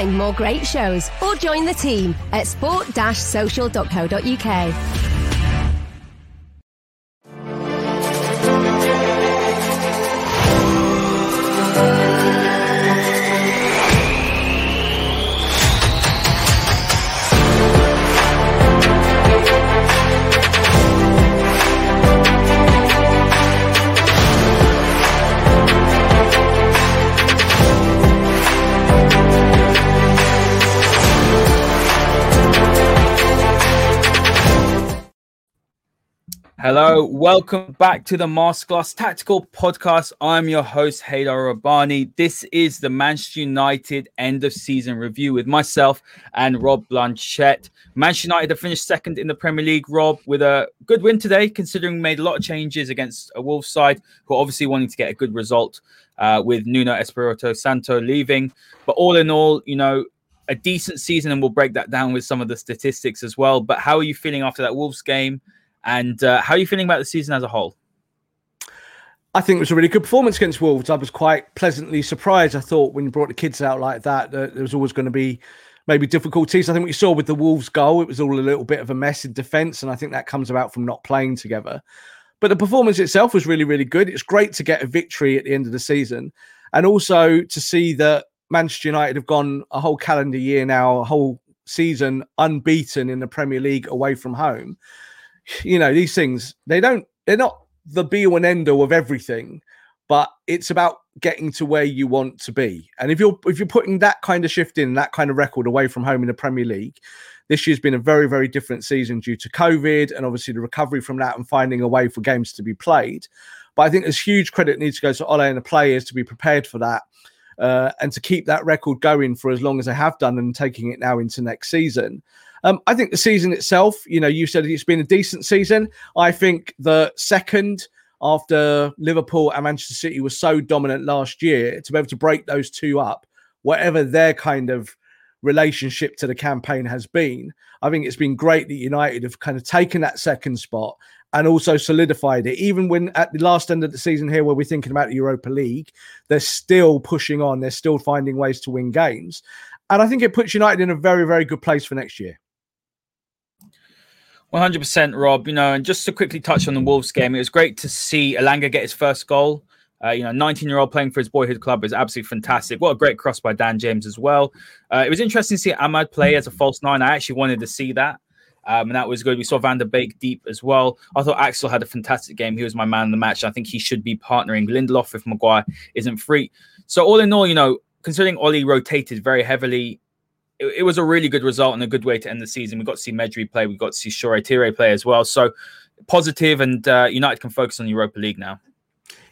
Find more great shows or join the team at sport-social.co.uk. Welcome back to the Masterclass Tactical Podcast. I'm your host, Haider Rubbani. This is the Manchester United end of season review with myself and Rob Blanchette. Manchester United have finished second in the Premier League, Rob, with a good win today, considering we made a lot of changes against a Wolves side who are obviously wanting to get a good result uh, with Nuno Espirito Santo leaving. But all in all, you know, a decent season, and we'll break that down with some of the statistics as well. But how are you feeling after that Wolves game? And uh, how are you feeling about the season as a whole? I think it was a really good performance against Wolves. I was quite pleasantly surprised. I thought when you brought the kids out like that, that there was always going to be maybe difficulties. I think you saw with the Wolves goal, it was all a little bit of a mess in defence, and I think that comes about from not playing together. But the performance itself was really, really good. It's great to get a victory at the end of the season, and also to see that Manchester United have gone a whole calendar year now, a whole season unbeaten in the Premier League away from home you know, these things, they don't, they're not the be all and end all of everything, but it's about getting to where you want to be. And if you're if you're putting that kind of shift in, that kind of record away from home in the Premier League, this year's been a very, very different season due to COVID and obviously the recovery from that and finding a way for games to be played. But I think there's huge credit needs to go to Ole and the players to be prepared for that. Uh, and to keep that record going for as long as they have done and taking it now into next season. Um, I think the season itself, you know, you said it's been a decent season. I think the second after Liverpool and Manchester City was so dominant last year to be able to break those two up, whatever their kind of relationship to the campaign has been, I think it's been great that United have kind of taken that second spot and also solidified it. Even when at the last end of the season here, where we're thinking about the Europa League, they're still pushing on, they're still finding ways to win games. And I think it puts United in a very, very good place for next year. 100% Rob, you know, and just to quickly touch on the Wolves game, it was great to see Elanga get his first goal. Uh, you know, 19 year old playing for his boyhood club is absolutely fantastic. What a great cross by Dan James as well. Uh, it was interesting to see Amad play as a false nine. I actually wanted to see that. Um, and that was good. We saw Van der Beek deep as well. I thought Axel had a fantastic game. He was my man in the match. I think he should be partnering Lindelof if Maguire isn't free. So all in all, you know, considering Ole rotated very heavily, it, it, was a really good result and a good way to end the season. We got to see Mejbri play, we got to see Shoretire Tire play as well. So positive, and uh, United can focus on Europa League now.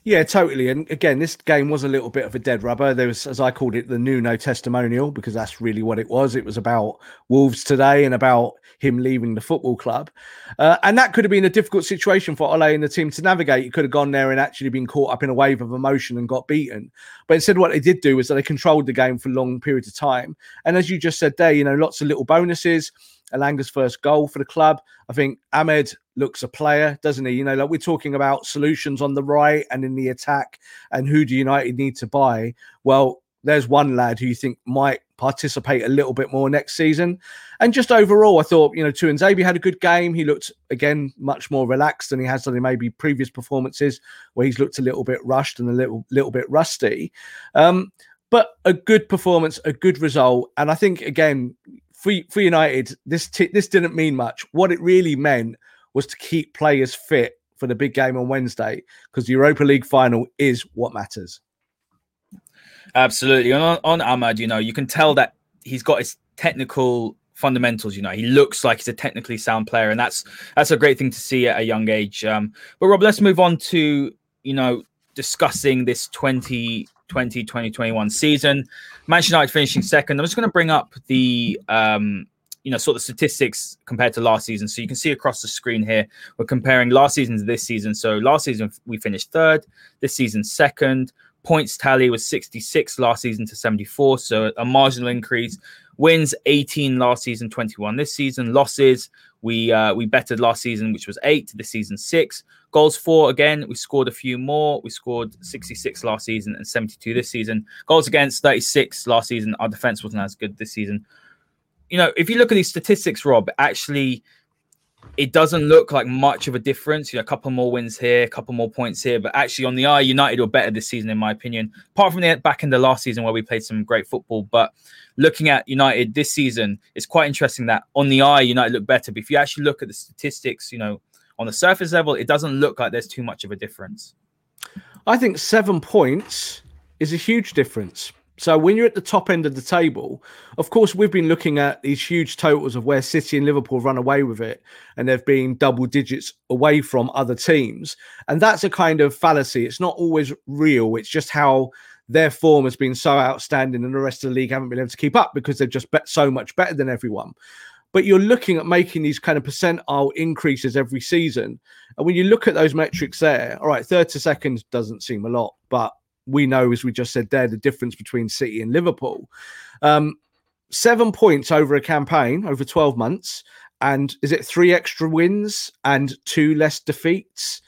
Yeah, totally. And again, this game was a little bit of a dead rubber. There was, as I called it, the Nuno testimonial because that's really what it was. It was about Wolves today and about him leaving the football club. Uh, and that could have been a difficult situation for Ole and the team to navigate. He could have gone there and actually been caught up in a wave of emotion and got beaten. But instead, what they did do was that they controlled the game for long periods of time. And as you just said there, you know, lots of little bonuses. Elanga's first goal for the club. I think Amad looks a player, doesn't he? You know, like we're talking about solutions on the right and in the attack, and who do United need to buy? Well, there's one lad who you think might participate a little bit more next season. And just overall, I thought, you know, Tuanzebe had a good game. He looked, again, much more relaxed than he has done in maybe previous performances where he's looked a little bit rushed and a little, little bit rusty. Um, but a good performance, a good result. And I think, again, for, for United, this, t- this didn't mean much. What it really meant was to keep players fit for the big game on Wednesday because the Europa League final is what matters. Absolutely. On, on Amad, you know, you can tell that he's got his technical fundamentals. You know, he looks like he's a technically sound player, and that's that's a great thing to see at a young age. Um, but Rob, let's move on to you know discussing this 2020 2021 season. Manchester United finishing second. I'm just going to bring up the um, you know sort of statistics compared to last season. So you can see across the screen here, we're comparing last season to this season. So last season we finished third, this season second. Points tally was 66 last season to 74, so a marginal increase. Wins 18 last season, 21 this season. Losses We uh, we bettered last season, which was eight. This season six goals four again. We scored a few more. We scored 66 last season and 72 this season. Goals against 36 last season. Our defense wasn't as good this season. You know, if you look at these statistics, Rob, actually it doesn't look like much of a difference. You know, a couple more wins here, a couple more points here, but actually on the eye, United were better this season, in my opinion. Apart from the back in the last season where we played some great football, but looking at United this season, it's quite interesting that on the eye, United look better. But if you actually look at the statistics, you know, on the surface level, it doesn't look like there's too much of a difference. I think seven points is a huge difference. So when you're at the top end of the table, of course, we've been looking at these huge totals of where City and Liverpool run away with it, and they've been double digits away from other teams. And that's a kind of fallacy. It's not always real. It's just how their form has been so outstanding, and the rest of the league haven't been able to keep up because they've just bet so much better than everyone. But you're looking at making these kind of percentile increases every season. And when you look at those metrics there, all right, 30 seconds doesn't seem a lot, but we know, as we just said there, the difference between City and Liverpool. Um, seven points over a campaign over 12 months. And is it three extra wins and two less defeats?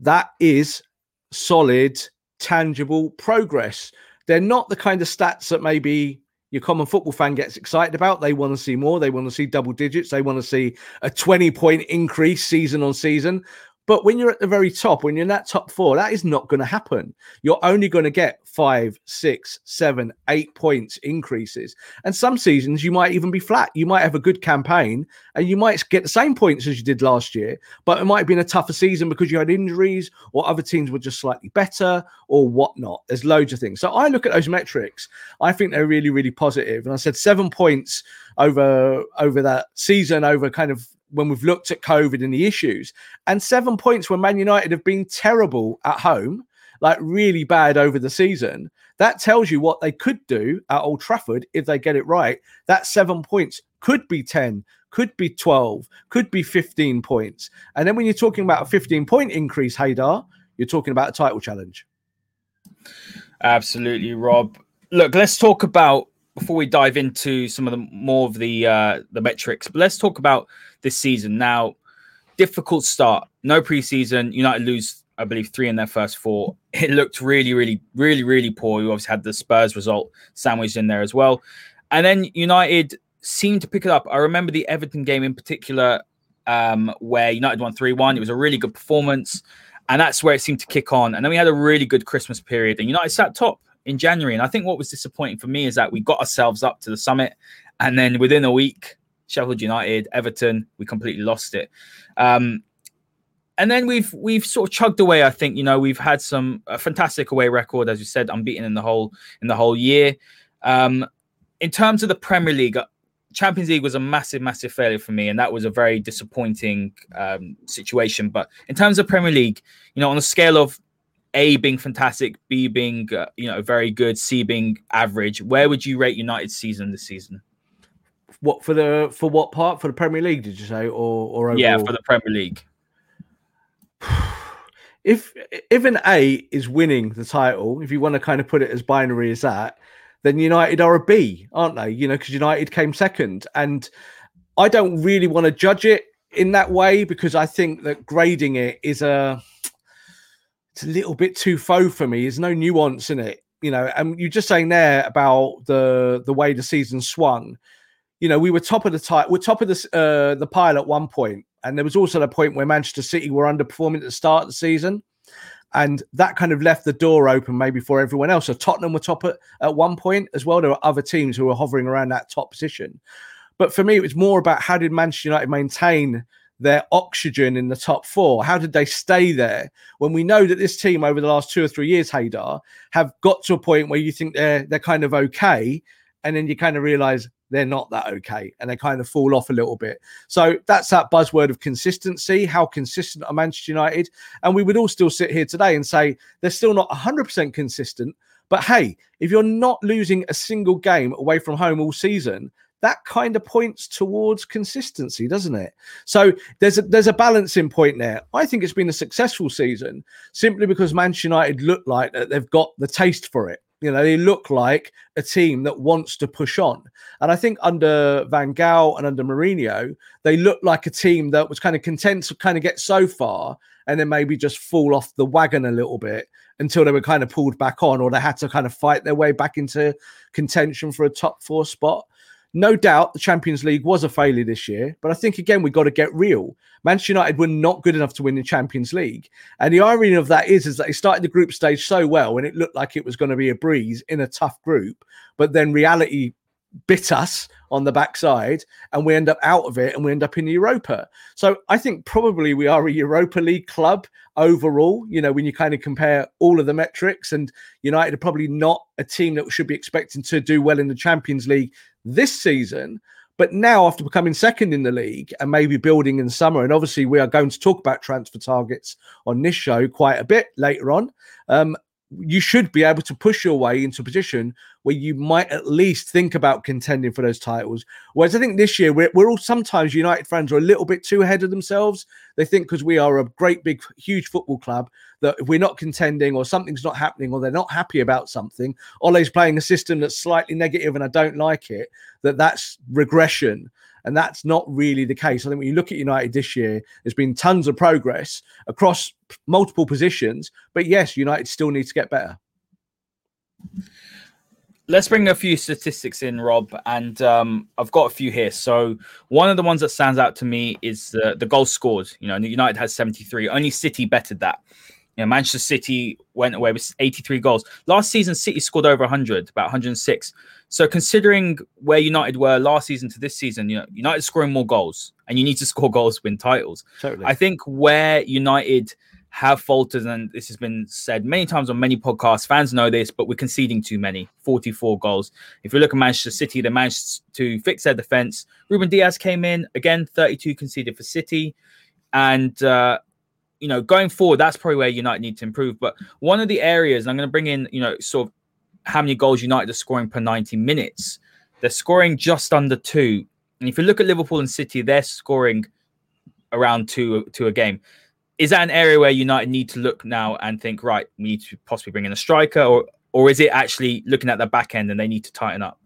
That is solid, tangible progress. They're not the kind of stats that maybe your common football fan gets excited about. They want to see more. They want to see double digits. They want to see a 20 point increase season on season. But when you're at the very top, when you're in that top four, that is not going to happen. You're only going to get five, six, seven, eight points increases. And some seasons you might even be flat. You might have a good campaign and you might get the same points as you did last year, but it might have been a tougher season because you had injuries or other teams were just slightly better or whatnot. There's loads of things. So I look at those metrics. I think they're really, really positive. And I said seven points over over that season, over kind of when we've looked at COVID and the issues, and seven points when Man United have been terrible at home, like really bad over the season. That tells you what they could do at Old Trafford if they get it right. That seven points could be 10, could be 12, could be 15 points. And then when you're talking about a 15 point increase, Haider, you're talking about a title challenge. Absolutely, Rob. Look, let's talk about before we dive into some of the more of the uh, the metrics. But let's talk about this season now. Difficult start, no preseason. United lose, I believe, three in their first four. It looked really, really, really, really poor. We obviously had the Spurs result sandwiched in there as well, and then United seemed to pick it up. I remember the Everton game in particular, um, where United won three one. It was a really good performance, and that's where it seemed to kick on. And then we had a really good Christmas period, and United sat top in January. And I think what was disappointing for me is that we got ourselves up to the summit, and then within a week, Sheffield United, Everton, we completely lost it. Um, and then we've we've sort of chugged away. I think you know we've had some a fantastic away record, as you said, unbeaten in the whole in the whole year. Um, in terms of the Premier League, uh, Champions League was a massive, massive failure for me, and that was a very disappointing um, situation. But in terms of Premier League, you know, on a scale of a being fantastic, B being uh, you know very good, C being average. Where would you rate United's season this season? What for the for what part for the Premier League? Did you say or or overall? yeah for the Premier League? If if an A is winning the title, if you want to kind of put it as binary as that, then United are a B, aren't they? You know, because United came second, and I don't really want to judge it in that way because I think that grading it is a it's a little bit too faux for me. There's no nuance in it, you know. And you're just saying there about the the way the season swung. You know, we were top of the title, we're top of the uh, the pile at one point, and there was also the point where Manchester City were underperforming at the start of the season, and that kind of left the door open maybe for everyone else. So Tottenham were top at, at one point as well. There were other teams who were hovering around that top position, but for me, it was more about how did Manchester United maintain their oxygen in the top four? How did they stay there when we know that this team over the last two or three years, Haider, have got to a point where you think they're they're kind of okay, and then you kind of realize they're not that okay, and they kind of fall off a little bit. So that's that buzzword of consistency. How consistent are Manchester United? And we would all still sit here today and say they're still not 100% consistent. But hey, if you're not losing a single game away from home all season, that kind of points towards consistency, doesn't it? So there's a there's a balancing point there. I think it's been a successful season simply because Manchester United look like they've got the taste for it. You know, they look like a team that wants to push on. And I think under Van Gaal and under Mourinho, they look like a team that was kind of content to kind of get so far and then maybe just fall off the wagon a little bit until they were kind of pulled back on or they had to kind of fight their way back into contention for a top four spot. No doubt the Champions League was a failure this year, but I think again we've got to get real. Manchester United were not good enough to win the Champions League. And the irony of that is, is that they started the group stage so well and it looked like it was going to be a breeze in a tough group, but then reality bit us on the backside and we end up out of it and we end up in Europa. So I think probably we are a Europa League club overall, you know, when you kind of compare all of the metrics and United are probably not a team that should be expecting to do well in the Champions League this season. But now, after becoming second in the league and maybe building in summer, and obviously we are going to talk about transfer targets on this show quite a bit later on. Um, you should be able to push your way into position where you might at least think about contending for those titles. Whereas I think this year we're, we're all sometimes United fans are a little bit too ahead of themselves. They think because we are a great, big, huge football club that if we're not contending or something's not happening or they're not happy about something, Ole's playing a system that's slightly negative and I don't like it, that that's regression. And that's not really the case. I think when you look at United this year, there's been tons of progress across multiple positions. But yes, United still needs to get better. Let's bring a few statistics in, Rob, and um, I've got a few here. So one of the ones that stands out to me is the the goals scored. You know, United has 73. Only City bettered that. You know, Manchester City went away with 83 goals. Last season, City scored over 100, about 106. So considering where United were last season to this season, you know, United scoring more goals, and you need to score goals to win titles. Totally. I think where United have faltered, and this has been said many times on many podcasts. Fans know this, but we're conceding too many 44 goals. If you look at Manchester City, they managed to fix their defense. Ruben Dias came in again, 32 conceded for City. And uh, you know, going forward, that's probably where United need to improve. But one of the areas, I'm going to bring in, you know, sort of how many goals United are scoring per 90 minutes. They're scoring just under two. And if you look at Liverpool and City, they're scoring around two to a game. Is that an area where United need to look now and think, right, we need to possibly bring in a striker, or or is it actually looking at the back end and they need to tighten up?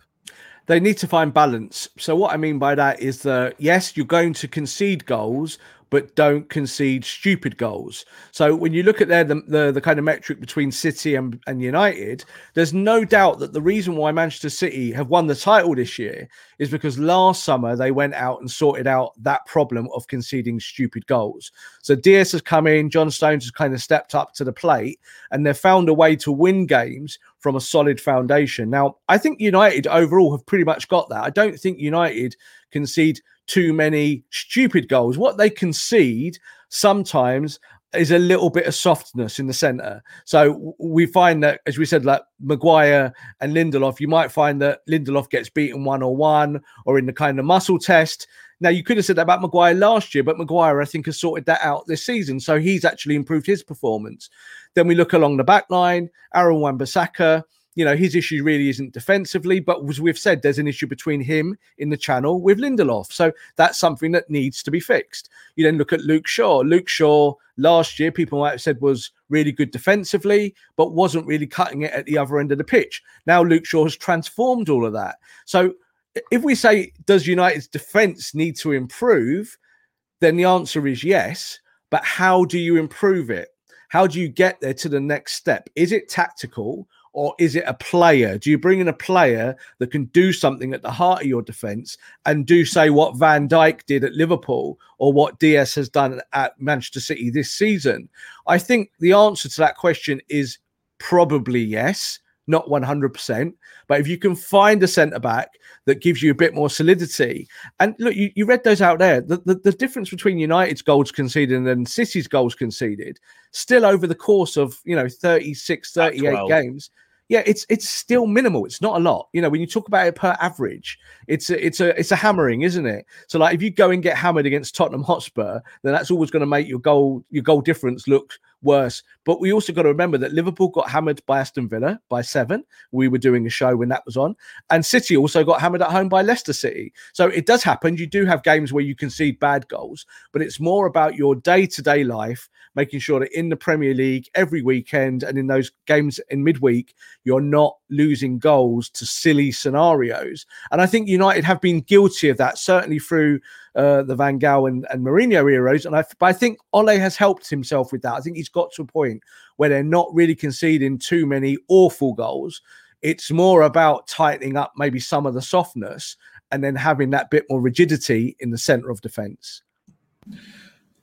They need to find balance. So what I mean by that is that yes, you're going to concede goals, but don't concede stupid goals. So when you look at the, the, the kind of metric between City and, and United, there's no doubt that the reason why Manchester City have won the title this year is because last summer they went out and sorted out that problem of conceding stupid goals. So Dias has come in, John Stones has kind of stepped up to the plate, and they've found a way to win games from a solid foundation. Now, I think United overall have pretty much got that. I don't think United concede too many stupid goals. What they concede sometimes is a little bit of softness in the centre. So we find that, as we said, like Maguire and Lindelof, you might find that Lindelof gets beaten one or one or in the kind of muscle test. Now, you could have said that about Maguire last year, but Maguire, I think, has sorted that out this season. So he's actually improved his performance. Then we look along the back line, Aaron Wan-Bissaka you know, his issue really isn't defensively, but as we've said, there's an issue between him in the channel with Lindelof. So that's something that needs to be fixed. You then look at Luke Shaw. Luke Shaw last year, people might have said was really good defensively, but wasn't really cutting it at the other end of the pitch. Now Luke Shaw has transformed all of that. So if we say, does United's defense need to improve? Then the answer is yes. But how do you improve it? How do you get there to the next step? Is it tactical or is it a player? Do you bring in a player that can do something at the heart of your defense and do say what Van Dijk did at Liverpool or what Dias has done at Manchester City this season? I think the answer to that question is probably yes, not 100%. But if you can find a centre back that gives you a bit more solidity, and look, you, you read those out there, the, the, the difference between United's goals conceded and then City's goals conceded, still over the course of, you know, 36, 38 games yeah, it's it's still minimal. It's not a lot. You know, when you talk about it per average, it's a, it's a it's a hammering, isn't it? So like if you go and get hammered against Tottenham Hotspur, then that's always going to make your goal your goal difference look worse. But we also got to remember that Liverpool got hammered by Aston Villa by seven. We were doing a show when that was on, and City also got hammered at home by Leicester City. So it does happen. You do have games where you concede bad goals, but it's more about your day to day life making sure that in the Premier League every weekend and in those games in midweek, you're not losing goals to silly scenarios. And I think United have been guilty of that, certainly through uh, the Van Gaal and, and Mourinho eras. And I, but I think Ole has helped himself with that. I think he's got to a point where they're not really conceding too many awful goals. It's more about tightening up maybe some of the softness and then having that bit more rigidity in the center of defense.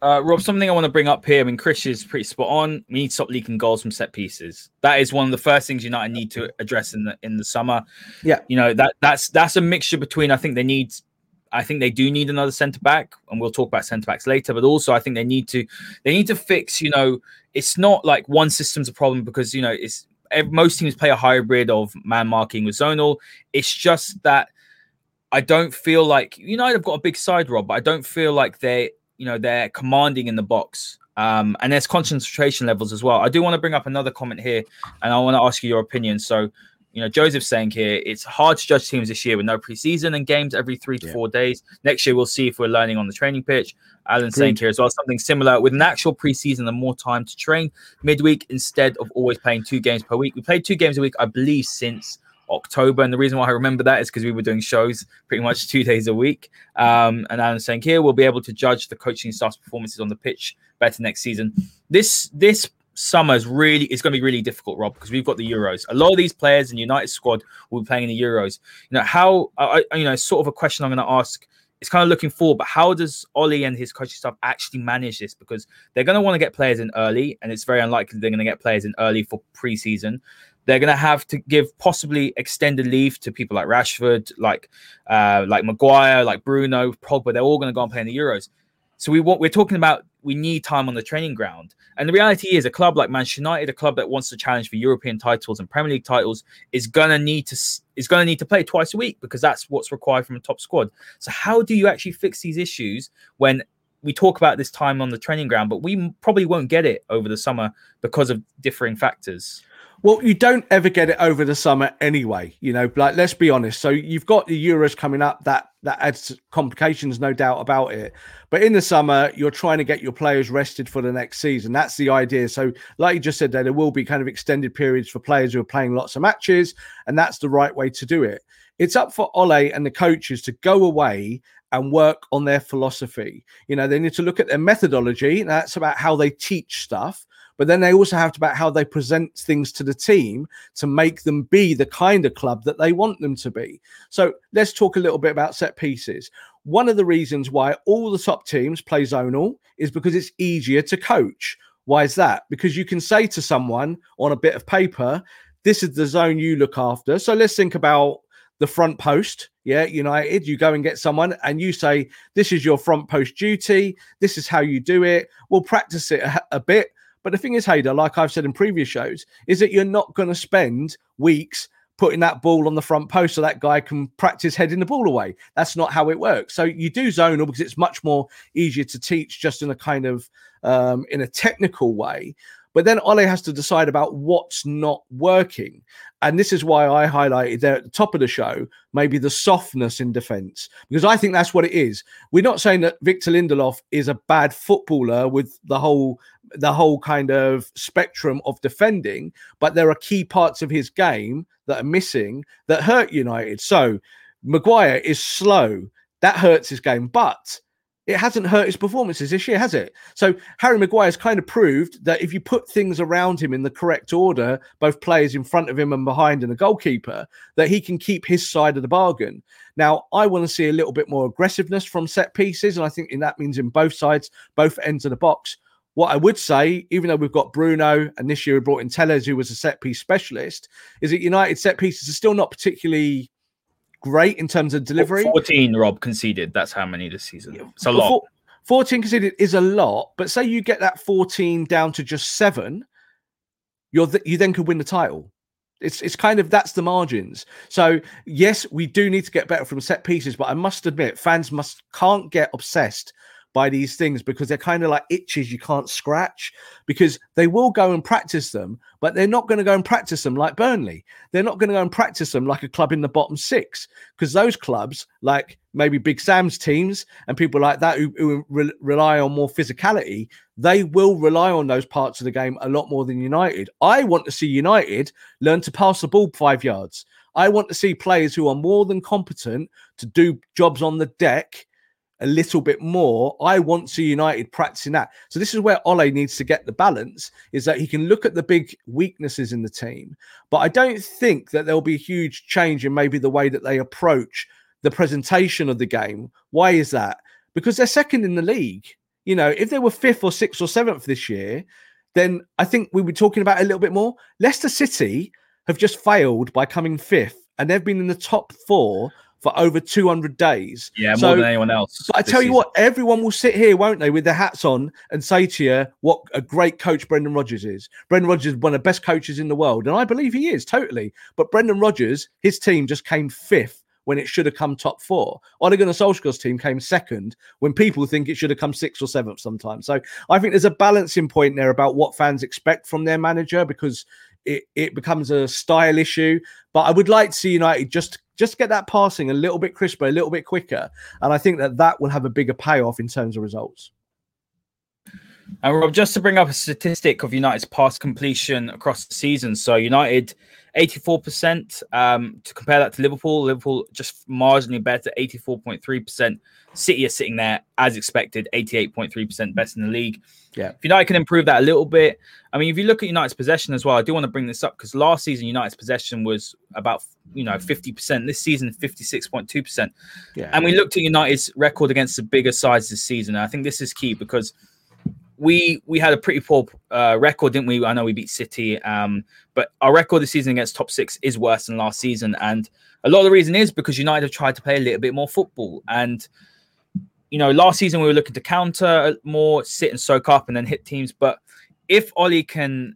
Uh, Rob, something I want to bring up here. I mean, Chris is pretty spot on. We need to stop leaking goals from set pieces. That is one of the first things United need to address in the in the summer. Yeah, you know that that's that's a mixture between. I think they need. I think they do need another centre back, and we'll talk about centre backs later. But also, I think they need to they need to fix. You know, it's not like one system's a problem because you know it's most teams play a hybrid of man marking with zonal. It's just that I don't feel like United have got a big side, Rob, but I don't feel like they you know they're commanding in the box. Um, and there's concentration levels as well. I do want to bring up another comment here, and I want to ask you your opinion. So, you know, Joseph's saying here it's hard to judge teams this year with no preseason and games every three to yeah. four days. Next year, we'll see if we're learning on the training pitch. Alan saying here as well something similar with an actual preseason and more time to train midweek instead of always playing two games per week. We played two games a week, I believe, since October. And the reason why I remember that is because we were doing shows pretty much two days a week. Um, and I'm saying here we'll be able to judge the coaching staff's performances on the pitch better next season. This this summer is really it's going to be really difficult, Rob, because we've got the Euros. A lot of these players in United squad will be playing in the Euros. You know how I, you know sort of a question I'm going to ask. It's kind of looking forward, but how does Ole and his coaching staff actually manage this? Because they're going to want to get players in early, and it's very unlikely they're going to get players in early for preseason. They're going to have to give possibly extended leave to people like Rashford, like uh, like Maguire, like Bruno, Pogba. They're all going to go and play in the Euros. So we want we're talking about we need time on the training ground. And the reality is, a club like Manchester United, a club that wants to challenge for European titles and Premier League titles, is gonna need to is gonna need to play twice a week because that's what's required from a top squad. So how do you actually fix these issues when we talk about this time on the training ground, but we probably won't get it over the summer because of differing factors? Well, you don't ever get it over the summer anyway. You know, like let's be honest. So you've got the Euros coming up. That that adds complications, no doubt about it. But in the summer, you're trying to get your players rested for the next season. That's the idea. So, like you just said, there, there will be kind of extended periods for players who are playing lots of matches, and that's the right way to do it. It's up for Ole and the coaches to go away and work on their philosophy. You know, they need to look at their methodology. That's about how they teach stuff but then they also have to about how they present things to the team to make them be the kind of club that they want them to be. So let's talk a little bit about set pieces. One of the reasons why all the top teams play zonal is because it's easier to coach. Why is that? Because you can say to someone on a bit of paper, this is the zone you look after. So let's think about the front post. Yeah, United, you go and get someone and you say, This is your front post duty. This is how you do it. We'll practice it a, a bit. But the thing is, Haider, like I've said in previous shows, is that you're not going to spend weeks putting that ball on the front post so that guy can practice heading the ball away. That's not how it works. So you do zonal because it's much more easier to teach just in a kind of um, in a technical way. But then Ole has to decide about what's not working. And this is why I highlighted there at the top of the show, maybe the softness in defense, because I think that's what it is. We're not saying that Victor Lindelof is a bad footballer with the whole the whole kind of spectrum of defending, but there are key parts of his game that are missing that hurt United. So Maguire is slow. That hurts his game, but it hasn't hurt his performances this year, has it? So Harry Maguire's kind of proved that if you put things around him in the correct order, both players in front of him and behind and a goalkeeper, that he can keep his side of the bargain. Now, I want to see a little bit more aggressiveness from set pieces, and I think that means in both sides, both ends of the box. What I would say, even though we've got Bruno and this year we brought in Telles, who was a set piece specialist, is that United set pieces are still not particularly great in terms of delivery. 14 Rob conceded. That's how many this season. It's a lot. 14 conceded is a lot, but say you get that 14 down to just seven, you're th- you then could win the title. It's it's kind of that's the margins. So yes, we do need to get better from set pieces, but I must admit, fans must can't get obsessed by these things because they're kind of like itches you can't scratch because they will go and practice them, but they're not going to go and practice them like Burnley. They're not going to go and practice them like a club in the bottom six because those clubs, like maybe Big Sam's teams and people like that who, who re- rely on more physicality, they will rely on those parts of the game a lot more than United. I want to see United learn to pass the ball five yards. I want to see players who are more than competent to do jobs on the deck a little bit more. I want to United practicing that. So this is where Ole needs to get the balance is that he can look at the big weaknesses in the team, but I don't think that there'll be a huge change in maybe the way that they approach the presentation of the game. Why is that? Because they're second in the league. You know, if they were fifth or sixth or seventh this year, then I think we were talking about a little bit more. Leicester City have just failed by coming fifth, and they've been in the top four for over 200 days. Yeah, so, more than anyone else. But I tell you what, everyone will sit here, won't they, with their hats on and say to you what a great coach Brendan Rodgers is. Brendan Rodgers is one of the best coaches in the world, and I believe he is totally. But Brendan Rodgers, his team just came fifth when it should have come top four. Ole Gunnar Solskjaer's team came second when people think it should have come sixth or seventh sometimes. So I think there's a balancing point there about what fans expect from their manager because it, it becomes a style issue. But I would like to see United just just get that passing a little bit crisper, a little bit quicker, and I think that that will have a bigger payoff in terms of results. And Rob, just to bring up a statistic of United's pass completion across the season. So United 84%. Um, to compare that to Liverpool, Liverpool just marginally better, 84.3%. City are sitting there as expected, 88.3% best in the league. Yeah. If United can improve that a little bit, I mean, if you look at United's possession as well, I do want to bring this up because last season United's possession was about you know 50%. This season, 56.2%. Yeah. And we looked at United's record against the bigger sides this season. And I think this is key because we we had a pretty poor uh, record, didn't we? I know we beat City, um, but our record this season against top six is worse than last season, and a lot of the reason is because United have tried to play a little bit more football. And you know, last season we were looking to counter more, sit and soak up, and then hit teams. But if Ole can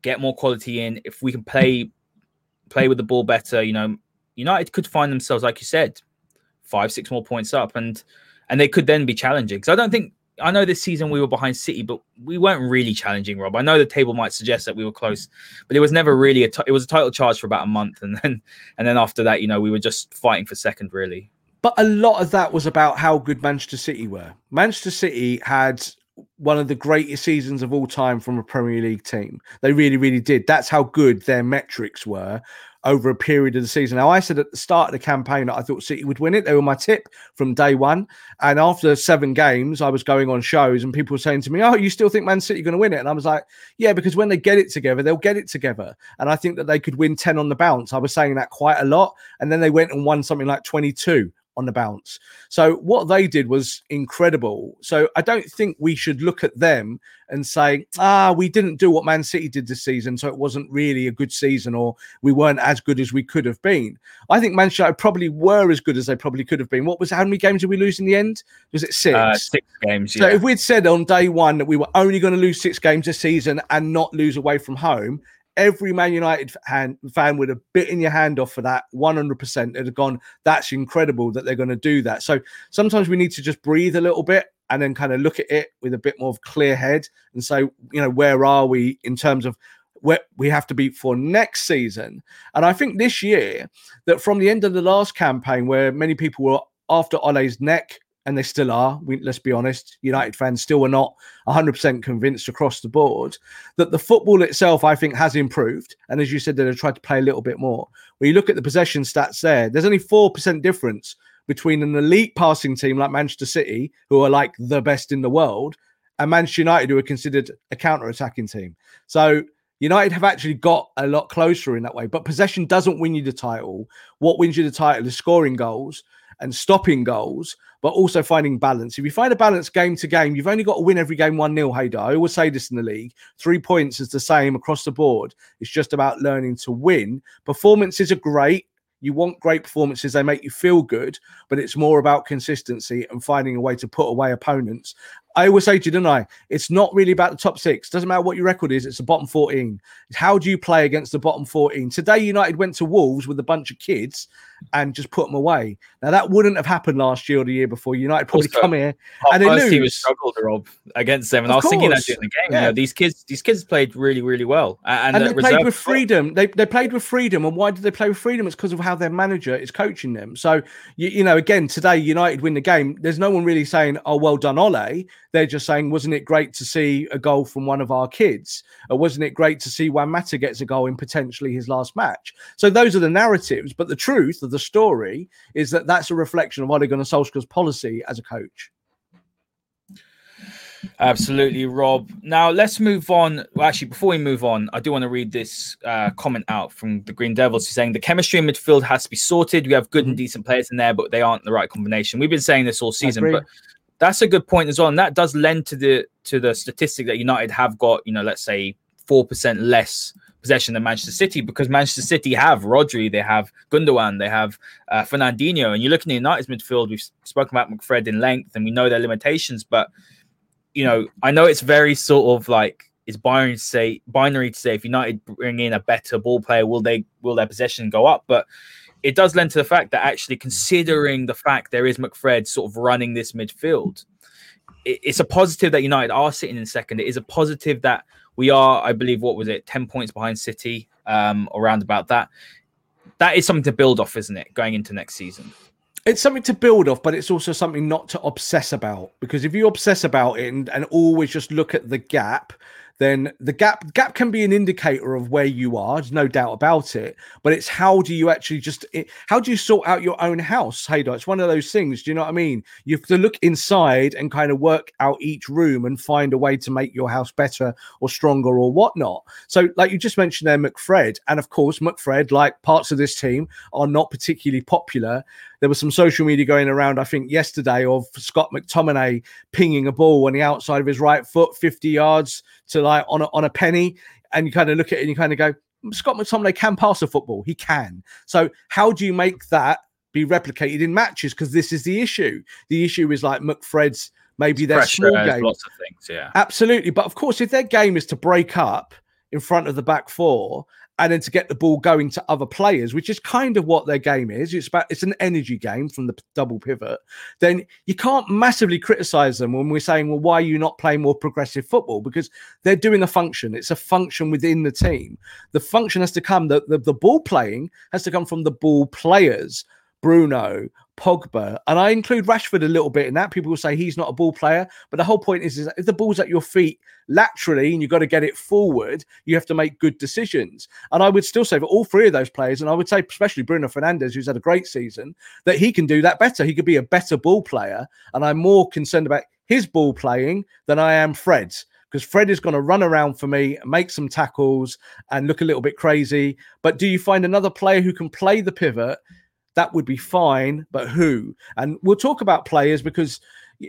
get more quality in, if we can play play with the ball better, you know, United could find themselves, like you said, five, six more points up, and and they could then be challenging. Because I don't think I know this season we were behind City, but we weren't really challenging Rob. I know the table might suggest that we were close, but it was never really a. T- it was a title charge for about a month, and then and then after that, you know, we were just fighting for second, really. But a lot of that was about how good Manchester City were. Manchester City had one of the greatest seasons of all time from a Premier League team. They really, really did. That's how good their metrics were over a period of the season. Now, I said at the start of the campaign that I thought City would win it. They were my tip from day one. And after seven games, I was going on shows and people were saying to me, Oh, you still think Man City are going to win it? And I was like, Yeah, because when they get it together, they'll get it together. And I think that they could win 10 on the bounce. I was saying that quite a lot. And then they went and won something like 22 on the bounce. So what they did was incredible. So I don't think we should look at them and say, ah, we didn't do what Man City did this season, so it wasn't really a good season, or we weren't as good as we could have been. I think Manchester probably were as good as they probably could have been. What was how many games did we lose in the end? Was it six? Uh, six games. So if we'd said on day one that we were only going to lose six games this season and not lose away from home, every Man United fan, fan would have bitten your hand off for that 100%. It'd have gone, that's incredible that they're going to do that. So sometimes we need to just breathe a little bit and then kind of look at it with a bit more of clear head and say, you know, where are we in terms of where we have to be for next season? And I think this year, that from the end of the last campaign, where many people were after Ole's neck and they still are. We, let's be honest, United fans still are not 100% convinced across the board that the football itself, I think, has improved. And as you said, they've tried to play a little bit more. When you look at the possession stats there, there's only 4% difference between an elite passing team like Manchester City, who are like the best in the world, and Manchester United, who are considered a counter attacking team. So United have actually got a lot closer in that way. But possession doesn't win you the title. What wins you the title is scoring goals and stopping goals, but also finding balance. If you find a balance game to game, you've only got to win every game 1 0, Haider. I always say this in the league. Three points is the same across the board. It's just about learning to win. Performances are great. You want great performances, they make you feel good, but it's more about consistency and finding a way to put away opponents. I always say to you, didn't I? It's not really about the top six. Doesn't matter what your record is. It's the bottom 14. How do you play against the bottom 14? Today, United went to Wolves with a bunch of kids and just put them away. Now that wouldn't have happened last year or the year before. United probably also, come here and they lose. He was struggled, Rob, against them, and of I was course. thinking that during the game. Yeah. You know, these kids, these kids played really, really well, and, and they played with freedom. They they played with freedom, and why did they play with freedom? It's because of how their manager is coaching them. So you, you know, again, today United win the game. There's no one really saying, "Oh, well done, Ole." They're just saying, "Wasn't it great to see a goal from one of our kids? Or wasn't it great to see Juan Mata gets a goal in potentially his last match?" So those are the narratives, but the truth of the story is that that's a reflection of Ole Gunnar Solskjaer's policy as a coach. Absolutely, Rob. Now let's move on. Well, actually, before we move on, I do want to read this uh, comment out from the Green Devils. He's saying the chemistry in midfield has to be sorted. We have good and decent players in there, but they aren't the right combination. We've been saying this all season, but that's a good point as well, and that does lend to the to the statistic that United have got. You know, let's say four percent less possession than Manchester City because Manchester City have Rodri, they have Gundogan, they have uh, Fernandinho, and you're looking at United's midfield. We've spoken about McFred in length, and we know their limitations. But you know, I know it's very sort of like it's binary to say binary to say if United bring in a better ball player, will they will their possession go up? But it does lend to the fact that actually considering the fact there is McFred sort of running this midfield, it's a positive that United are sitting in second. It is a positive that we are, I believe, what was it, 10 points behind City, um, around about that. That is something to build off, isn't it, going into next season? It's something to build off, but it's also something not to obsess about. Because if you obsess about it and, and always just look at the gap, then the gap gap can be an indicator of where you are. There's no doubt about it. But it's how do you actually just it, how do you sort out your own house, Haider? It's one of those things. Do you know what I mean? You have to look inside and kind of work out each room and find a way to make your house better or stronger or whatnot. So, like you just mentioned there, McFred, and of course, McFred, like parts of this team, are not particularly popular there was some social media going around, I think, yesterday of Scott McTominay pinging a ball on the outside of his right foot, 50 yards to like on a, on a penny. And you kind of look at it and you kind of go, hmm, Scott McTominay can pass a football. He can. So how do you make that be replicated in matches? Because this is the issue. The issue is like McFred's maybe their small game. Lots of things, yeah. Absolutely. But of course, if their game is to break up in front of the back four and then to get the ball going to other players, which is kind of what their game is. It's about it's an energy game from the double pivot. Then you can't massively criticize them when we're saying, well, why are you not playing more progressive football? Because they're doing a function. It's a function within the team. The function has to come. The the, the ball playing has to come from the ball players. Bruno, Pogba, and I include Rashford a little bit in that. People will say he's not a ball player, but the whole point is, is if the ball's at your feet laterally and you've got to get it forward, you have to make good decisions. And I would still say for all three of those players, and I would say especially Bruno Fernandes, who's had a great season, that he can do that better. He could be a better ball player, and I'm more concerned about his ball playing than I am Fred's because Fred is going to run around for me, make some tackles, and look a little bit crazy. But do you find another player who can play the pivot that would be fine. But who? And we'll talk about players because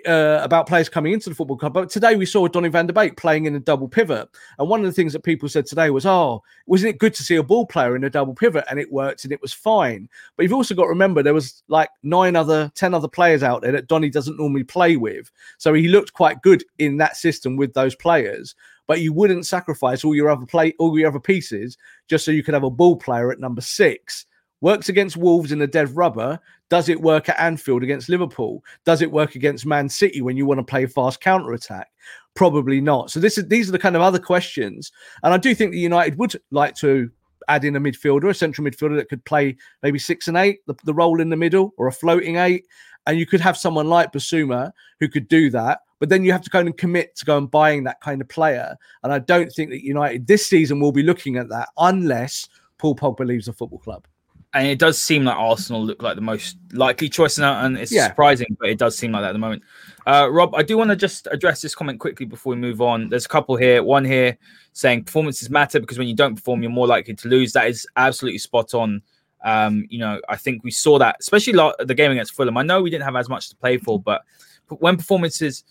uh, about players coming into the football club. But today we saw Donny van der Beek playing in a double pivot. And one of the things that people said today was, oh, wasn't it good to see a ball player in a double pivot? And it worked and it was fine. But you've also got to remember there was like nine other, 10 other players out there that Donny doesn't normally play with. So he looked quite good in that system with those players. But you wouldn't sacrifice all your other play, all your other pieces, just so you could have a ball player at number six Works against Wolves in the dead rubber. Does it work at Anfield against Liverpool? Does it work against Man City when you want to play fast counter attack? Probably not. So this is these are the kind of other questions, and I do think that United would like to add in a midfielder, a central midfielder that could play maybe six and eight, the, the role in the middle, or a floating eight. And you could have someone like Bissouma who could do that. But then you have to go and commit to go and buying that kind of player. And I don't think that United this season will be looking at that unless Paul Pogba leaves the football club and it does seem like Arsenal look like the most likely choice now, and it's yeah. surprising, but it does seem like that at the moment. Uh, Rob, I do want to just address this comment quickly before we move on. There's a couple here. One here saying performances matter because when you don't perform, you're more likely to lose. That is absolutely spot on. Um, you know, I think we saw that, especially the game against Fulham. I know we didn't have as much to play for, but when performances,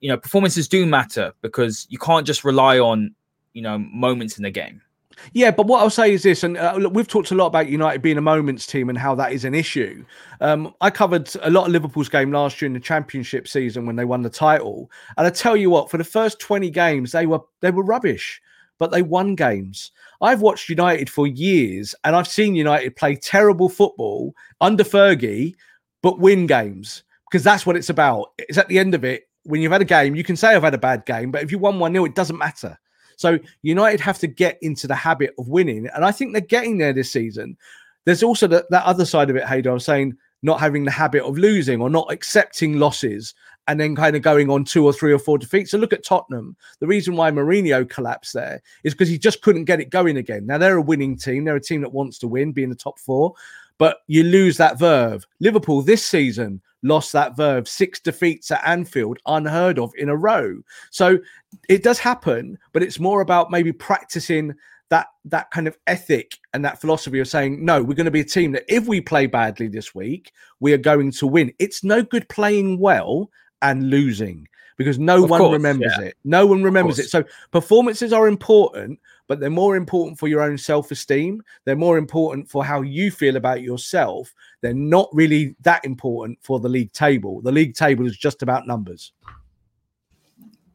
you know, performances do matter because you can't just rely on, you know, moments in the game. Yeah, but what I'll say is this, and uh, look, we've talked a lot about United being a moments team and how that is an issue. Um, I covered a lot of Liverpool's game last year in the Championship season when they won the title, and I tell you what, for the first twenty games, they were they were rubbish, but they won games. I've watched United for years, and I've seen United play terrible football under Fergie, but win games because that's what it's about. It's at the end of it when you've had a game, you can say I've had a bad game, but if you won one 0 it doesn't matter so United have to get into the habit of winning, and I think they're getting there this season. There's also that other side of it, Haider. I was saying not having the habit of losing or not accepting losses and then kind of going on two or three or four defeats. So look at Tottenham. The reason why Mourinho collapsed there is because he just couldn't get it going again. Now they're a winning team. They're a team that wants to win, being the top four, but you lose that verve. Liverpool this season lost that verve, six defeats at Anfield, unheard of in a row. So it does happen, but it's more about maybe practicing that that kind of ethic and that philosophy of saying no we're going to be a team that if we play badly this week we are going to win it's no good playing well and losing because no of one course, remembers yeah. it no one remembers it so performances are important but they're more important for your own self esteem. They're more important for how you feel about yourself. They're not really that important for the league table. The league table is just about numbers.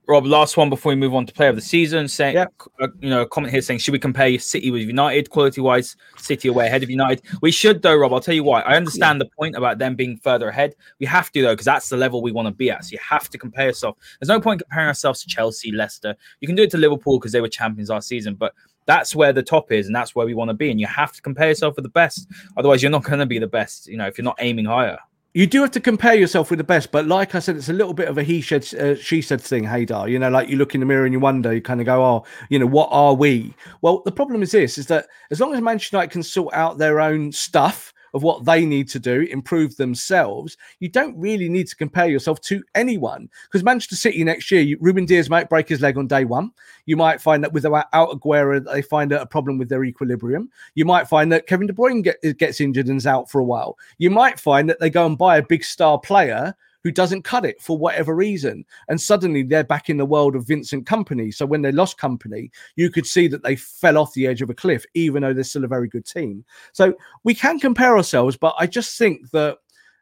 Rob, last one before we move on to player of the season. Saying, yeah. uh, you know, a comment here saying, should we compare City with United quality wise? City away ahead of United. We should, though, Rob. I'll tell you why. I understand yeah. the point about them being further ahead. We have to, though, because that's the level we want to be at. So you have to compare yourself. There's no point comparing ourselves to Chelsea, Leicester. You can do it to Liverpool because they were champions last season, but that's where the top is, and that's where we want to be. And you have to compare yourself with the best. Otherwise, you're not going to be the best. You know, if you're not aiming higher you do have to compare yourself with the best, but like I said, it's a little bit of a he said, uh, she said thing, Haider. You know, like you look in the mirror and you wonder, you kind of go, oh, you know, what are we? Well, the problem is this: is that as long as Manchester United can sort out their own stuff, of what they need to do, improve themselves, you don't really need to compare yourself to anyone. Because Manchester City next year, you, Ruben Dias might break his leg on day one. You might find that without uh, out Aguero, they find a problem with their equilibrium. You might find that Kevin De Bruyne get, gets injured and is out for a while. You might find that they go and buy a big star player who doesn't cut it for whatever reason. And suddenly they're back in the world of Vincent Kompany. So when they lost Kompany, you could see that they fell off the edge of a cliff, even though they're still a very good team. So we can compare ourselves, but I just think that,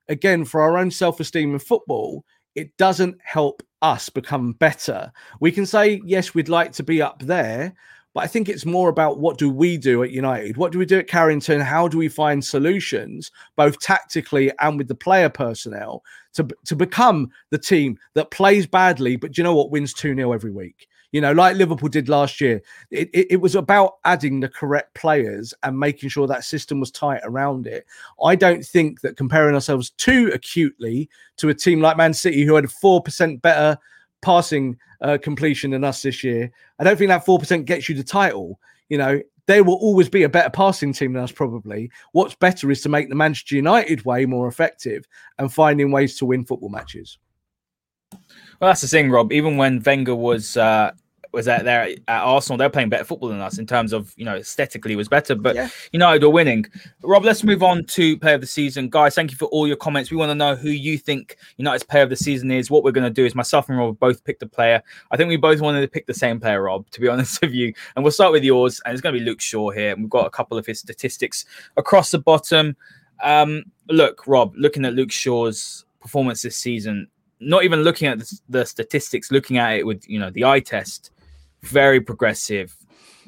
again, for our own self esteem in football, it doesn't help us become better. We can say, yes, we'd like to be up there, but I think it's more about what do we do at United? What do we do at Carrington? How do we find solutions, both tactically and with the player personnel, to, to become the team that plays badly, but you know what, wins 2 0 every week? You know, like Liverpool did last year. It, it, it, was about adding the correct players and making sure that system was tight around it. I don't think that comparing ourselves too acutely to a team like Man City, who had 4% better passing uh, completion than us this year. I don't think that 4% gets you the title. You know, there will always be a better passing team than us, probably. What's better is to make the Manchester United way more effective and finding ways to win football matches. Well, that's the thing, Rob. Even when Wenger was uh, was out there at Arsenal, they're playing better football than us in terms of you know aesthetically was better, but yeah. United are winning. Rob, let's move on to player of the season, guys. Thank you for all your comments. We want to know who you think United's player of the season is. What we're going to do is myself and Rob both picked a player. I think we both wanted to pick the same player, Rob. To be honest with you, and we'll start with yours, and it's going to be Luke Shaw here. And we've got a couple of his statistics across the bottom. Um, look, Rob, looking at Luke Shaw's performance this season, not even looking at the, the, statistics, looking at it with you know the eye test, very progressive,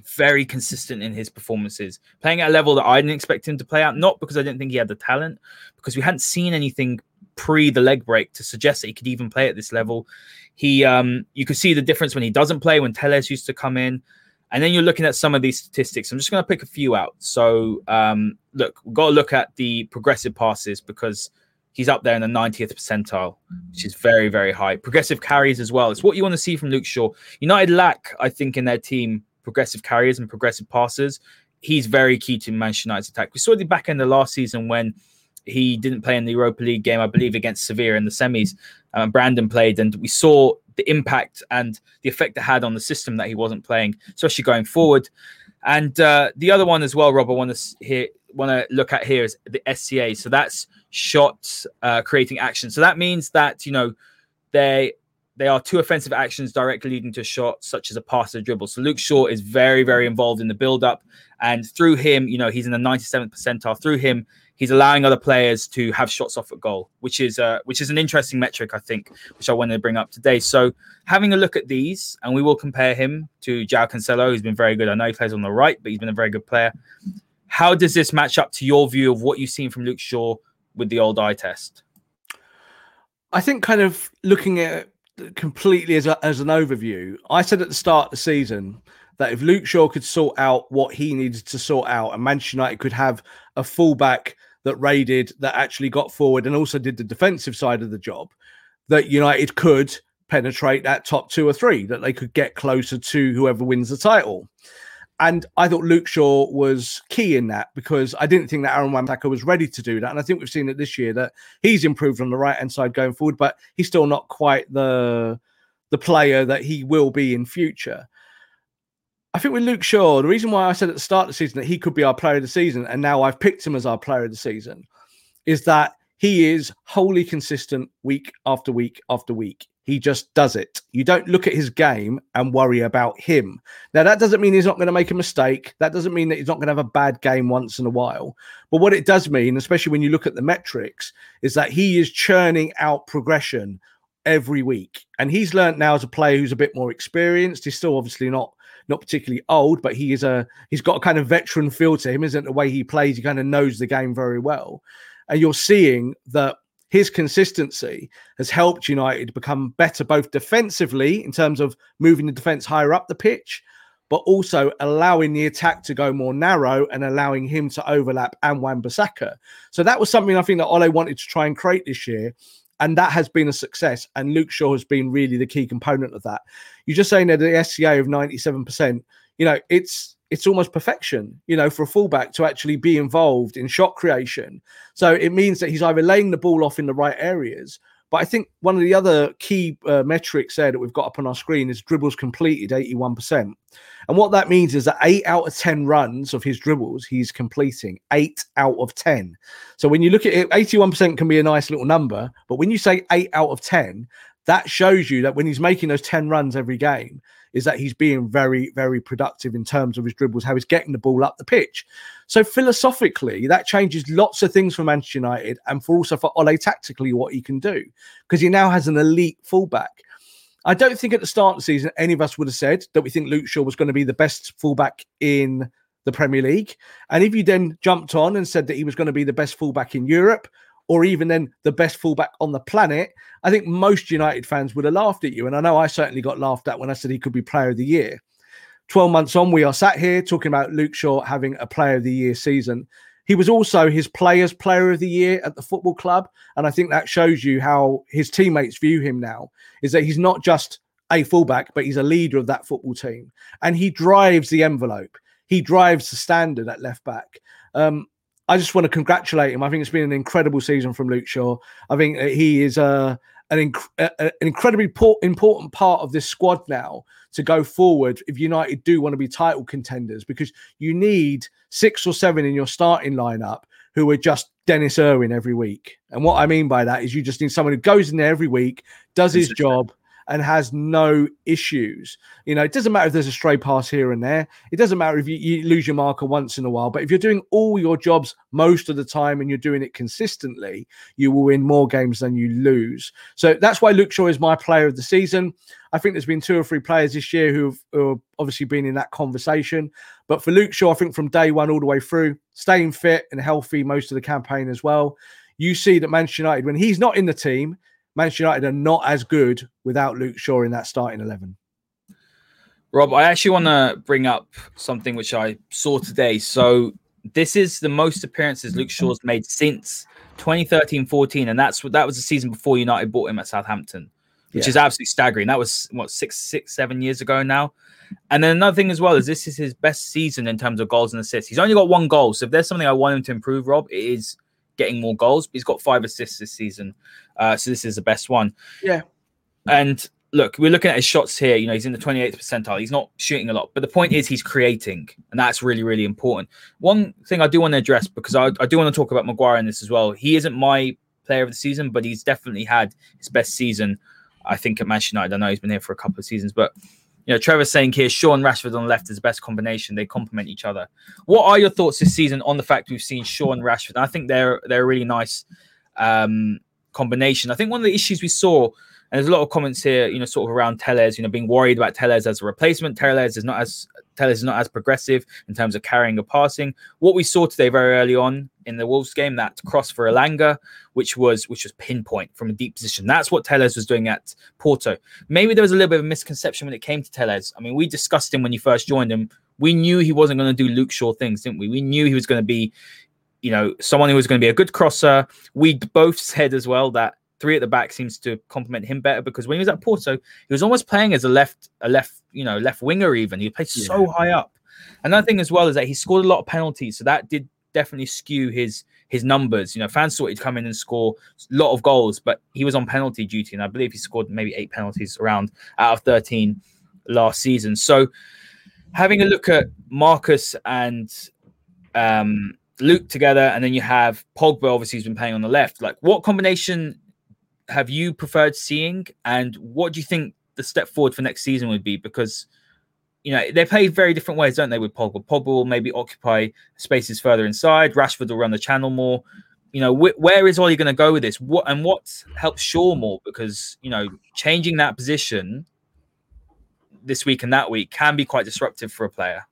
very consistent in his performances, playing at a level that I didn't expect him to play at. Not because I didn't think he had the talent, because we hadn't seen anything pre the leg break to suggest that he could even play at this level. He, um, you could see the difference when he doesn't play, when Telles used to come in. And then you're looking at some of these statistics. I'm just going to pick a few out. So, um, look, we've got to look at the progressive passes because he's up there in the 90th percentile, which is very, very high. Progressive carries as well. It's what you want to see from Luke Shaw. United lack, I think, in their team progressive carriers and progressive passes. He's very key to Manchester United's attack. We saw the back end of last season when he didn't play in the Europa League game, I believe, against Sevilla in the semis. Um, Brandon played, and we saw the impact and the effect it had on the system that he wasn't playing, especially going forward. And uh, the other one as well, Rob, I want to hear, want to look at here is the SCA. So that's shots uh, creating action. So that means that you know they they are two offensive actions directly leading to a shot, such as a pass or a dribble. So Luke Shaw is very, very involved in the build-up, and through him, you know, he's in the 97th percentile. Through him, he's allowing other players to have shots off at goal, which is uh, which is an interesting metric, I think, which I wanted to bring up today. So having a look at these, and we will compare him to João Cancelo, who's been very good. I know he plays on the right, but he's been a very good player. How does this match up to your view of what you've seen from Luke Shaw with the old eye test? I think kind of looking at completely as, a, as an overview, I said at the start of the season that if Luke Shaw could sort out what he needed to sort out, and Manchester United could have a fullback that raided, that actually got forward, and also did the defensive side of the job, that United could penetrate that top two or three, that they could get closer to whoever wins the title. And I thought Luke Shaw was key in that because I didn't think that Aaron wan was ready to do that. And I think we've seen it this year that he's improved on the right hand side going forward, but he's still not quite the the player that he will be in future. I think with Luke Shaw, the reason why I said at the start of the season that he could be our player of the season, and now I've picked him as our player of the season, is that he is wholly consistent week after week after week. He just does it. You don't look at his game and worry about him. Now, that doesn't mean he's not going to make a mistake. That doesn't mean that he's not going to have a bad game once in a while. But what it does mean, especially when you look at the metrics, is that he is churning out progression every week. And he's learned now as a player who's a bit more experienced. He's still obviously not not particularly old, but he is a he's got a kind of veteran feel to him, isn't the way he plays? He kind of knows the game very well. And you're seeing that his consistency has helped United become better both defensively in terms of moving the defense higher up the pitch, but also allowing the attack to go more narrow and allowing him to overlap and Wan-Bissaka. So that was something I think that Ole wanted to try and create this year. And that has been a success. And Luke Shaw has been really the key component of that. You're just saying that the SCA of 97%, you know, it's it's almost perfection, you know, for a fullback to actually be involved in shot creation. So it means that he's either laying the ball off in the right areas. But I think one of the other key uh, metrics there that we've got up on our screen is dribbles completed, 81%. And what that means is that eight out of 10 runs of his dribbles, he's completing eight out of 10. So when you look at it, 81% can be a nice little number. But when you say eight out of 10, that shows you that when he's making those 10 runs every game, is that he's being very, very productive in terms of his dribbles, how he's getting the ball up the pitch. So philosophically, that changes lots of things for Manchester United and for also for Ole tactically what he can do because he now has an elite fullback. I don't think at the start of the season any of us would have said that we think Luke Shaw was going to be the best fullback in the Premier League. And if you then jumped on and said that he was going to be the best fullback in Europe, or even then the best fullback on the planet, I think most United fans would have laughed at you. And I know I certainly got laughed at when I said he could be player of the year. 12 months on, we are sat here talking about Luke Shaw having a player of the year season. He was also his players' player of the year at the football club. And I think that shows you how his teammates view him now is that he's not just a fullback, but he's a leader of that football team. And he drives the envelope, he drives the standard at left back. Um, I just want to congratulate him. I think it's been an incredible season from Luke Shaw. I think he is uh, an, inc- an incredibly important part of this squad now to go forward if United do want to be title contenders because you need six or seven in your starting lineup who are just Dennis Irwin every week. And what I mean by that is you just need someone who goes in there every week, does his job, and has no issues. You know, it doesn't matter if there's a stray pass here and there. It doesn't matter if you, you, lose your marker once in a while. But if you're doing all your jobs most of the time and you're doing it consistently, you will win more games than you lose. So that's why Luke Shaw is my player of the season. I think there's been two or three players this year who've, who have obviously been in that conversation. But for Luke Shaw, I think from day one all the way through, staying fit and healthy most of the campaign as well. You see that Manchester United, when he's not in the team, Manchester United are not as good without Luke Shaw in that starting 11. Rob, I actually want to bring up something which I saw today. So, this is the most appearances Luke Shaw's made since 2013 14. And that's what that was the season before United bought him at Southampton, which yeah. is absolutely staggering. That was what six, six, seven years ago now. And then another thing as well is this is his best season in terms of goals and assists. He's only got one goal. So, if there's something I want him to improve, Rob, it is getting more goals. He's got five assists this season, uh, so this is the best one. Yeah. And look, we're looking at his shots here. You know, he's in the 28th percentile. He's not shooting a lot, but the point is he's creating, and that's really, really important. One thing I do want to address because I, I do want to talk about Maguire in this as well. He isn't my player of the season, but he's definitely had his best season I think at Manchester United. I know he's been here for a couple of seasons, but you know, Trevor's saying here, and Rashford on the left is the best combination. They complement each other. What are your thoughts this season on the fact we've seen and Rashford? I think they're they're a really nice um, combination. I think one of the issues we saw, and there's a lot of comments here, you know, sort of around Telles, you know, being worried about Telles as a replacement. Telles is not as Telles is not as progressive in terms of carrying or passing. What we saw today very early on in the Wolves game, that cross for Elanga, which was which was pinpoint from a deep position. That's what Telles was doing at Porto. Maybe there was a little bit of a misconception when it came to Telles. I mean, we discussed him when you first joined him. We knew he wasn't going to do Luke Shaw things, didn't we? We knew he was going to be, you know, someone who was going to be a good crosser. We both said as well that three at the back seems to complement him better because when he was at Porto, he was almost playing as a left, a left, you know, left winger. Even he played yeah. so high up. Another thing as well is that he scored a lot of penalties, so that did definitely skew his his numbers. You know, fans thought he'd come in and score a lot of goals, but he was on penalty duty, and I believe he scored maybe eight penalties around out of thirteen last season. So, having a look at Marcus and um, Luke together, and then you have Pogba. Obviously, he's been playing on the left. Like, what combination have you preferred seeing, and what do you think the step forward for next season would be? Because you know they play very different ways, don't they? With Pogba, Pogba will maybe occupy spaces further inside. Rashford will run the channel more. You know, wh- where is Ole going to go with this? What and what helps Shaw more? Because you know, changing that position this week and that week can be quite disruptive for a player.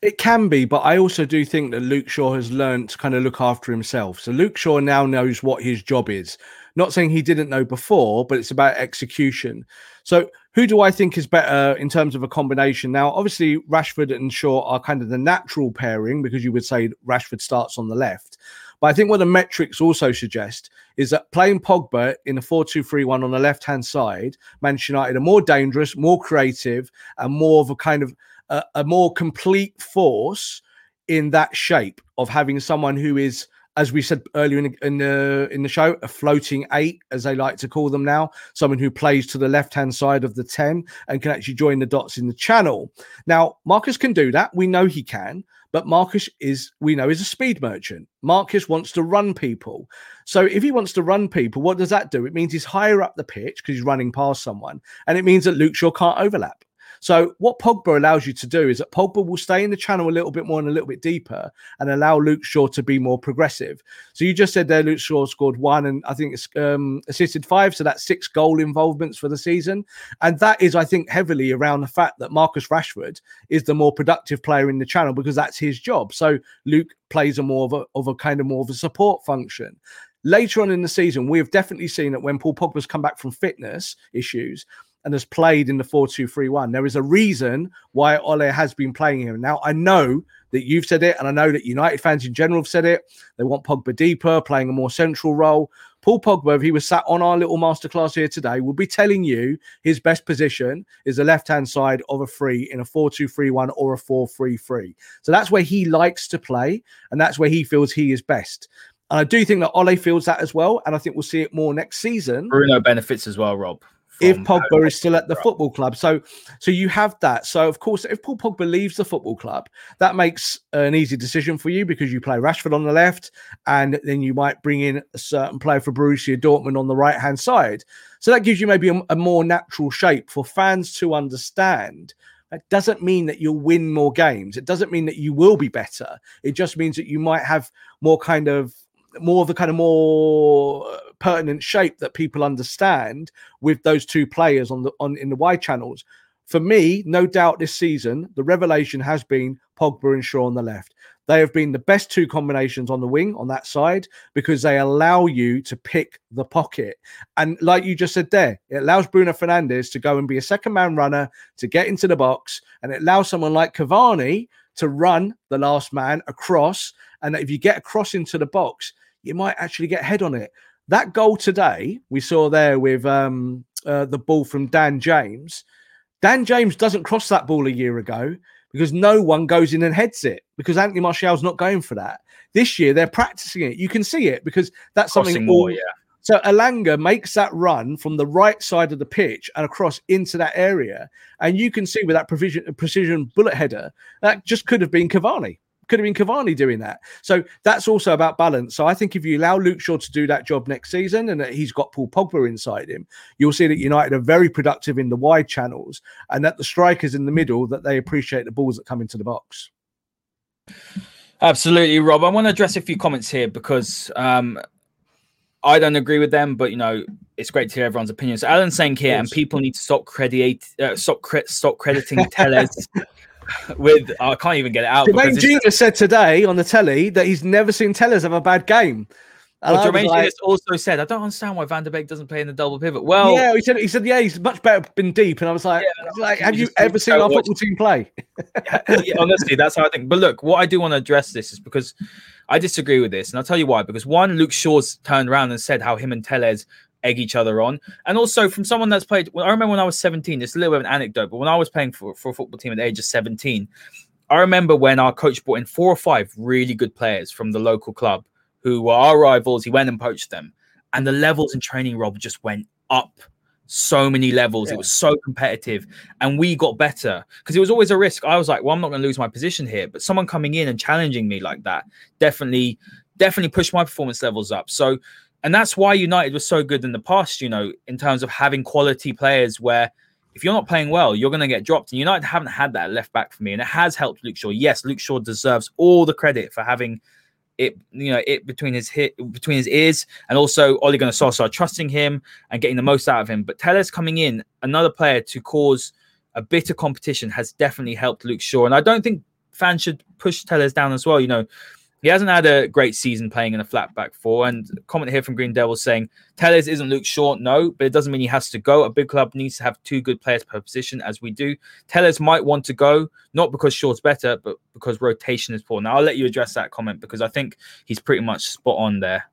It can be, but I also do think that Luke Shaw has learned to kind of look after himself. So Luke Shaw now knows what his job is. Not saying he didn't know before, but it's about execution. So, who do I think is better in terms of a combination? Now, obviously, Rashford and Shaw are kind of the natural pairing because you would say Rashford starts on the left. But I think what the metrics also suggest is that playing Pogba in a 4 2 3 1 on the left hand side, Manchester United are more dangerous, more creative, and more of a kind of a, a more complete force in that shape of having someone who is as we said earlier in, in the in the show, a floating eight, as they like to call them now, someone who plays to the left hand side of the ten and can actually join the dots in the channel. Now, Marcus can do that. We know he can, but Marcus is we know is a speed merchant. Marcus wants to run people. So if he wants to run people, what does that do? It means he's higher up the pitch because he's running past someone, and it means that Luke Shaw can't overlap. So what Pogba allows you to do is that Pogba will stay in the channel a little bit more and a little bit deeper and allow Luke Shaw to be more progressive. So you just said there Luke Shaw scored one and I think it's um, assisted five, so that's six goal involvements for the season, and that is I think heavily around the fact that Marcus Rashford is the more productive player in the channel because that's his job. So Luke plays a more of a, of a kind of more of a support function later on in the season, we have definitely seen that when Paul Pogba's come back from fitness issues, and has played in the 4 2 3 1. There is a reason why Ole has been playing him. Now, I know that you've said it, and I know that United fans in general have said it. They want Pogba deeper, playing a more central role. Paul Pogba, if he was sat on our little masterclass here today, would be telling you his best position is the left hand side of a three in a 4 2 3 1 or a 4 3 3. So that's where he likes to play, and that's where he feels he is best. And I do think that Ole feels that as well. And I think we'll see it more next season. Bruno benefits as well, Rob if Pogba is still at the football club. So, so you have that. So, of course, if Paul Pogba leaves the football club, that makes an easy decision for you because you play Rashford on the left, and then you might bring in a certain player for Borussia Dortmund on the right hand side. So that gives you maybe a, a more natural shape for fans to understand. That doesn't mean that you'll win more games. It doesn't mean that you will be better. It just means that you might have more kind of more of the kind of more uh, pertinent shape that people understand with those two players on the on in the wide channels. For me, no doubt this season, the revelation has been Pogba and Shaw on the left. They have been the best two combinations on the wing on that side because they allow you to pick the pocket. And like you just said there, it allows Bruno Fernandes to go and be a second man runner to get into the box. And it allows someone like Cavani to run the last man across. And if you get across into the box, you might actually get head on it. That goal today we saw there with um, uh, the ball from Dan James. Dan James doesn't cross that ball a year ago because no one goes in and heads it because Anthony Martial's not going for that. This year they're practicing it. You can see it because that's Crossing something more, all, yeah. So Elanga makes that run from the right side of the pitch and across into that area, and you can see with that precision, precision bullet header that just could have been Cavani could have been Cavani doing that. So that's also about balance. So I think if you allow Luke Shaw to do that job next season and that he's got Paul Pogba inside him, you'll see that United are very productive in the wide channels and that the strikers in the middle that they appreciate the balls that come into the box. Absolutely, Rob. I want to address a few comments here because um, I don't agree with them, but you know, it's great to hear everyone's opinions. So Alan's saying here, and people need to stop credit, uh, stop cre- stop crediting Telles with. I can't even get it out. Jermaine Jenas said today on the telly that he's never seen Telles have a bad game. And well, Jermaine like, also said, I don't understand why Van der Beek doesn't play in the double pivot. Well, yeah, he said, he said, yeah, he's much better been deep. And I was like, yeah, like have you ever seen our football team play? yeah, yeah, honestly, that's how I think. But look, what I do want to address this is because I disagree with this, and I'll tell you why. Because one, Luke Shaw's turned around and said how him and Telles egg each other on, and also from someone that's played. Well, I remember when I was 17. It's a little bit of an anecdote, but when I was playing for, for a football team at the age of 17, I remember when our coach brought in four or five really good players from the local club who were our rivals. He went and poached them, and the levels in training, Rob, just went up so many levels. Yeah. It was so competitive, and we got better because it was always a risk. I was like, well, I'm not going to lose my position here, but someone coming in and challenging me like that definitely, definitely pushed my performance levels up. So, and that's why United was so good in the past. You know, in terms of having quality players where. If you're not playing well, you're going to get dropped. And United haven't had that left back for me, and it has helped Luke Shaw. Yes, Luke Shaw deserves all the credit for having it you know it between his hit between his ears and also Ole Gunnar Solskjaer trusting him and getting the most out of him. But Telles coming in, another player to cause a bit of competition has definitely helped Luke Shaw. And I don't think fans should push Telles down as well. You know, he hasn't had a great season playing in a flat back four. And comment here from Green Devils saying Telles isn't Luke Shaw, No, but it doesn't mean he has to go. A big club needs to have two good players per position, as we do. Telles might want to go, not because Shaw's better, but because rotation is poor. Now, I'll let you address that comment because I think he's pretty much spot on there.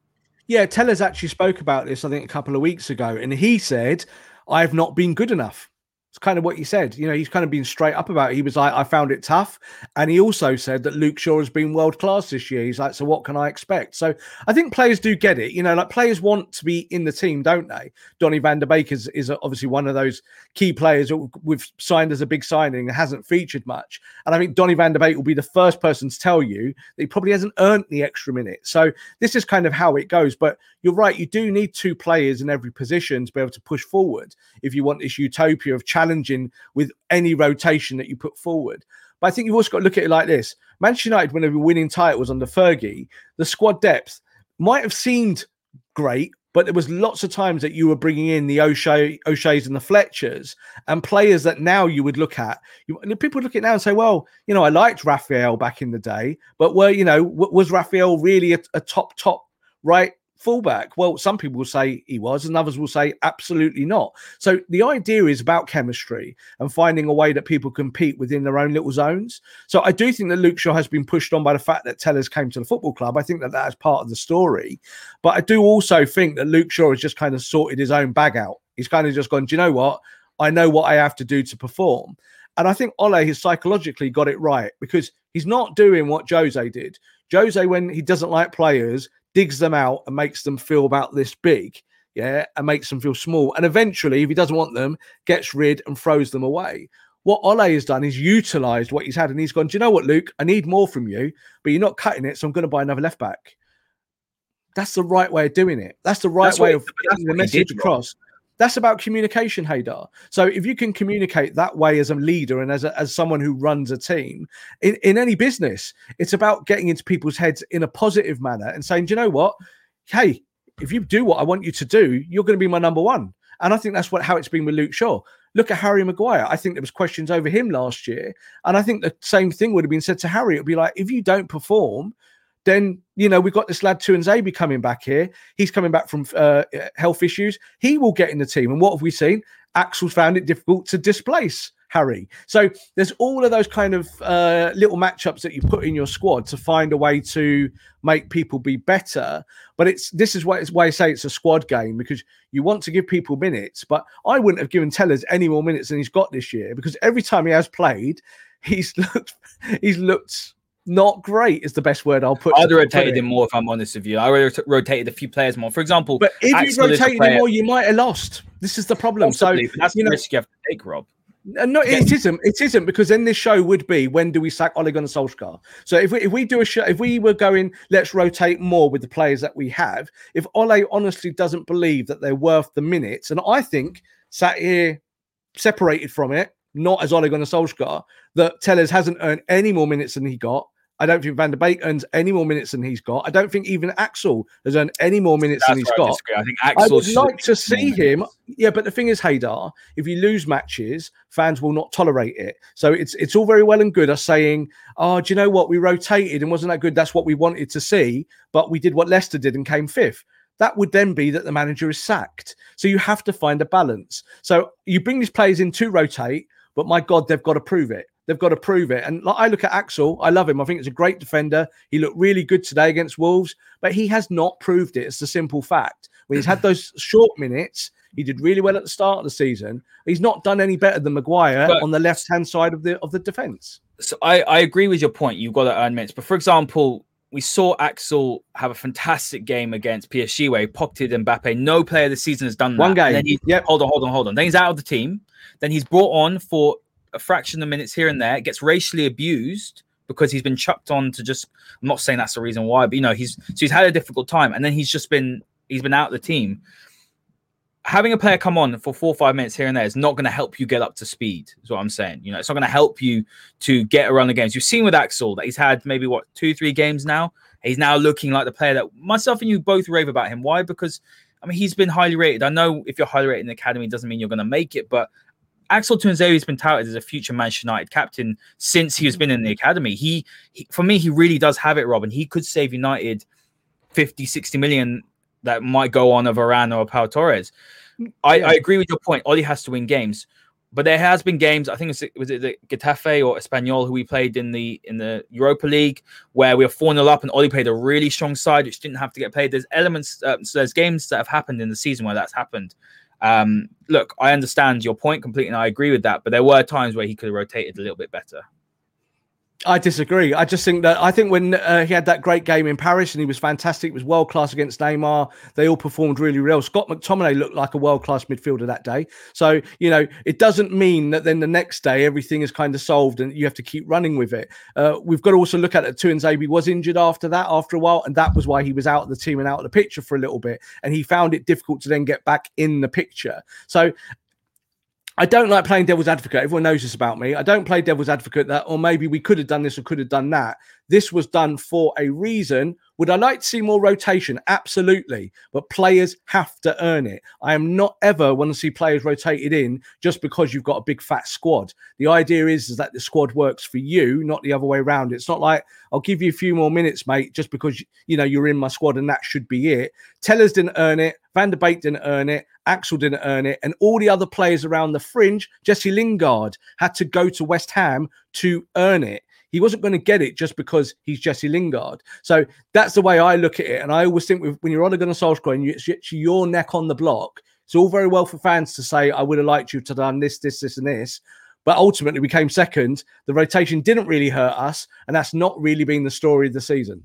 Yeah, Telles actually spoke about this, I think, a couple of weeks ago. And he said, I've not been good enough. It's kind of what he said. You know, he's kind of been straight up about it. He was like, I found it tough. And he also said that Luke Shaw has been world class this year. He's like, so what can I expect? So I think players do get it. You know, like players want to be in the team, don't they? Donny van der Beek is, is obviously one of those key players we've signed as a big signing and hasn't featured much. And I think Donny van der Beek will be the first person to tell you that he probably hasn't earned the extra minute. So this is kind of how it goes. But you're right, you do need two players in every position to be able to push forward if you want this utopia of challenge challenging with any rotation that you put forward. But I think you've also got to look at it like this Manchester United, when they were winning titles under Fergie, the squad depth might have seemed great, but there was lots of times that you were bringing in the O'Shea, O'Shea's and the Fletchers and players that now you would look at. You, people look at now and say, well, you know, I liked Rafael back in the day, but were, you know, was Rafael really a, a top, top right fullback? Well, some people will say he was, and others will say absolutely not. So the idea is about chemistry and finding a way that people compete within their own little zones. So I do think that Luke Shaw has been pushed on by the fact that Telles came to the football club. I think that that is part of the story. But I do also think that Luke Shaw has just kind of sorted his own bag out. He's kind of just gone, do you know what? I know what I have to do to perform. And I think Ole has psychologically got it right because he's not doing what Jose did. Jose, when he doesn't like players, digs them out and makes them feel about this big, yeah, and makes them feel small. And eventually, if he doesn't want them, gets rid and throws them away. What Ole has done is utilized what he's had, and he's gone, Do you know what, Luke? I need more from you, but you're not cutting it, so I'm going to buy another left back. That's the right way of doing it. That's the right that's way what, of getting the message across. That's about communication, Haider. So if you can communicate that way as a leader and as, a, as someone who runs a team in, in any business, it's about getting into people's heads in a positive manner and saying, do you know what? Hey, if you do what I want you to do, you're going to be my number one. And I think that's what how it's been with Luke Shaw. Look at Harry Maguire. I think there was questions over him last year, and I think the same thing would have been said to Harry. It'd be like, if you don't perform, then you know we've got this lad Tuanzebe coming back here. He's coming back from uh, health issues. He will get in the team. And what have we seen? Axel's found it difficult to displace Harry. So there's all of those kind of uh, little matchups that you put in your squad to find a way to make people be better. But it's this is why it's why I say it's a squad game because you want to give people minutes. But I wouldn't have given Telles any more minutes than he's got this year because every time he has played, he's looked he's looked not great is the best word I'll put. I'd have rotated him more if I'm honest with you. I would have rotated a few players more. For example, but if you rotated him more, you might have lost. This is the problem. Possibly, so that's you the know, risk you have to take, Rob. No, it isn't. It isn't because then this show would be when do we sack Ole Gunnar Solskjaer? So if we if we do a show, if we were going, let's rotate more with the players that we have. If Ole honestly doesn't believe that they're worth the minutes, and I think sat here separated from it, not as Ole Gunnar Solskjaer, that Telles hasn't earned any more minutes than he got. I don't think Van der Beek earns any more minutes than he's got. I don't think even Axel has earned any more minutes That's than he's got. I, I think Axel I would like to see him. Yeah, but the thing is, Haider, if you lose matches, fans will not tolerate it. So it's it's all very well and good us saying, "Oh, do you know what? We rotated and wasn't that good. That's what we wanted to see, but we did what Leicester did and came fifth that would then be that the manager is sacked. So you have to find a balance. So you bring these players in to rotate, but my God, they've got to prove it. They've got to prove it. And like, I look at Axel, I love him. I think it's a great defender. He looked really good today against Wolves, but he has not proved it. It's a simple fact. When he's had those short minutes, he did really well at the start of the season. He's not done any better than Maguire but, on the left hand side of the of the defense. So I, I agree with your point. You've got to earn minutes. But for example, we saw Axel have a fantastic game against PSG where he pocketed Mbappe. No player this season has done that. One game. then he, yep. Hold on, hold on, hold on. Then he's out of the team. Then he's brought on for a fraction of minutes here and there, gets racially abused because he's been chucked on to just I'm not saying that's the reason why, but you know, he's so he's had a difficult time and then he's just been he's been out of the team. Having a player come on for four or five minutes here and there is not going to help you get up to speed, is what I'm saying. You know, it's not going to help you to get around the games. You've seen with Axel that he's had maybe what two, three games now. He's now looking like the player that myself and you both rave about him. Why? Because I mean, he's been highly rated. I know if you're highly rated in the academy, doesn't mean you're going to make it, but Axel Tuanzebe has been touted as a future Manchester United captain since he has been in the academy. He, he, for me, he really does have it, Robin. He could save United 50, 60 million that might go on a Varane or a Pau Torres. I. I, agree with your point. Ole has to win games, but there has been games. I think it was, was it the Getafe or Espanyol who we played in the in the Europa League where we were four 0 up and Ole played a really strong side which didn't have to get played. There's elements, uh, so there's games that have happened in the season where that's happened. Um, look, I understand your point completely, and I agree with that. But there were times where he could have rotated a little bit better. I disagree. I just think that I think when uh, he had that great game in Paris and he was fantastic, was world class against Neymar. They all performed really well. Scott McTominay looked like a world class midfielder that day. So you know, it doesn't mean that then the next day everything is kind of solved and you have to keep running with it. Uh, we've got to also look at it. Tuanzebe was injured after that, after a while, and that was why he was out of the team and out of the picture for a little bit. And he found it difficult to then get back in the picture. So I don't like playing devil's advocate. Everyone knows this about me. I don't play devil's advocate that, or maybe we could have done this or could have done that. This was done for a reason. Would I like to see more rotation? Absolutely. But players have to earn it. I am not ever want to see players rotated in just because you've got a big fat squad. The idea is, is that the squad works for you, not the other way around. It's not like I'll give you a few more minutes, mate, just because you know you're in my squad and that should be it. Telles didn't earn it. Van der Beek didn't earn it. Axel didn't earn it. And all the other players around the fringe, Jesse Lingard had to go to West Ham to earn it. He wasn't going to get it just because he's Jesse Lingard. So that's the way I look at it. And I always think when you're Ole Gunnar Solskjaer and it's your neck on the block, it's all very well for fans to say, I would have liked you to have done this, this, this, and this. But ultimately, we came second. The rotation didn't really hurt us. And that's not really been the story of the season.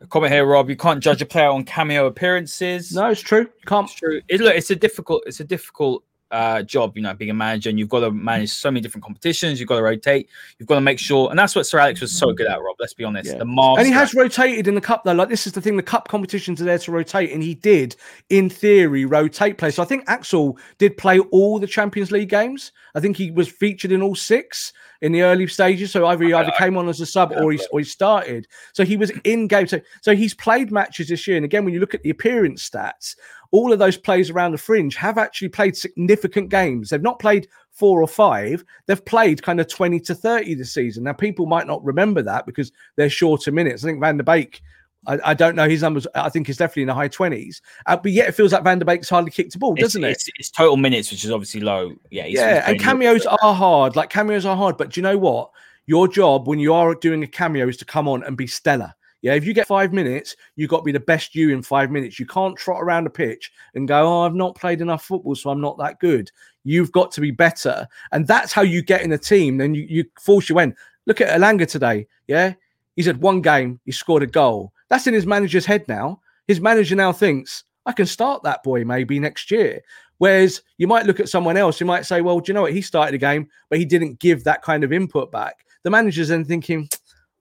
A comment here, Rob. You can't judge a player on cameo appearances. No, it's true. You can't. It's true. It, look, it's a difficult. It's a difficult uh, job, you know, being a manager, and you've got to manage so many different competitions. You've got to rotate. You've got to make sure, and that's what Sir Alex was so good at, Rob. Let's be honest. Yeah. The master. and he has rotated in the cup though. Like this is the thing: the cup competitions are there to rotate, and he did, in theory, rotate play. So I think Axel did play all the Champions League games. I think he was featured in all six in the early stages. So either he either came on as a sub or he, or he started. So he was in game. So, so he's played matches this year. And again, when you look at the appearance stats, all of those players around the fringe have actually played significant games. They've not played four or five, they've played kind of 20 to 30 this season. Now, people might not remember that because they're shorter minutes. I think Van der Beek. I, I don't know his numbers. I think he's definitely in the high twenties, uh, but yet it feels like Van der Beek's hardly kicked a ball, doesn't it's, it? It's, it's, total minutes, which is obviously low. Yeah, yeah, and cameos are hard. Like cameos are hard, but do you know what? Your job when you are doing a cameo is to come on and be stellar. Yeah, if you get five minutes, you've got to be the best you in five minutes. You can't trot around the pitch and go, Oh, I've not played enough football, so I'm not that good. You've got to be better. And that's how you get in a team. Then you, you force you in. Look at Elanga today. Yeah. He's had one game, he scored a goal. That's in his manager's head now. His manager now thinks, I can start that boy maybe next year. Whereas you might look at someone else, you might say, well, do you know what? He started a game, but he didn't give that kind of input back. The manager's then thinking,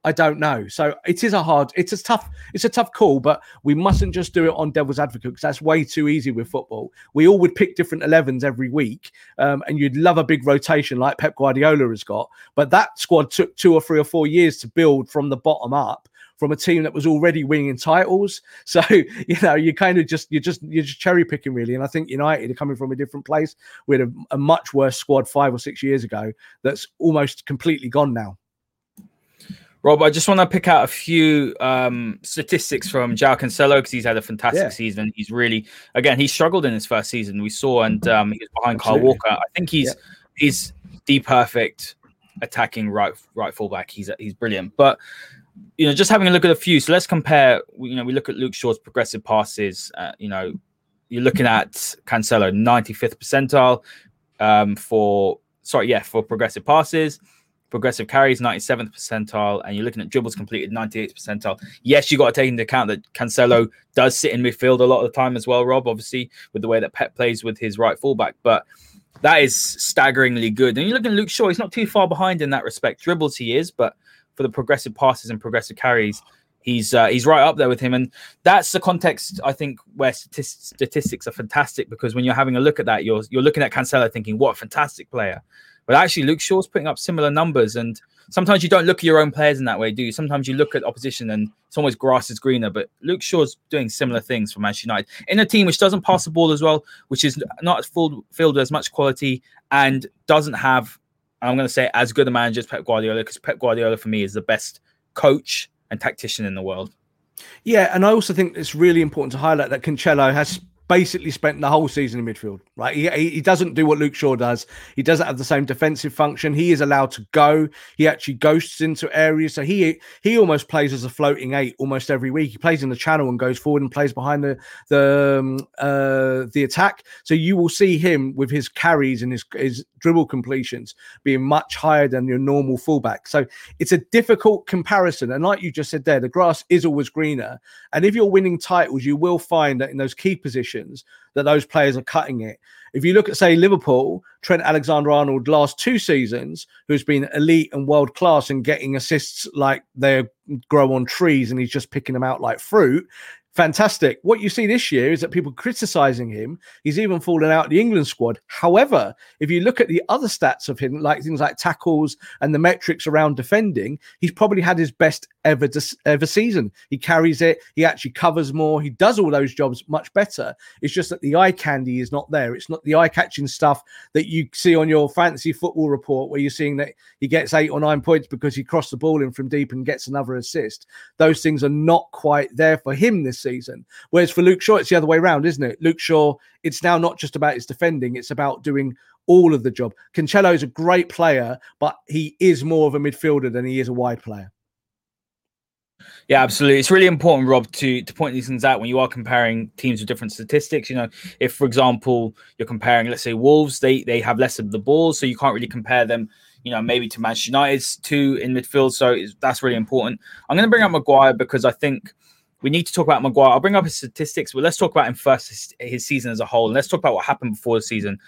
I don't know. So it is a hard, it's a tough, it's a tough call, but we mustn't just do it on devil's advocate because that's way too easy with football. We all would pick different 11s every week, um, and you'd love a big rotation like Pep Guardiola has got. But that squad took two or three or four years to build from the bottom up from a team that was already winning titles. So you know, you kind of just you're just you're just cherry picking really. And I think United are coming from a different place. Had a, a much worse squad five or six years ago that's almost completely gone now. Rob, I just want to pick out a few um, statistics from João Cancelo because he's had a fantastic yeah. season. He's really, again, he struggled in his first season. We saw, and um, he was behind Absolutely. Kyle Walker. I think he's yeah. he's the perfect attacking right right fullback. He's he's brilliant. But you know, just having a look at a few. So let's compare. You know, we look at Luke Shaw's progressive passes. Uh, you know, you're looking at Cancelo 95th percentile um, for sorry, yeah, for progressive passes. Progressive carries 97th percentile, and you're looking at dribbles completed 98th percentile. Yes, you got to take into account that Cancelo does sit in midfield a lot of the time as well, Rob. Obviously, with the way that Pep plays with his right fullback, but that is staggeringly good. And you look at Luke Shaw; he's not too far behind in that respect. Dribbles he is, but for the progressive passes and progressive carries, he's uh, he's right up there with him. And that's the context I think where statistics, statistics are fantastic because when you're having a look at that, you're you're looking at Cancelo thinking, what a fantastic player. But actually, Luke Shaw's putting up similar numbers. And sometimes you don't look at your own players in that way, do you? Sometimes you look at opposition and it's almost grass is greener. But Luke Shaw's doing similar things for Manchester United in a team which doesn't pass the ball as well, which is not full, filled with as much quality and doesn't have I'm going to say as good a manager as Pep Guardiola because Pep Guardiola for me is the best coach and tactician in the world. Yeah, and I also think it's really important to highlight that Cancelo has basically spent the whole season in midfield, right? He, he doesn't do what Luke Shaw does. He doesn't have the same defensive function. He is allowed to go. He actually ghosts into areas. So he he almost plays as a floating eight almost every week. He plays in the channel and goes forward and plays behind the the um, uh, the attack. So you will see him with his carries and his his dribble completions being much higher than your normal fullback. So it's a difficult comparison. And like you just said there, the grass is always greener. And if you're winning titles, you will find that in those key positions that those players are cutting it. If you look at, say, Liverpool, Trent Alexander Arnold last two seasons, who's been elite and world class and getting assists like they grow on trees and he's just picking them out like fruit fantastic. What you see this year is that people criticizing him. He's even fallen out the England squad. However, if you look at the other stats of him, like things like tackles and the metrics around defending, he's probably had his best ever ever season. He carries it. He actually covers more. He does all those jobs much better. It's just that the eye candy is not there. It's not the eye catching stuff that you see on your fantasy football report where you're seeing that he gets eight or nine points because he crossed the ball in from deep and gets another assist. Those things are not quite there for him this season. Whereas for Luke Shaw, it's the other way around, isn't it? Luke Shaw, it's now not just about his defending, it's about doing all of the job. Cancelo is a great player, but he is more of a midfielder than he is a wide player. Yeah, absolutely. It's really important, Rob, to to point these things out when you are comparing teams with different statistics. You know, if for example you're comparing, let's say Wolves, they they have less of the ball, so you can't really compare them. You know, maybe to Manchester United's two in midfield. So that's really important. I'm going to bring up Maguire because I think we need to talk about Maguire. I'll bring up his statistics, but let's talk about him first, his, his season as a whole. And let's talk about what happened before the season,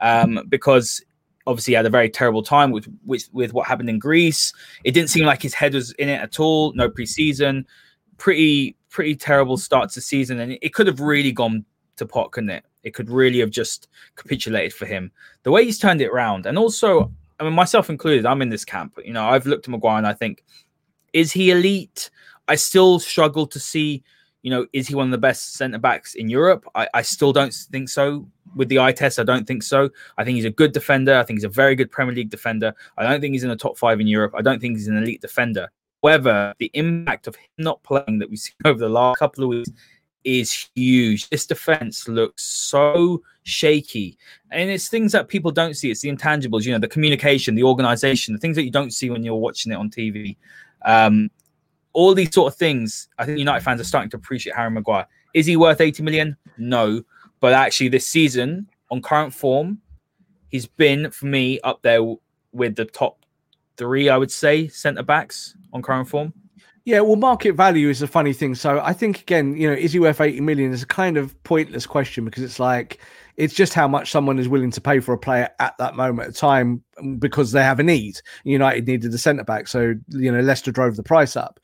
um, because obviously had a very terrible time with, with with what happened in Greece. It didn't seem like his head was in it at all. No preseason, pretty pretty terrible start to season, and it could have really gone to pot, couldn't it? It could really have just capitulated for him. The way he's turned it around, and also, I mean, myself included, I'm in this camp. You know, I've looked at Maguire and I think, is he elite? I still struggle to see, you know, is he one of the best centre backs in Europe? I, I still don't think so. With the eye test, I don't think so. I think he's a good defender. I think he's a very good Premier League defender. I don't think he's in the top five in Europe. I don't think he's an elite defender. However, the impact of him not playing that we've seen over the last couple of weeks is huge. This defense looks so shaky. And it's things that people don't see. It's the intangibles, you know, the communication, the organization, the things that you don't see when you're watching it on TV. Um, all these sort of things, I think United fans are starting to appreciate Harry Maguire. Is he worth 80 million? No. But actually, this season, on current form, he's been, for me, up there with the top three, I would say, centre backs on current form. Yeah, well, market value is a funny thing. So I think again, you know, is he worth 80 million is a kind of pointless question because it's like it's just how much someone is willing to pay for a player at that moment of time because they have a need. United needed a centre back, so you know Leicester drove the price up.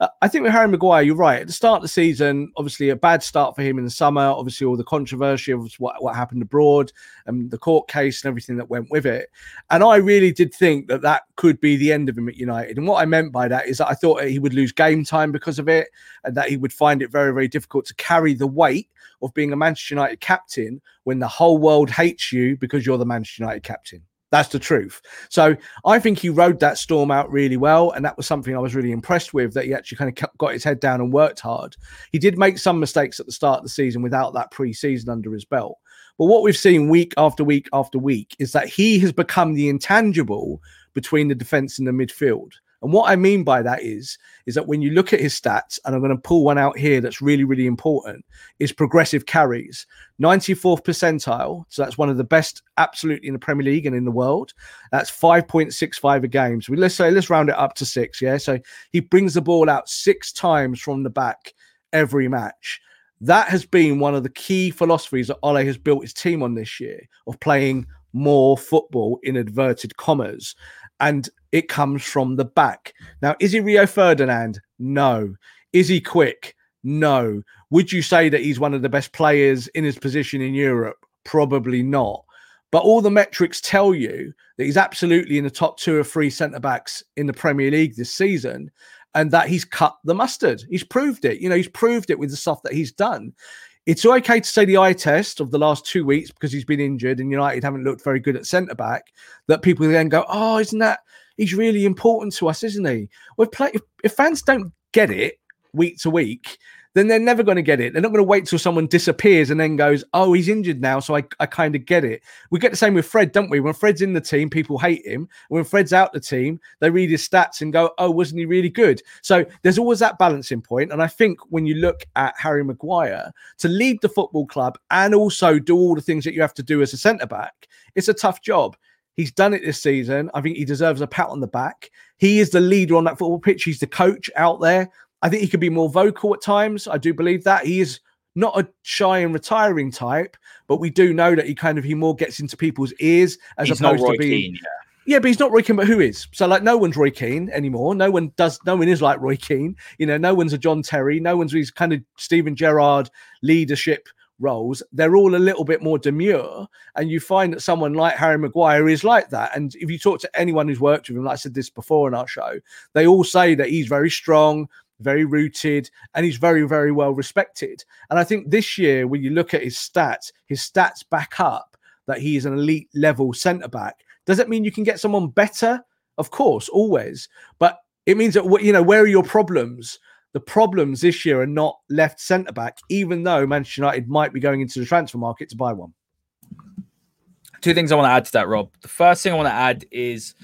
Uh, I think with Harry Maguire, you're right. At the start of the season, obviously a bad start for him in the summer. Obviously, all the controversy of what, what happened abroad and the court case and everything that went with it. And I really did think that that could be the end of him at United. And what I meant by that is that I thought he would lose game time because of it and that he would find it very, very difficult to carry the weight of being a Manchester United captain when the whole world hates you because you're the Manchester United captain. That's the truth. So I think he rode that storm out really well. And that was something I was really impressed with that he actually kind of got his head down and worked hard. He did make some mistakes at the start of the season without that pre season under his belt. But what we've seen week after week after week is that he has become the intangible between the defense and the midfield. And what I mean by that is, is that when you look at his stats, and I'm going to pull one out here that's really, really important, is progressive carries. 94th percentile. So that's one of the best absolutely in the Premier League and in the world. That's 5.65 a game. So let's say let's round it up to six. Yeah. So he brings the ball out six times from the back every match. That has been one of the key philosophies that Ole has built his team on this year of playing more football in inverted commas and it comes from the back. Now, is he Rio Ferdinand? No. Is he quick? No. Would you say that he's one of the best players in his position in Europe? Probably not. But all the metrics tell you that he's absolutely in the top two or three centre backs in the Premier League this season and that he's cut the mustard. He's proved it. You know, he's proved it with the stuff that he's done. It's okay to say the eye test of the last two weeks because he's been injured and United haven't looked very good at centre back. That people then go, oh, isn't that he's really important to us, isn't he? Well, play, if, if fans don't get it week to week, then they're never going to get it. They're not going to wait till someone disappears and then goes, "Oh, he's injured now," so I, I kind of get it. We get the same with Fred, don't we? When Fred's in the team, people hate him. When Fred's out the team, they read his stats and go, "Oh, wasn't he really good?" So there's always that balancing point. And I think when you look at Harry Maguire to lead the football club and also do all the things that you have to do as a centre back, it's a tough job. He's done it this season. I think he deserves a pat on the back. He is the leader on that football pitch. He's the coach out there. I think he could be more vocal at times. I do believe that he is not a shy and retiring type, but we do know that he kind of he more gets into people's ears as he's opposed to being. Keane, yeah. Yeah, but he's not Roy Keane, but who is? So like no one's Roy Keane anymore. No one does no one is like Roy Keane. You know, no one's a John Terry, no one's these kind of Steven Gerrard leadership roles. They're all a little bit more demure. And you find that someone like Harry Maguire is like that. And if you talk to anyone who's worked with him, like I said this before in our show, they all say that he's very strong, very rooted, and he's very, very well respected. And I think this year, when you look at his stats, his stats back up that he is an elite level centre back. Does it mean you can get someone better? Of course, always. But it means that you know where are your problems? The problems this year are not left centre back, even though Manchester United might be going into the transfer market to buy one. Two things I want to add to that, Rob. The first thing I want to add is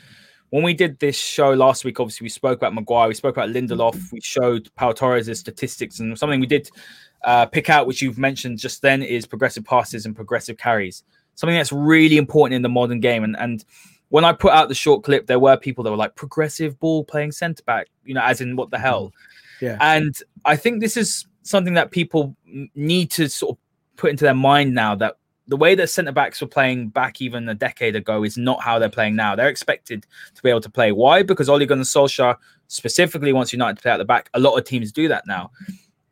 when we did this show last week, obviously we spoke about Maguire, we spoke about Lindelof, we showed Pau Torres' statistics, and something we did uh, pick out, which you've mentioned just then, is progressive passes and progressive carries. Something that's really important in the modern game. And and when I put out the short clip, there were people that were like progressive ball playing centre back, you know, as in what the hell. Yeah. And I think this is something that people need to sort of put into their mind now that the way that centre backs were playing back even a decade ago is not how they're playing now. They're expected to be able to play. Why? Because Ole Gunnar Solskjaer specifically wants United to play at the back. A lot of teams do that now.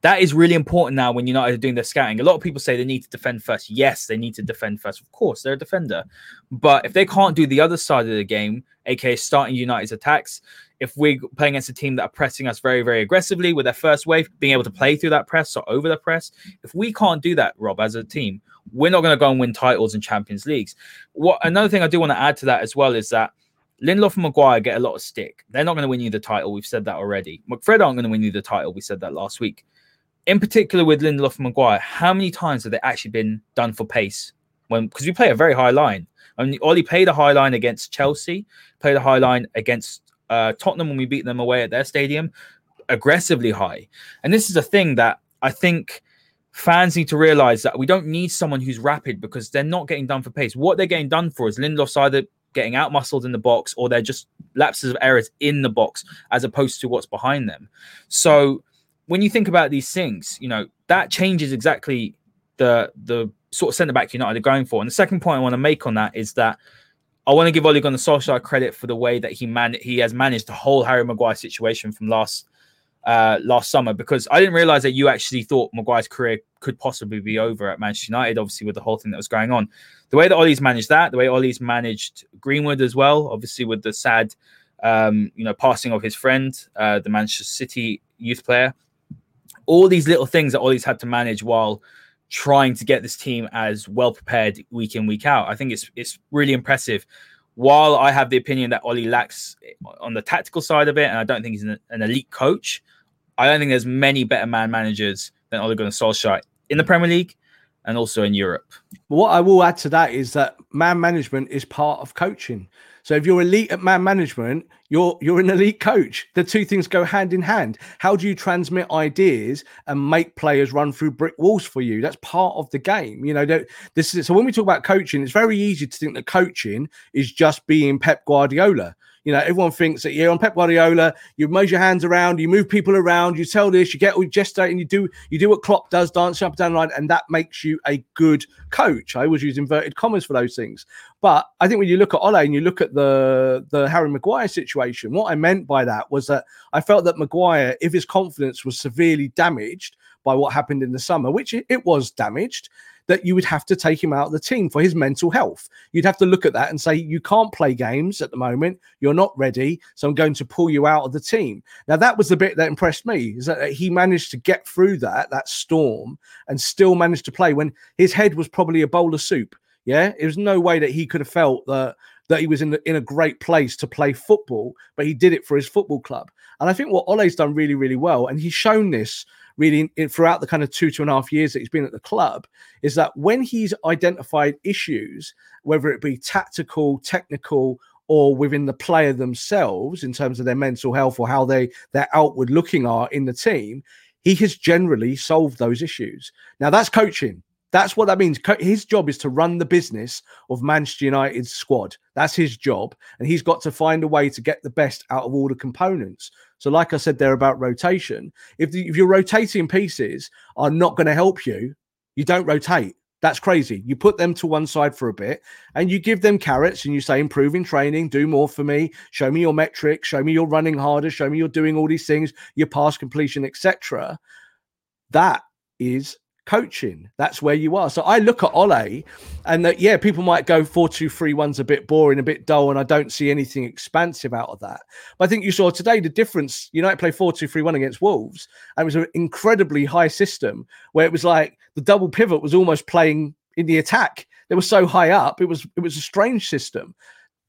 That is really important now when United are doing their scouting. A lot of people say they need to defend first. Yes, they need to defend first. Of course, they're a defender. But if they can't do the other side of the game, aka starting United's attacks, if we're playing against a team that are pressing us very, very aggressively with their first wave, being able to play through that press or over the press, if we can't do that, Rob, as a team, we're not going to go and win titles in Champions Leagues. What another thing I do want to add to that as well is that Lindelof and Maguire get a lot of stick. They're not going to win you the title. We've said that already. McFred aren't going to win you the title. We said that last week. In particular with Lindelof and Maguire, how many times have they actually been done for pace? When because we play a very high line. I mean, Ole played a high line against Chelsea, played a high line against uh, Tottenham when we beat them away at their stadium, aggressively high. And this is a thing that I think fans need to realize that we don't need someone who's rapid because they're not getting done for pace. What they're getting done for is Lindelof's either getting out muscled in the box or they're just lapses of errors in the box as opposed to what's behind them. So when you think about these things, you know, that changes exactly the the sort of centre back United are going for. And the second point I want to make on that is that I want to give Ole Gunnar Solskjaer credit for the way that he man he has managed the whole Harry Maguire situation from last uh, last summer because I didn't realize that you actually thought Maguire's career could possibly be over at Manchester United, obviously with the whole thing that was going on. The way that Ole's managed that, the way Ole's managed Greenwood as well, obviously with the sad, um, you know, passing of his friend, uh, the Manchester City youth player. All these little things that Ole's had to manage while trying to get this team as well prepared week in week out. I think it's it's really impressive. While I have the opinion that Ole lacks on the tactical side of it, and I don't think he's an, an elite coach, I don't think there's many better man managers than Ole Gunnar Solskjaer in the Premier League and also in Europe. What I will add to that is that man management is part of coaching. So if you're elite at man management, you're you're an elite coach. The two things go hand in hand. How do you transmit ideas and make players run through brick walls for you? That's part of the game. You know, this is so when we talk about coaching, it's very easy to think that coaching is just being Pep Guardiola. You know, everyone thinks that you're on Pep Guardiola, you move your hands around, you move people around, you tell this, you get all gestate, and you do you do what Klopp does, dancing up and down the line, and that makes you a good coach. I always use inverted commas for those things. But I think when you look at Ole and you look at the the Harry Maguire situation, what I meant by that was that I felt that Maguire, if his confidence was severely damaged by what happened in the summer, which it was damaged, that you would have to take him out of the team for his mental health. You'd have to look at that and say, you can't play games at the moment. You're not ready. So I'm going to pull you out of the team. Now, that was the bit that impressed me is that he managed to get through that, that storm and still managed to play when his head was probably a bowl of soup. Yeah. There was no way that he could have felt that that he was in the, in a great place to play football, but he did it for his football club. And I think what Ole's done really, really well, and he's shown this really throughout the kind of two two and a half years that he's been at the club is that when he's identified issues whether it be tactical technical or within the player themselves in terms of their mental health or how they their outward looking are in the team he has generally solved those issues. Now that's coaching that's what that means. His job is to run the business of Manchester United's squad. That's his job. And he's got to find a way to get the best out of all the components. So, like I said there about rotation, if, the, if your rotating pieces are not going to help you, you don't rotate. That's crazy. You put them to one side for a bit and you give them carrots and you say, improving training, do more for me, show me your metrics, show me you're running harder, show me you're doing all these things, your pass completion, etc. That is coaching. That's where you are. So I look at Ole and that, yeah, people might go 4 2 3 1's a bit boring, a bit dull, and I don't see anything expansive out of that. But I think you saw today the difference. United play 4 2 3 1 against Wolves, and it was an incredibly high system where it was like the double pivot was almost playing in the attack. They were so high up, it was it was a strange system.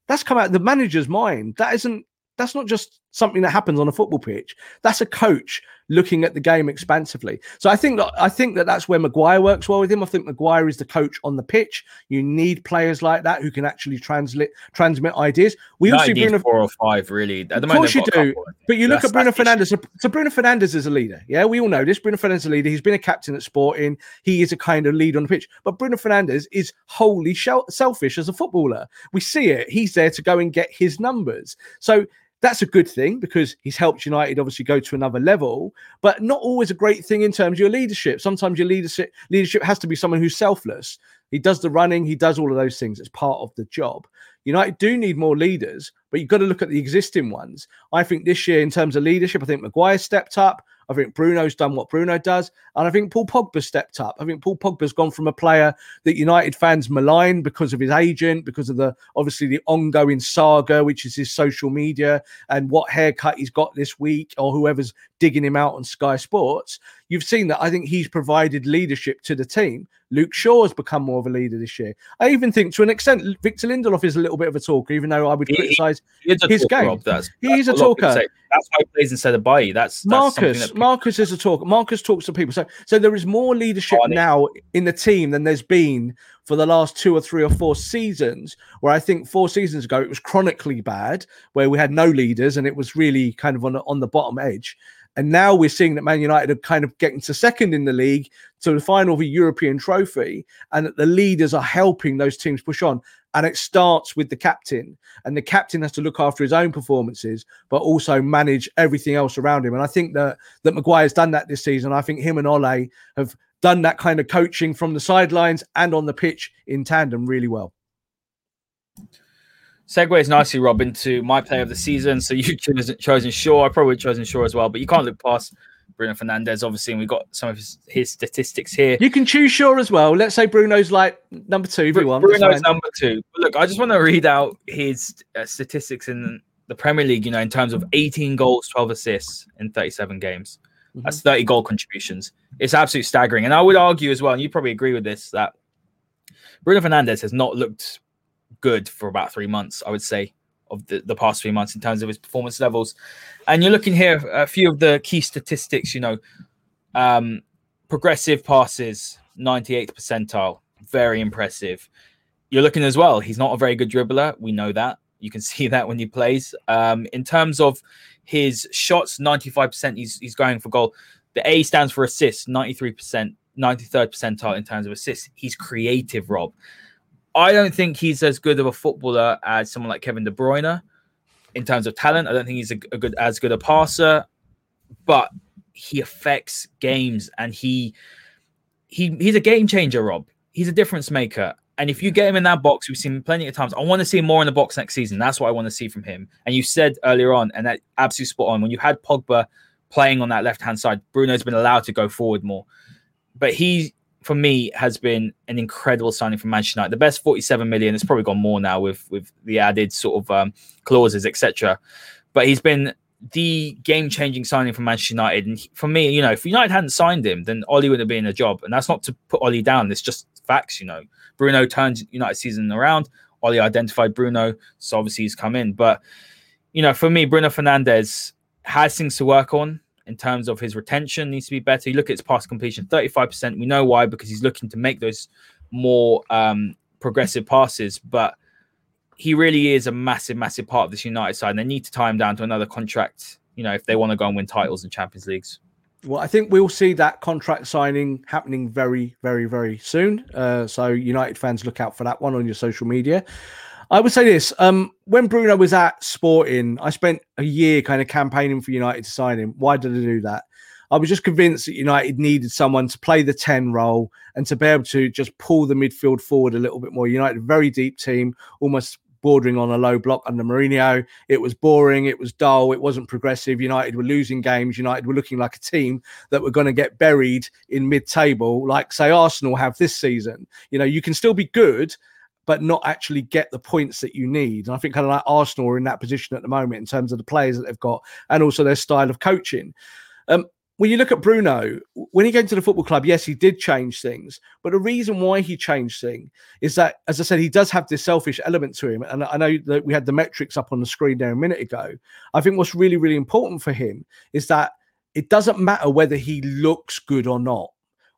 That's come out of the manager's mind. That isn't that's not just something that happens on a football pitch. That's a coach looking at the game expansively. So I think that I think that that's where Maguire works well with him. I think Maguire is the coach on the pitch. You need players like that who can actually translate transmit ideas. We also need Bruno four or five really. At the of course you do, couple, but you look at Bruno Fernandes. So, so Bruno Fernandes is a leader. Yeah, we all know this. Bruno Fernandes is a leader. He's been a captain at Sporting. He is a kind of lead on the pitch. But Bruno Fernandes is wholly selfish as a footballer. We see it. He's there to go and get his numbers. So that's a good thing because he's helped United obviously go to another level, but not always a great thing in terms of your leadership. Sometimes your leadership leadership has to be someone who's selfless. He does the running, he does all of those things. It's part of the job. United do need more leaders, but you've got to look at the existing ones. I think this year, in terms of leadership, I think Maguire stepped up. I think Bruno's done what Bruno does. And I think Paul Pogba stepped up. I think Paul Pogba's gone from a player that United fans malign because of his agent, because of the obviously the ongoing saga, which is his social media and what haircut he's got this week, or whoever's digging him out on Sky Sports. You've seen that I think he's provided leadership to the team. Luke Shaw has become more of a leader this year. I even think, to an extent, Victor Lindelof is a little bit of a talker, even though I would criticise his talker, game. Rob, that's, he's that's a talker. That's why he plays instead of Bailly. That's, that's Marcus. That people... Marcus is a talker. Marcus talks to people. So, so there is more leadership now in the team than there's been for the last two or three or four seasons. Where I think four seasons ago it was chronically bad, where we had no leaders and it was really kind of on on the bottom edge. And now we're seeing that Man United are kind of getting to second in the league to the final of a European trophy, and that the leaders are helping those teams push on. And it starts with the captain, and the captain has to look after his own performances, but also manage everything else around him. And I think that that Maguire's done that this season. I think him and Ole have done that kind of coaching from the sidelines and on the pitch in tandem really well segues nicely, Rob, into my play of the season. So you chosen, chosen Shaw. I probably chosen Shaw as well, but you can't look past Bruno Fernandes, obviously, and we've got some of his, his statistics here. You can choose Shaw as well. Let's say Bruno's like number two if you want. Bruno's number two. But look, I just want to read out his uh, statistics in the Premier League, you know, in terms of 18 goals, 12 assists in 37 games. Mm-hmm. That's 30 goal contributions. It's absolutely staggering. And I would argue as well, and you probably agree with this, that Bruno Fernandes has not looked good for about three months, I would say, of the, the past three months in terms of his performance levels. And you're looking here a few of the key statistics, you know, um, progressive passes, 98th percentile, very impressive. You're looking as well, he's not a very good dribbler. We know that. You can see that when he plays. Um, in terms of his shots, 95%, he's, he's going for goal. The A stands for assists, 93%, 93rd percentile in terms of assists. He's creative, Rob. I don't think he's as good of a footballer as someone like Kevin De Bruyne in terms of talent. I don't think he's a, a good as good a passer, but he affects games and he he he's a game changer, Rob. He's a difference maker. And if you get him in that box, we've seen plenty of times. I want to see more in the box next season. That's what I want to see from him. And you said earlier on, and that absolutely spot on, when you had Pogba playing on that left hand side, Bruno's been allowed to go forward more. But he for me has been an incredible signing from Manchester United. The best 47 million. It's probably gone more now with with the added sort of um, clauses, etc. But he's been the game changing signing from Manchester United. And for me, you know, if United hadn't signed him, then Ole would have been a job. And that's not to put Ole down. It's just facts, you know. Bruno turned United season around. Ole identified Bruno, so obviously he's come in. But you know, for me, Bruno Fernandes has things to work on in terms of his retention needs to be better. You look at his pass completion, 35%. We know why, because he's looking to make those more um, progressive passes, but he really is a massive, massive part of this United side. And they need to tie him down to another contract, you know, if they want to go and win titles in Champions Leagues. Well, I think we'll see that contract signing happening very, very, very soon. Uh, so United fans, look out for that one on your social media. I would say this: um, when Bruno was at Sporting, I spent a year kind of campaigning for United to sign him. Why did I do that? I was just convinced that United needed someone to play the 10 role and to be able to just pull the midfield forward a little bit more. United, very deep team, almost bordering on a low block under Mourinho. It was boring, it was dull, it wasn't progressive. United were losing games. United were looking like a team that were going to get buried in mid table, like, say, Arsenal have this season. You know, you can still be good, but not actually get the points that you need. And I think kind of like Arsenal are in that position at the moment in terms of the players that they've got and also their style of coaching. Um, when you look at Bruno, when he came to the football club, yes, he did change things. But the reason why he changed things is that, as I said, he does have this selfish element to him. And I know that we had the metrics up on the screen there a minute ago. I think what's really, really important for him is that it doesn't matter whether he looks good or not.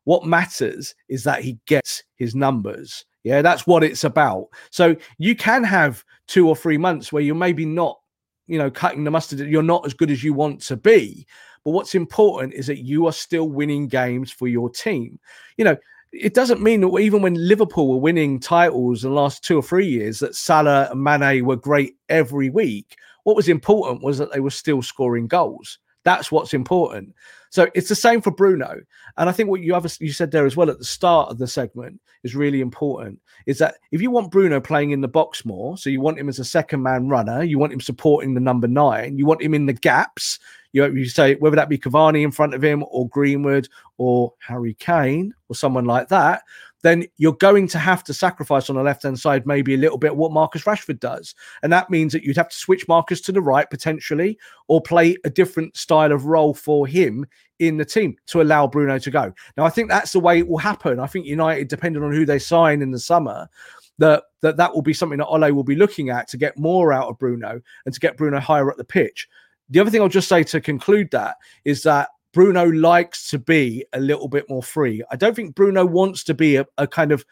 What matters is that he gets his numbers. Yeah, that's what it's about. So you can have two or three months where you're maybe not, you know, cutting the mustard. You're not as good as you want to be. But what's important is that you are still winning games for your team. You know, it doesn't mean that even when Liverpool were winning titles in the last two or three years, that Salah and Mane were great every week. What was important was that they were still scoring goals. That's what's important. So it's the same for Bruno. And I think what you have you said there as well at the start of the segment is really important. Is that if you want Bruno playing in the box more, so you want him as a second man runner, you want him supporting the number nine, you want him in the gaps. You, you say whether that be Cavani in front of him or Greenwood or Harry Kane or someone like that, then you're going to have to sacrifice on the left hand side maybe a little bit what Marcus Rashford does. And that means that you'd have to switch Marcus to the right potentially or play a different style of role for him in the team to allow Bruno to go. Now, I think that's the way it will happen. I think United, depending on who they sign in the summer, that that, that will be something that Ole will be looking at to get more out of Bruno and to get Bruno higher up the pitch. The other thing I'll just say to conclude that is that Bruno likes to be a little bit more free. I don't think Bruno wants to be a, a kind of,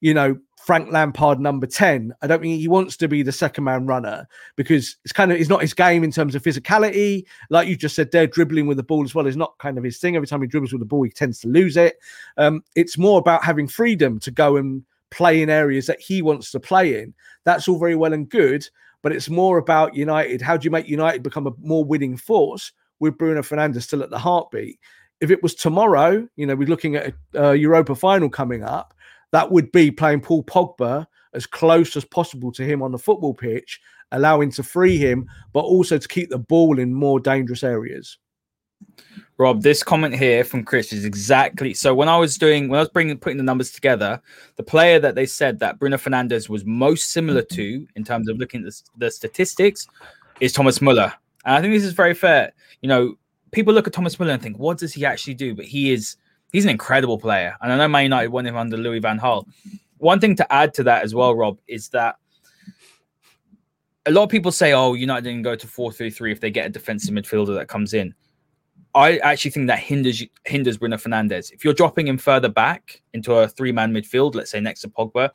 you know, Frank Lampard number 10. I don't think he wants to be the second man runner because it's kind of it's not his game in terms of physicality. Like you just said, there dribbling with the ball as well is not kind of his thing. Every time he dribbles with the ball, he tends to lose it. Um, it's more about having freedom to go and play in areas that he wants to play in. That's all very well and good, but it's more about United. How do you make United become a more winning force with Bruno Fernandes still at the heartbeat? If it was tomorrow, you know, we're looking at a, a Europa final coming up that would be playing Paul Pogba as close as possible to him on the football pitch, allowing to free him, but also to keep the ball in more dangerous areas. Rob, this comment here from Chris is exactly so. When I was doing, when I was bringing putting the numbers together, the player that they said that Bruno Fernandes was most similar to in terms of looking at the, the statistics is Thomas Muller. And I think this is very fair. You know, people look at Thomas Muller and think, what does he actually do? But he is he's an incredible player. And I know Man United won him under Louis Van Gaal. One thing to add to that as well, Rob, is that a lot of people say, oh, United didn't go to 4 3 3 if they get a defensive midfielder that comes in. I actually think that hinders hinders Bruno Fernandes. If you're dropping him further back into a three man midfield, let's say next to Pogba,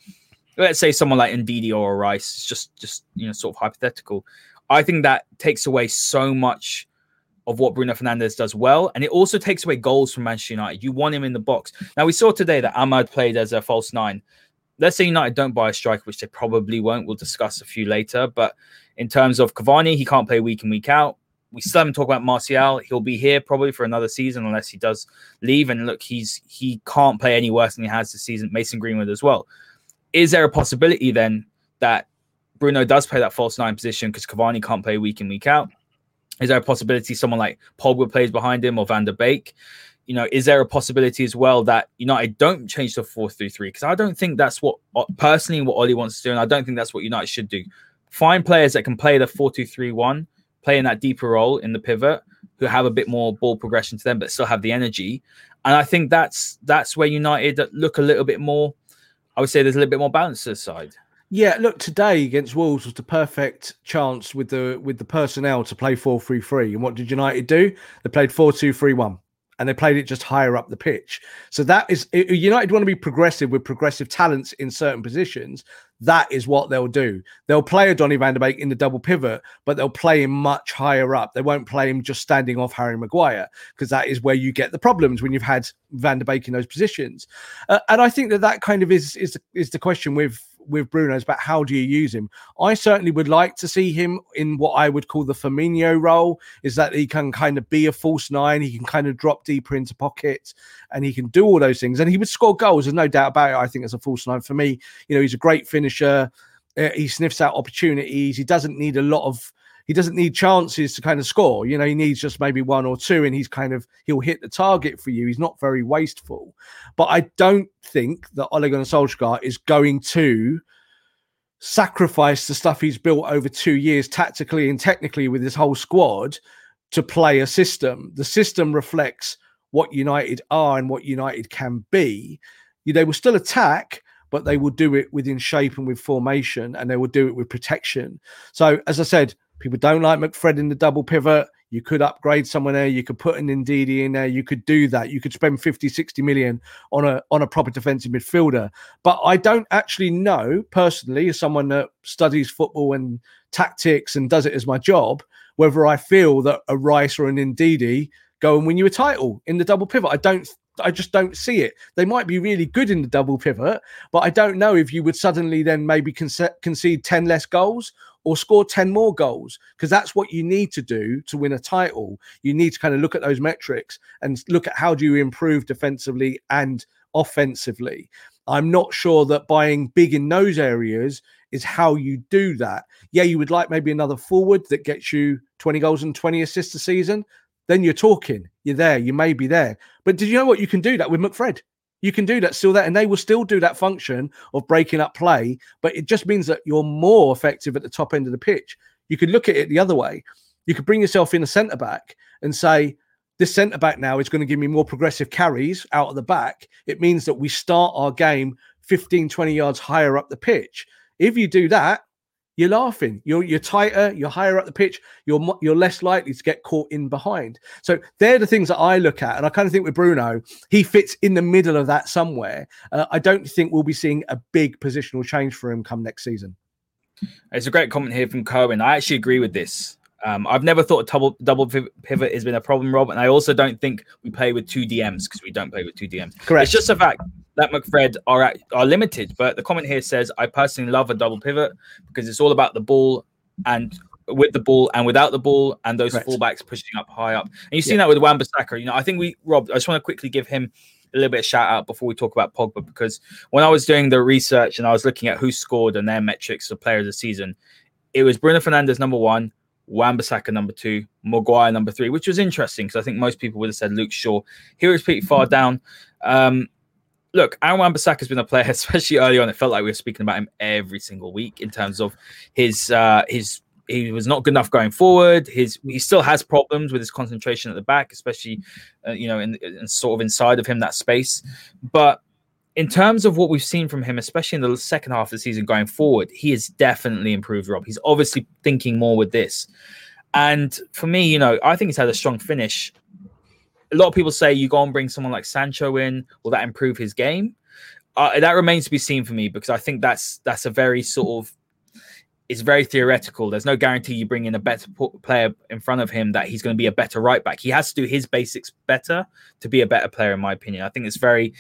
let's say someone like Ndidi or Rice, it's just just you know sort of hypothetical. I think that takes away so much of what Bruno Fernandes does well, and it also takes away goals from Manchester United. You want him in the box. Now we saw today that Amad played as a false nine. Let's say United don't buy a striker, which they probably won't. We'll discuss a few later. But in terms of Cavani, he can't play week in week out. We still haven't talked about Martial. He'll be here probably for another season unless he does leave. And look, he's he can't play any worse than he has this season. Mason Greenwood as well. Is there a possibility then that Bruno does play that false nine position because Cavani can't play week in week out? Is there a possibility someone like Pogba plays behind him or Van der Beek? You know, is there a possibility as well that United don't change to 4 3 3? Because I don't think that's what, uh, personally, what Ole wants to do. And I don't think that's what United should do. Find players that can play the 4 2 3 1, play in that deeper role in the pivot, who have a bit more ball progression to them, but still have the energy. And I think that's that's where United look a little bit more. I would say there's a little bit more balance to the side. Yeah, look, today against Wolves was the perfect chance with the with the personnel to play 4-3-3. And what did United do? They played 4-2-3-1 and they played it just higher up the pitch. So that is United want to be progressive with progressive talents in certain positions. That is what they'll do. They'll play a Donny van Beek in the double pivot, but they'll play him much higher up. They won't play him just standing off Harry Maguire because that is where you get the problems when you've had van Beek in those positions. Uh, and I think that that kind of is is is the question with with Bruno is about how do you use him. I certainly would like to see him in what I would call the Firmino role, is that he can kind of be a false nine, he can kind of drop deeper into pockets, and he can do all those things. And he would score goals, there's no doubt about it. I think as a false nine for me, you know, he's a great finisher. Uh, he sniffs out opportunities. He doesn't need a lot of he doesn't need chances to kind of score. You know, he needs just maybe one or two, and he's kind of he'll hit the target for you. He's not very wasteful. But I don't think that Ole Gunnar Solskjaer is going to sacrifice the stuff he's built over two years tactically and technically with his whole squad to play a system. The system reflects what United are and what United can be. They will still attack, but they will do it within shape and with formation, and they will do it with protection. So, as I said, People don't like McFred in the double pivot. You could upgrade someone there. You could put an Ndidi in there. You could do that. You could spend 50, 60 million on a on a proper defensive midfielder. But I don't actually know personally, as someone that studies football and tactics and does it as my job, whether I feel that a Rice or an Ndidi go and win you a title in the double pivot. I don't I just don't see it. They might be really good in the double pivot, but I don't know if you would suddenly then maybe concede 10 less goals or score 10 more goals because that's what you need to do to win a title. You need to kind of look at those metrics and look at how do you improve defensively and offensively. I'm not sure that buying big in those areas is how you do that. Yeah, you would like maybe another forward that gets you 20 goals and 20 assists a season. Then you're talking, you're there, you may be there. But did you know what? You can do that with McFred. You can do that still there, and they will still do that function of breaking up play, but it just means that you're more effective at the top end of the pitch. You could look at it the other way. You could bring yourself in a centre back and say, this centre back now is going to give me more progressive carries out of the back. It means that we start our game 15, 20 yards higher up the pitch. If you do that, you're laughing. You're you're tighter. You're higher up the pitch. You're you're less likely to get caught in behind. So they're the things that I look at, and I kind of think with Bruno, he fits in the middle of that somewhere. Uh, I don't think we'll be seeing a big positional change for him come next season. It's a great comment here from Cohen. I actually agree with this. Um, I've never thought a double double pivot has been a problem, Rob, and I also don't think we play with two DMs because we don't play with two DMs. Correct. It's just a fact that McFred are at, are limited. But the comment here says, "I personally love a double pivot because it's all about the ball and with the ball and without the ball, and those Correct. fullbacks pushing up high up. And you've seen yeah. that with Wan-Bissaka. You know, I think we Rob. I just want to quickly give him a little bit of shout out before we talk about Pogba because when I was doing the research and I was looking at who scored and their metrics of player of the season, it was Bruno Fernandes number one, Wan-Bissaka number two, Maguire number three, which was interesting because I think most people would have said Luke Shaw. He was pretty far down. Um, look, Aaron Wan-Bissaka has been a player, especially early on. It felt like we were speaking about him every single week in terms of his uh, his he was not good enough going forward. His he still has problems with his concentration at the back, especially uh, you know in, in, sort of inside of him that space. But in terms of what we've seen from him, especially in the second half of the season going forward, he has definitely improved. Rob, he's obviously thinking more with this. And for me, you know, I think he's had a strong finish. A lot of people say you go and bring someone like Sancho in, will that improve his game? Uh, that remains to be seen for me because I think that's that's a very sort of it's very theoretical. There's no guarantee you bring in a better player in front of him that he's going to be a better right back. He has to do his basics better to be a better player, in my opinion. I think it's very,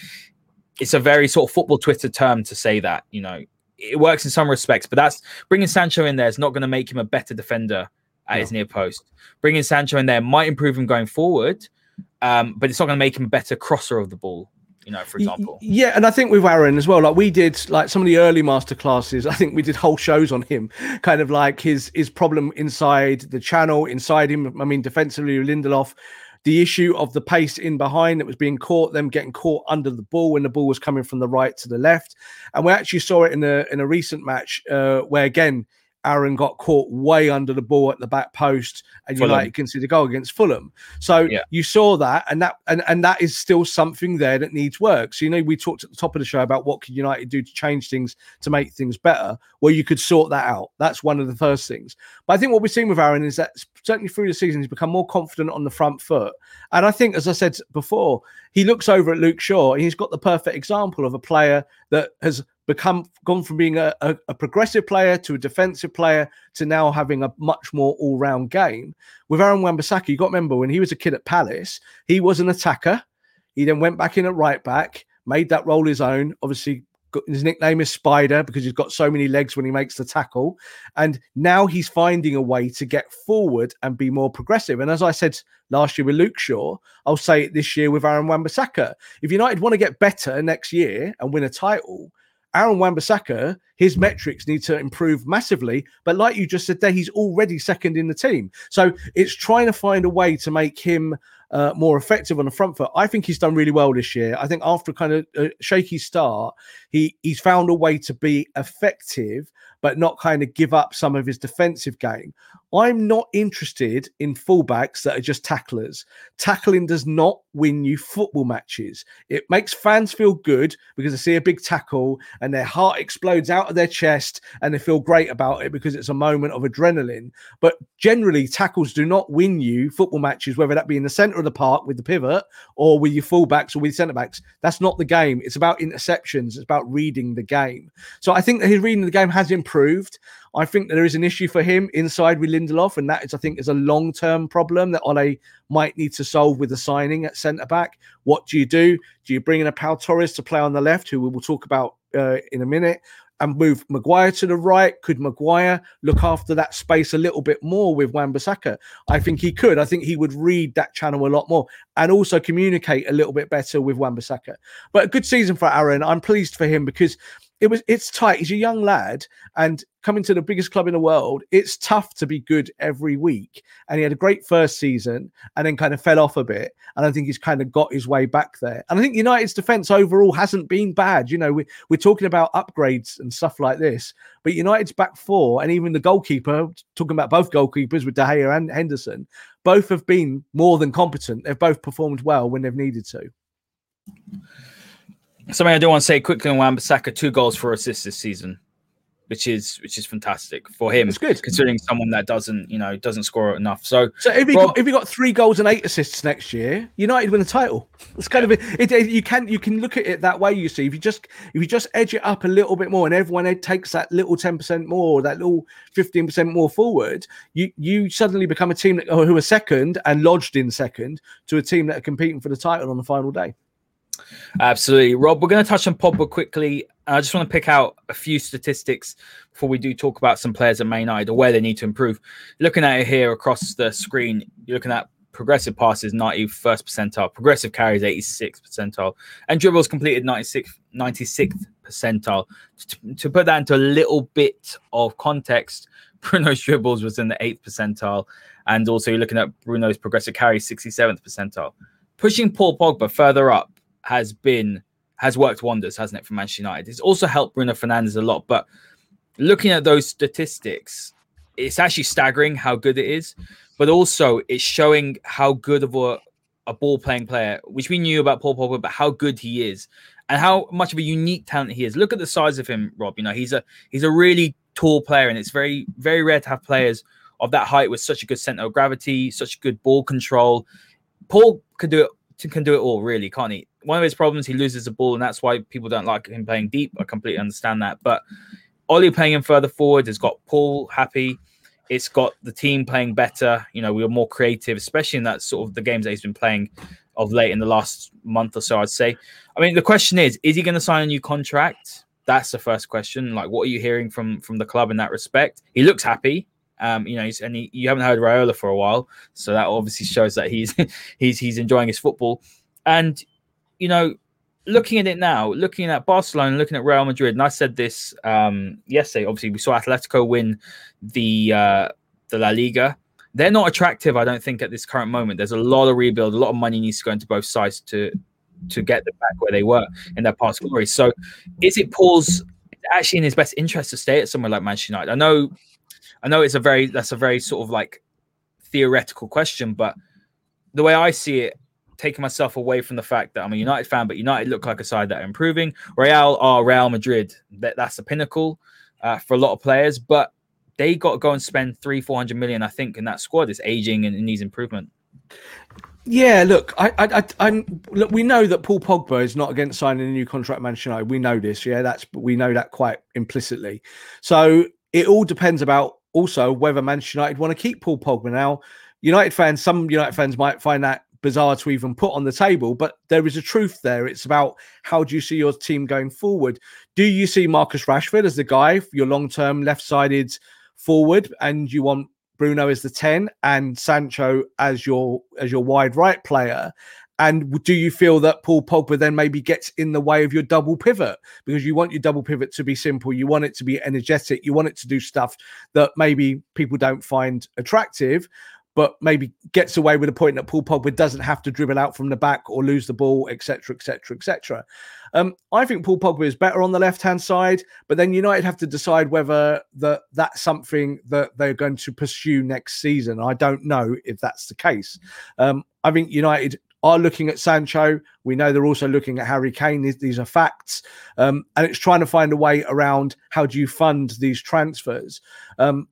it's a very sort of football Twitter term to say that. You know, it works in some respects, but that's bringing Sancho in there is not going to make him a better defender at no. his near post. Bringing Sancho in there might improve him going forward, um, but it's not going to make him a better crosser of the ball you know, for example. Yeah, and I think with Aaron as well, like we did like some of the early master classes, I think we did whole shows on him, kind of like his his problem inside the channel, inside him. I mean, defensively Lindelof, the issue of the pace in behind that was being caught, them getting caught under the ball when the ball was coming from the right to the left. And we actually saw it in a in a recent match uh, where again Aaron got caught way under the ball at the back post, and Fulham. United conceded a goal against Fulham. So yeah. you saw that, and that and, and that is still something there that needs work. So you know, we talked at the top of the show about what could United do to change things to make things better. Well, you could sort that out. That's one of the first things. But I think what we've seen with Aaron is that certainly through the season he's become more confident on the front foot, and I think, as I said before, he looks over at Luke Shaw, and he's got the perfect example of a player that has become gone from being a, a, a, progressive player to a defensive player to now having a much more all-round game. With Aaron Wan-Bissaka, you got to remember when he was a kid at Palace, he was an attacker. He then went back in at right back, made that role his own. Obviously, his nickname is Spider because he's got so many legs when he makes the tackle. And now he's finding a way to get forward and be more progressive. And as I said last year with Luke Shaw, I'll say it this year with Aaron Wan-Bissaka. If United want to get better next year and win a title, Aaron Wan-Bissaka, his hmm. metrics need to improve massively. But like you just said there, he's already second in the team. So it's trying to find a way to make him uh, more effective on the front foot. I think he's done really well this year. I think after a kind of a shaky start, he he's found a way to be effective but not kind of give up some of his defensive game. I'm not interested in fullbacks that are just tacklers. Tackling does not win you football matches. It makes fans feel good because they see a big tackle and their heart explodes out of their chest and they feel great about it because it's a moment of adrenaline. But generally, tackles do not win you football matches, whether that be in the centre of the park with the pivot or with your fullbacks or with centre backs. That's not the game. It's about interceptions, it's about reading the game. So I think that his reading the game has improved. I think that there is an issue for him inside with Lindelof, and that is, I think, is a long term problem that Ole might need to solve with the signing at centre back. What do you do? Do you bring in a Pau Torres to play on the left, who we will talk about uh, in a minute, and move Maguire to the right? Could Maguire look after that space a little bit more with Wan-Bissaka? I think he could. I think he would read that channel a lot more and also communicate a little bit better with Wan-Bissaka. But a good season for Aaron. I'm pleased for him because it was it's tight. He's a young lad, and coming to the biggest club in the world, it's tough to be good every week. And he had a great first season, and then kind of fell off a bit. And I think he's kind of got his way back there. And I think United's defense overall hasn't been bad. You know, we, we're talking about upgrades and stuff like this, but United's back four, and even the goalkeeper, talking about both goalkeepers with De Gea and Henderson, both have been more than competent. They've both performed well when they've needed to. Something I do want to say quickly on Wan-Bissaka, two goals four assists this season. which is which is fantastic for him. It's good considering someone that doesn't you know doesn't score enough. So so if he Rob, got, if he got three goals and eight assists next year, United win the title. It's kind yeah. of it, it, You can you can look at it that way. You see, if you just if you just edge it up a little bit more, and everyone takes that little ten percent more, that little fifteen percent more forward, you you suddenly become a team that, who are second and lodged in second to a team that are competing for the title on the final day. Absolutely. Rob, we're going to touch on Pogba quickly. I just want to pick out a few statistics before we do talk about some players at Man United or where they need to improve. Looking at it here across the screen, you're looking at progressive passes 91st percentile, progressive carries 86th percentile, and dribbles completed 96th, 96th percentile. To, to put that into a little bit of context, Bruno's dribbles was in the 8th percentile, and also you're looking at Bruno's progressive carries 67th percentile. Pushing Paul Pogba further up has been has worked wonders, hasn't it, for Manchester United? It's also helped Bruno Fernandes a lot. But looking at those statistics, it's actually staggering how good it is. But also, it's showing how good of a, a ball playing player, which we knew about Paul Pogba, but how good he is and how much of a unique talent he is. Look at the size of him, Rob. You know, he's a he's a really tall player, and it's very very rare to have players of that height with such a good center of gravity, such good ball control. Paul could do it can do it all, really, can't he? one of his problems, he loses the ball, and that's why people don't like him playing deep. I completely understand that. But Ole playing him further forward has got Paul happy. It's got the team playing better. You know, we were more creative, especially in that sort of the games that he's been playing of late in the last month or so, I'd say. I mean, the question is, is he going to sign a new contract? That's the first question. Like, what are you hearing from from the club in that respect? He looks happy. Um, you know, he's, and he, you haven't heard Raiola for a while, so that obviously shows that he's he's he's enjoying his football. And you know, looking at it now, looking at Barcelona, looking at Real Madrid, and I said this um, yesterday. Obviously, we saw Atletico win the uh, the La Liga. They're not attractive, I don't think, at this current moment. There's a lot of rebuild, a lot of money needs to go into both sides to to get them back where they were in their past glory. So, is it Paul's actually in his best interest to stay at somewhere like Manchester United? I know, I know, it's a very that's a very sort of like theoretical question, but the way I see it, taking myself away from the fact that I'm a United fan, but United look like a side that are improving. Real are Real Madrid. That, that's the pinnacle uh, for a lot of players, but they got to go and spend three, four hundred million, I think, in that squad. It's aging and, needs improvement. Yeah, look, I, I, I, look. We know that Paul Pogba is not against signing a new contract, Manchester United. We know this. Yeah, that's we know that quite implicitly. So it all depends about also whether Manchester United want to keep Paul Pogba. Now, United fans, some United fans might find that bizarre to even put on the table, but there is a truth there. It's about how do you see your team going forward? Do you see Marcus Rashford as the guy, your long term left sided forward, and you want Bruno as the 10 and Sancho as your as your wide right player? And do you feel that Paul Pogba then maybe gets in the way of your double pivot because you want your double pivot to be simple, you want it to be energetic, you want it to do stuff that maybe people don't find attractive, but maybe gets away with a point that Paul Pogba doesn't have to dribble out from the back or lose the ball, etc., etc., etc. I think Paul Pogba is better on the left hand side, but then United have to decide whether that that's something that they're going to pursue next season. I don't know if that's the case. Um, I think United are looking at Sancho. We know they're also looking at Harry Kane. These, these are facts. Um, and it's trying to find a way around how do you fund these transfers. Um,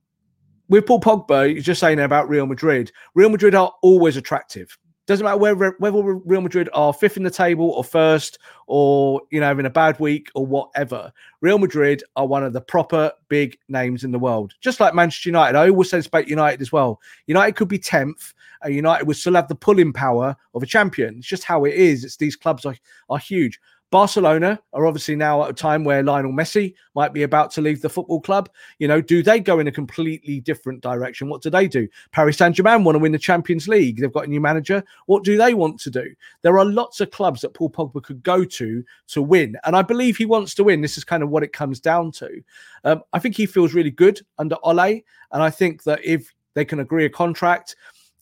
with Paul Pogba, you're just saying about Real Madrid. Real Madrid are always attractive. Doesn't matter whether whether Real Madrid are fifth in the table or first, or you know having a bad week or whatever. Real Madrid are one of the proper big names in the world. Just like Manchester United, I always say this about United as well. United could be tenth, and United would still have the pulling power of a champion. It's just how it is. It's these clubs are are huge. Barcelona are obviously now at a time where Lionel Messi might be about to leave the football club. You know, do they go in a completely different direction? What do they do? Paris Saint Germain want to win the Champions League. They've got a new manager. What do they want to do? There are lots of clubs that Paul Pogba could go to to win. And I believe he wants to win. This is kind of what it comes down to. Um, I think he feels really good under Ole. And I think that if they can agree a contract,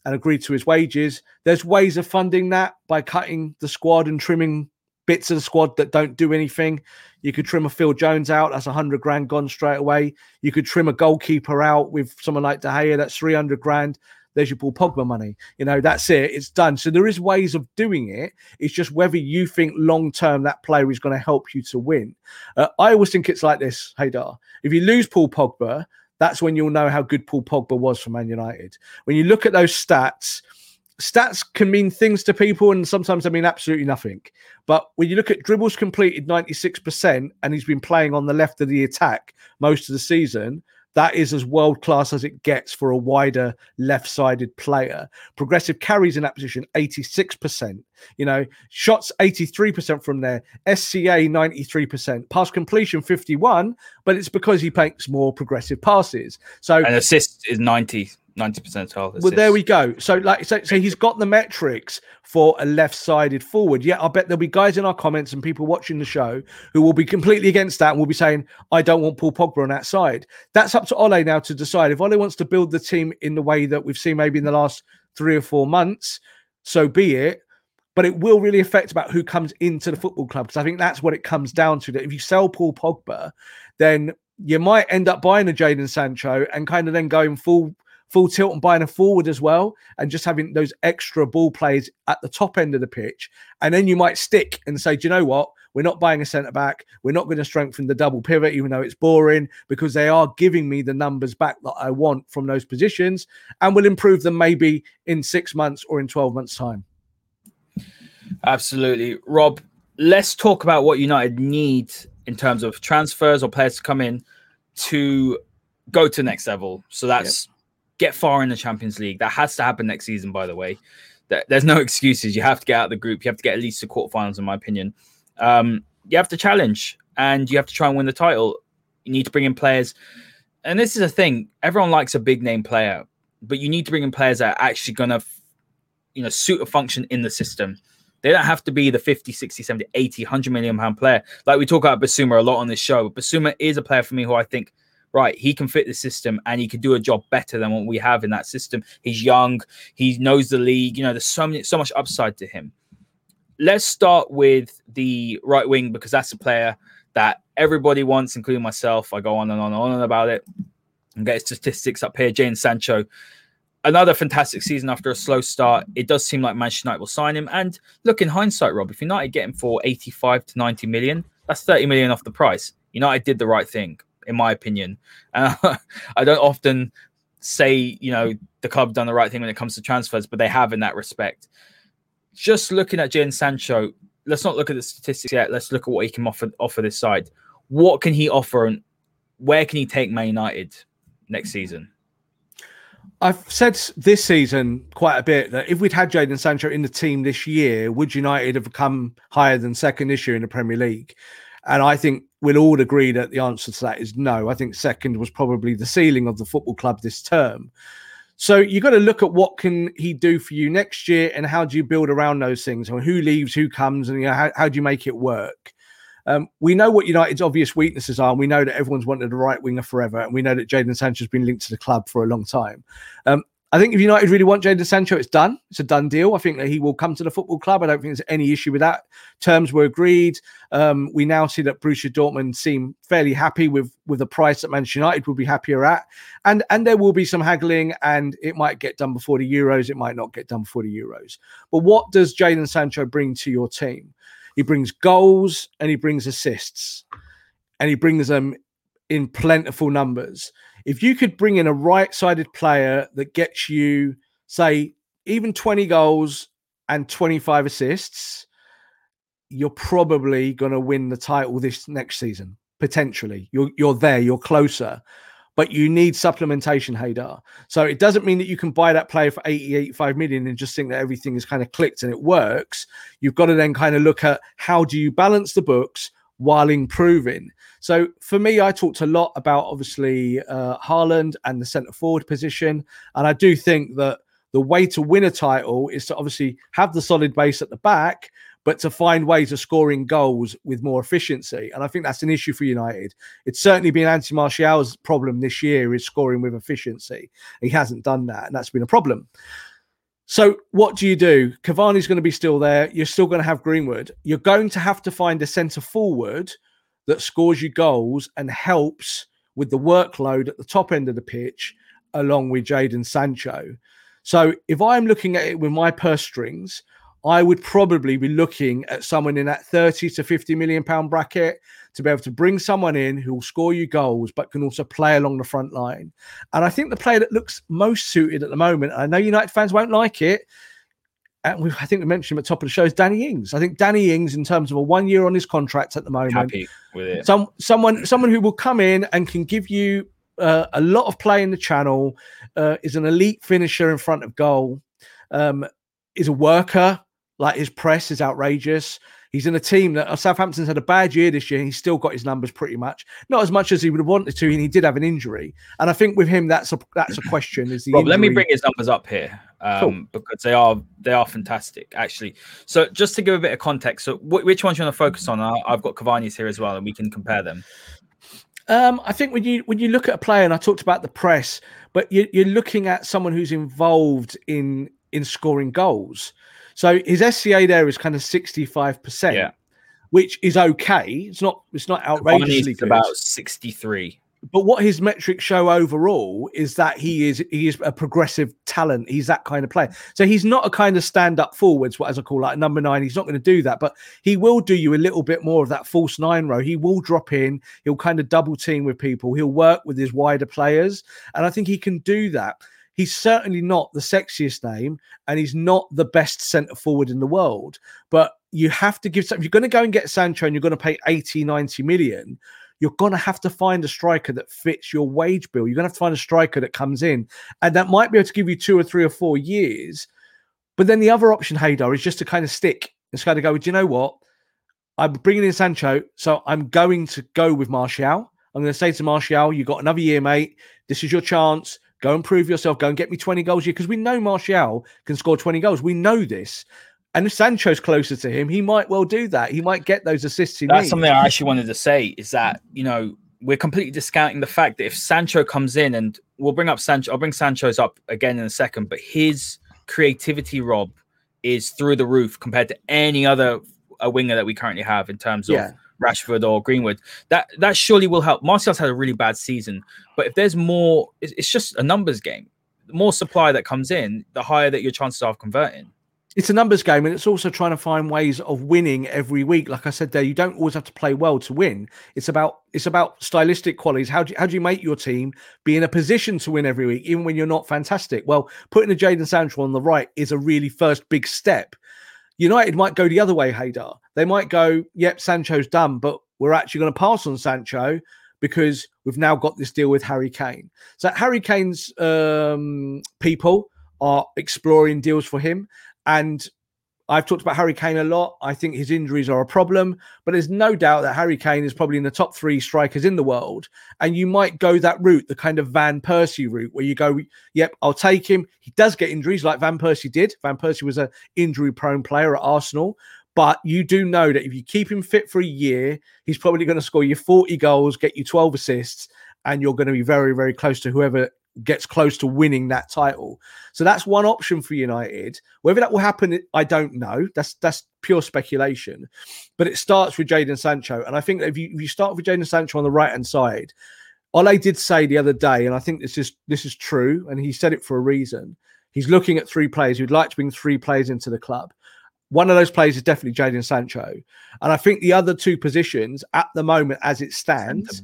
and agree to his wages. There's ways of funding that by cutting the squad and trimming bits of the squad that don't do anything. You could trim a Phil Jones out, that's a hundred grand gone straight away. You could trim a goalkeeper out with someone like De Gea, that's 300 grand. there's your Paul Pogba money. You know, that's it. It's done. So there is ways of doing it. It's just whether you think long term that player is going to help you to win. Uh, I always think it's like this, Haider. If you lose Paul Pogba, that's when you'll know how good Paul Pogba was for Man United. When you look at those stats, stats can mean things to people and sometimes they mean absolutely nothing. But when you look at dribbles completed 96% and he's been playing on the left of the attack most of the season, that is as world class as it gets for a wider left sided player. Progressive carries in that position, 86%. You know, shots 83% from there, SCA 93%, pass completion 51, but it's because he makes more progressive passes. So, and assist is 90. 90 percentile. Well, there we go. So, like, so, so he's got the metrics for a left-sided forward. Yeah, I bet there'll be guys in our comments and people watching the show who will be completely against that and will be saying, "I don't want Paul Pogba on that side." That's up to Ole now to decide. If Ole wants to build the team in the way that we've seen maybe in the last three or four months, so be it. But it will really affect about who comes into the football club because I think that's what it comes down to. That if you sell Paul Pogba, then you might end up buying a Jadon Sancho and kind of then going full full tilt and buying a forward as well, and just having those extra ball plays at the top end of the pitch. And then you might stick and say, do you know what? We're not buying a centre back. We're not going to strengthen the double pivot, even though it's boring, because they are giving me the numbers back that I want from those positions and will improve them maybe in six months or in 12 months' time. Absolutely. Rob, let's talk about what United need in terms of transfers or players to come in to go to next level. So that's get far in the Champions League. That has to happen next season, by the way. There's no excuses. You have to get out of the group. You have to get at least the quarterfinals, in my opinion. Um, you have to challenge and you have to try and win the title. You need to bring in players. And this is a thing. Everyone likes a big name player, but you need to bring in players that are actually going to, you know, suit a function in the system. They don't have to be the 50, 60, 70, 80, 100 million pound player. Like we talk about Bissouma a lot on this show. Bissouma is a player for me who I think right, he can fit the system and he can do a job better than what we have in that system. He's young, he knows the league. You know, there's so many, so much upside to him. Let's start with the right wing because that's a player that everybody wants, including myself. I go on and on and on about it and get statistics up here. Jadon Sancho, another fantastic season after a slow start. It does seem like Manchester United will sign him. And look, in hindsight, Rob, if United get him for 85 to 90 million, that's 30 million off the price. United did the right thing in my opinion. Uh, I don't often say, you know, the club done the right thing when it comes to transfers, but they have in that respect. Just looking at Jadon Sancho, let's not look at the statistics yet. Let's look at what he can offer offer this side. What can he offer, and where can he take Man United next season? I've said this season quite a bit that if we'd had Jadon Sancho in the team this year, would United have come higher than second this year in the Premier League? And I think we'll all agree that the answer to that is no. I think second was probably the ceiling of the football club this term. So you've got to look at what can he do for you next year and how do you build around those things? Mean, who leaves, who comes, and you know, how, how do you make it work? Um, we know what United's obvious weaknesses are, and we know that everyone's wanted a right winger forever, and we know that Jadon Sancho's been linked to the club for a long time. Um, I think if United really want Jadon Sancho, it's done. It's a done deal. I think that he will come to the football club. I don't think there's any issue with that. Terms were agreed. Um, we now see that Borussia Dortmund seem fairly happy with with the price that Manchester United would be happier at, and and there will be some haggling, and it might get done before the Euros. It might not get done before the Euros. But what does Jadon Sancho bring to your team? He brings goals and he brings assists, and he brings them in plentiful numbers if you could bring in a right sided player that gets you, say, even 20 goals and 25 assists, you're probably going to win the title this next season. Potentially, you're you're there, you're closer, but you need supplementation, Haider. So it doesn't mean that you can buy that player for 80, 85 million and just think that everything is kind of clicked and it works. You've got to then kind of look at how do you balance the books while improving. So for me, I talked a lot about obviously uh, Haaland and the centre forward position, and I do think that the way to win a title is to obviously have the solid base at the back, but to find ways of scoring goals with more efficiency. And I think that's an issue for United. It's certainly been Anthony Martial's problem this year is scoring with efficiency. He hasn't done that, and that's been a problem. So what do you do? Cavani's going to be still there. You're still going to have Greenwood. You're going to have to find a centre forward that scores you goals and helps with the workload at the top end of the pitch, along with Jadon Sancho. So if I'm looking at it with my purse strings, I would probably be looking at someone in that 30 to 50 million pound bracket to be able to bring someone in who will score you goals but can also play along the front line. And I think the player that looks most suited at the moment, I know United fans won't like it, and we, I think we mentioned him at the top of the show is Danny Ings. I think Danny Ings, in terms of a one year on his contract at the moment, Happy with it. some someone someone who will come in and can give you uh, a lot of play in the channel, uh, is an elite finisher in front of goal, um, is a worker. Like his press is outrageous. He's in a team that uh, Southampton's had a bad year this year. And he's still got his numbers pretty much, not as much as he would have wanted to, and he did have an injury. And I think with him, that's a that's a question. Is the Rob, let me bring his numbers up here um, Cool. because they are they are fantastic actually. So just to give a bit of context, so wh- which ones you want to focus on? I- I've got Cavani's here as well, and we can compare them. Um, I think when you when you look at a player, and I talked about the press, but you, you're looking at someone who's involved in in scoring goals. So his SCA there is kind of sixty five percent, Yeah. which is okay. It's not it's not outrageously good. about sixty three. but what his metrics show overall is that he is he is a progressive talent. He's that kind of player. So he's not a kind of stand up forwards, what as I call like number nine. He's not going to do that, but he will do you a little bit more of that false nine row. He will drop in. He'll kind of double team with people. He'll work with his wider players, and I think he can do that. He's certainly not the sexiest name, and he's not the best centre forward in the world. But you have to give some. If you're going to go and get Sancho, and you're going to pay 80, 90 million, you're going to have to find a striker that fits your wage bill. You're going to have to find a striker that comes in and that might be able to give you two or three or four years. But then the other option, Haider, is just to kind of stick. It's kind of go, do you know what? I'm bringing in Sancho, so I'm going to go with Martial. I'm going to say to Martial, you got another year, mate. This is your chance. Go and prove yourself. Go and get me 20 goals year because we know Martial can score 20 goals. We know this. And if Sancho's closer to him, he might well do that. He might get those assists he That's needs. something I actually wanted to say is that you know we're completely discounting the fact that if Sancho comes in and we'll bring up Sancho, I'll bring Sancho's up again in a second, but his creativity, Rob, is through the roof compared to any other a winger that we currently have in terms of Yeah. Rashford or Greenwood. That that surely will help. Martial's had a really bad season, but if there's more, it's, it's just a numbers game. The more supply that comes in, the higher that your chances are of converting. it's a numbers game and it's also trying to find ways of winning every week like i said there you don't always have to play well to win it's about it's about stylistic qualities how do you, how do you make your team be in a position to win every week even when you're not fantastic well putting a jadon sancho on the right is a really first big step united might go the other way Haider. They might go yep sancho's done but we're actually going to pass on sancho because we've now got this deal with harry kane so harry kane's um, people are exploring deals for him and I've talked about Harry Kane a lot. I think his injuries are a problem, but there's no doubt that Harry Kane is probably in the top three strikers in the world. And you might go that route, the kind of Van Persie route, where you go, yep, I'll take him. He does get injuries like Van Persie did. Van Persie was an injury prone player at Arsenal. But you do know that if you keep him fit for a year, he's probably going to score you 40 goals, get you 12 assists, and you're going to be very, very close to whoever gets close to winning that title. So that's one option for United. Whether that will happen, I don't know. That's that's pure speculation. But it starts with Jadon Sancho, and I think that if you if you start with Jadon Sancho on the right hand side, Ole did say the other day, and I think this is this is true, and he said it for a reason. He's looking at three players. He'd like to bring three players into the club. One of those players is definitely Jadon Sancho, and I think the other two positions at the moment, as it stands.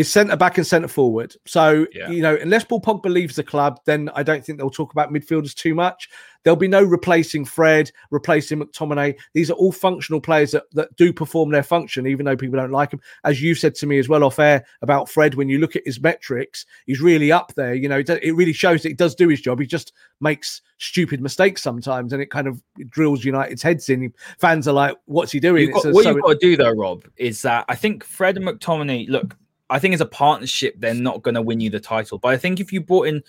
Is centre back and centre forward. So, Yeah. you know, unless Paul Pogba leaves the club, then I don't think they'll talk about midfielders too much. There'll be no replacing Fred, replacing McTominay. These are all functional players that, that do perform their function, even though people don't like them. As you said to me as well off air about Fred, when you look at his metrics, he's really up there. You know, it, it really shows that he does do his job. He just makes stupid mistakes sometimes, and it kind of drills United's heads in. Fans are like, "What's he doing?" You've got- a- what so you've got to do though, Rob, is that I think Fred and McTominay. Look, I think as a partnership, they're not going to win you the title. But I think if you brought in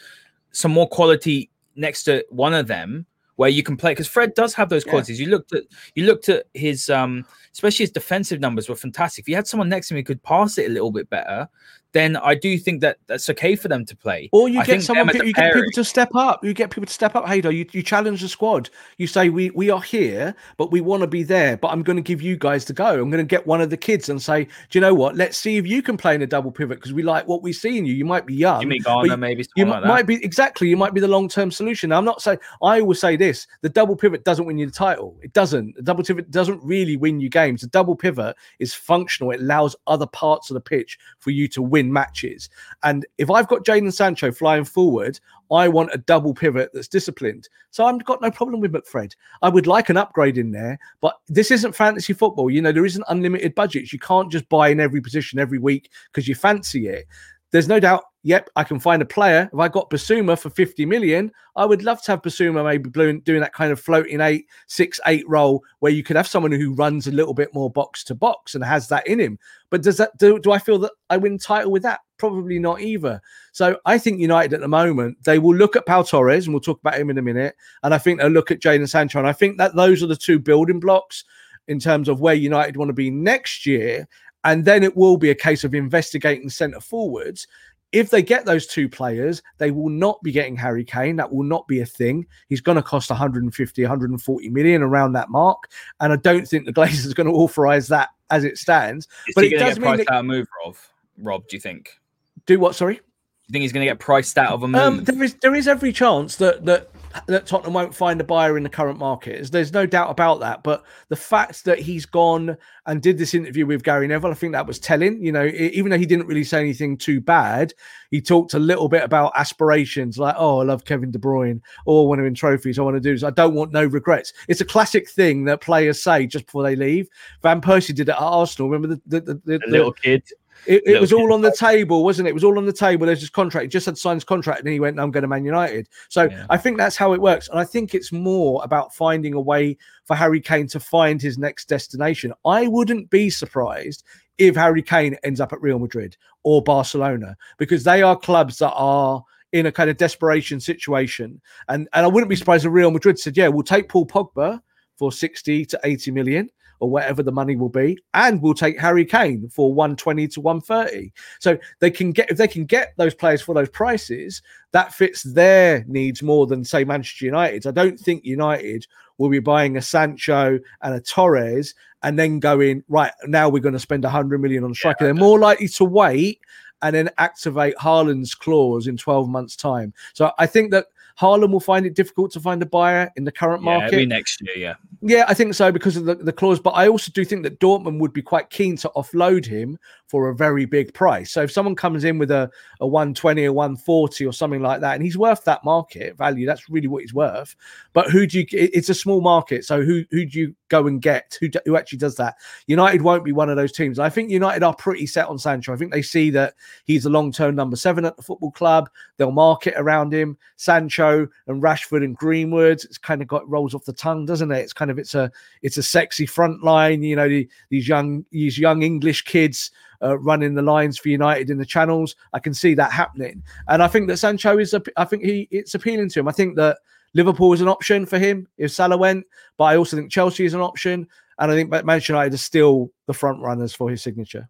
some more quality next to one of them, where you can play, because Fred does have those Yeah. qualities. You looked at you looked at his um, especially his defensive numbers were fantastic. If you had someone next to him who could pass it a little bit better, then I do think that that's okay for them to play. Or you I get someone, as you get people to step up. You get people to step up. Haider, you, you challenge the squad. You say we we are here, but we want to be there. But I'm going to give you guys to go. I'm going to get one of the kids and say, do you know what? Let's see if you can play in a double pivot because we like what we see in you. You might be young. Jimmy Garner, you- maybe You something might, that. be exactly. You might be the long term solution. Now, I'm not saying. I always say this: the double pivot doesn't win you the title. It doesn't. The double pivot doesn't really win you games. The double pivot is functional. It allows other parts of the pitch for you to win matches. And if I've got Jadon Sancho flying forward, I want a double pivot that's disciplined. So I've got no problem with McFred. I would like an upgrade in there, but this isn't fantasy football. You know, there isn't unlimited budgets. You can't just buy in every position every week because you fancy it. There's no doubt, yep, I can find a player. If I got Bissouma for 50 million, I would love to have Bissouma maybe doing, that kind of floating eight, six, eight role where you could have someone who runs a little bit more box to box and has that in him. But does that do, do I feel that I win title with that? Probably not either. So I think United at the moment, they will look at Pau Torres, and we'll talk about him in a minute. And I think they'll look at Jadon Sancho. And I think that those are the two building blocks in terms of where United want to be next year. And then it will be a case of investigating centre forwards. If they get those two players, they will not be getting Harry Kane. That will not be a thing. He's going to cost 150, 140 million around that mark. And I don't think the Glazers are going to authorize that as it stands. Is but he it does get mean priced that- out of move, Rob? Rob, do you think? Do what? Sorry. Do you think he's going to get priced out of a move? Um, there is there is every chance that that that Tottenham won't find a buyer in the current market. There's- no doubt about that. But the fact that he's gone and did this interview with Gary Neville, I think that was telling. You know, even though he didn't really say anything too bad, he talked a little bit about aspirations, like, "Oh, I love Kevin De Bruyne. Oh, I want to win trophies. I want to do this. I don't want no regrets." It's a classic thing that players say just before they leave. Van Persie did it at Arsenal. Remember the the, the, the, little kid. It, it was all on the table, wasn't it? It was all on the table. There's his contract. He just had signed his contract and he went, I'm going to Man United. So Yeah. I think that's how it works. And I think it's more about finding a way for Harry Kane to find his next destination. I wouldn't be surprised if Harry Kane ends up at Real Madrid or Barcelona because they are clubs that are in a kind of desperation situation. And, and I wouldn't be surprised if Real Madrid said, yeah, we'll take Paul Pogba for 60 to 80 million or whatever the money will be, and we'll take Harry Kane for 120 to 130. So they can get if they can get those players for those prices, that fits their needs more than say Manchester United's. I don't think United will be buying a Sancho and a Torres and then going right now we're going to spend 100 million on striker. They're more likely to wait and then activate Haaland's clause in 12 months' time. So I think that Haaland will find it difficult to find a buyer in the current Yeah, market. next year. Yeah. Yeah, I think so because of the, the clause. But I also do think that Dortmund would be quite keen to offload him for a very big price. So if someone comes in with a, a 120 or 140 or something like that, and he's worth that market value, that's really what he's worth. But who do you? It's a small market, so who who do you go and get? Who who actually does that? United won't be one of those teams. I think United are pretty set on Sancho. I think they see that he's a long term number seven at the football club. They'll market around him. Sancho and Rashford and Greenwood. It's kind of got rolls off the tongue, doesn't it? It's kind of it's a it's a sexy front line. You know, the, these young these young English kids uh, running the lines for United in the channels. I can see that happening, and I think that Sancho is. I think he it's appealing to him. I think that Liverpool is an option for him if Salah went, but I also think Chelsea is an option, and I think Manchester United are still the front runners for his signature.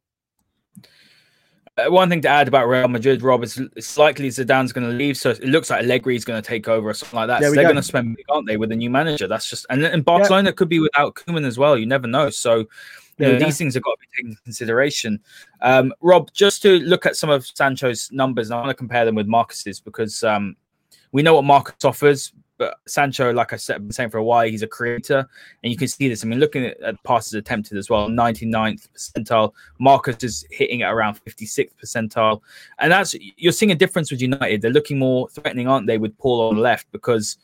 Uh, one thing to add about Real Madrid, Rob, is it's likely Zidane's going to leave, so it looks like Allegri is going to take over or something like that. So they're go. going to spend aren't they, with a new manager? That's just and, and Barcelona could be without Koeman as well. You never know. So you know, go. these things have got to be taken into consideration. Um, Rob, just to look at some of Sancho's numbers, and I want to compare them with Marcus's because um, we know what Marcus offers, but Sancho, like I said, I've been saying for a while, he's a creator, and you can see this. I mean, looking at, at passes attempted as well, 99th percentile. Marcus is hitting at around 56th percentile, and that's you're seeing a difference with United. They're looking more threatening, aren't they, with Paul on the left because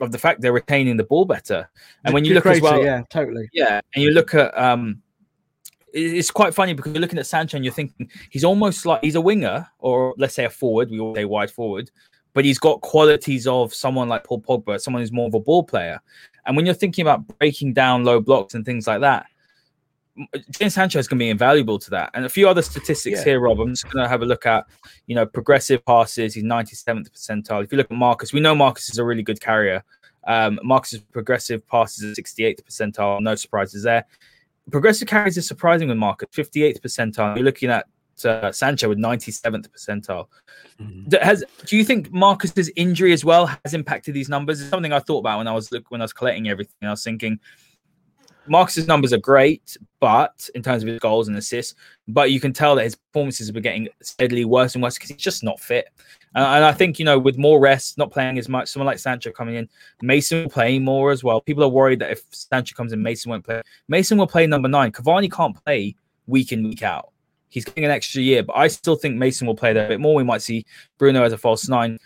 of the fact they're retaining the ball better. And when you look as well, yeah, totally. yeah, and you look at um, it's quite funny because you're looking at Sancho and you're thinking he's almost like he's a winger or let's say a forward. We all say wide forward, but he's got qualities of someone like Paul Pogba, someone who's more of a ball player. And when you're thinking about breaking down low blocks and things like that, James Sancho is going to be invaluable to that. And a few other statistics Yeah. here, Rob. I'm just going to have a look at, you know, progressive passes. He's 97th percentile. If you look at Marcus, we know Marcus is a really good carrier. Um, Marcus's progressive passes is 68th percentile. No surprises there. Progressive carries is surprising with Marcus, 58th percentile. You're looking at uh, Sancho with 97th percentile. Mm-hmm. Has do you think Marcus's injury as well has impacted these numbers? It's something I thought about when I was when I was collecting everything. I was thinking Marcus's numbers are great, but in terms of his goals and assists, but you can tell that his performances have getting steadily worse and worse because he's just not fit. Uh, and I think you know, with more rest, not playing as much, someone like Sancho coming in, Mason will play more as well. People are worried that if Sancho comes in, Mason won't play. Mason will play number nine. Cavani can't play week in week out. He's getting an extra year, but I still think Mason will play there a bit more. We might see Bruno as a false nine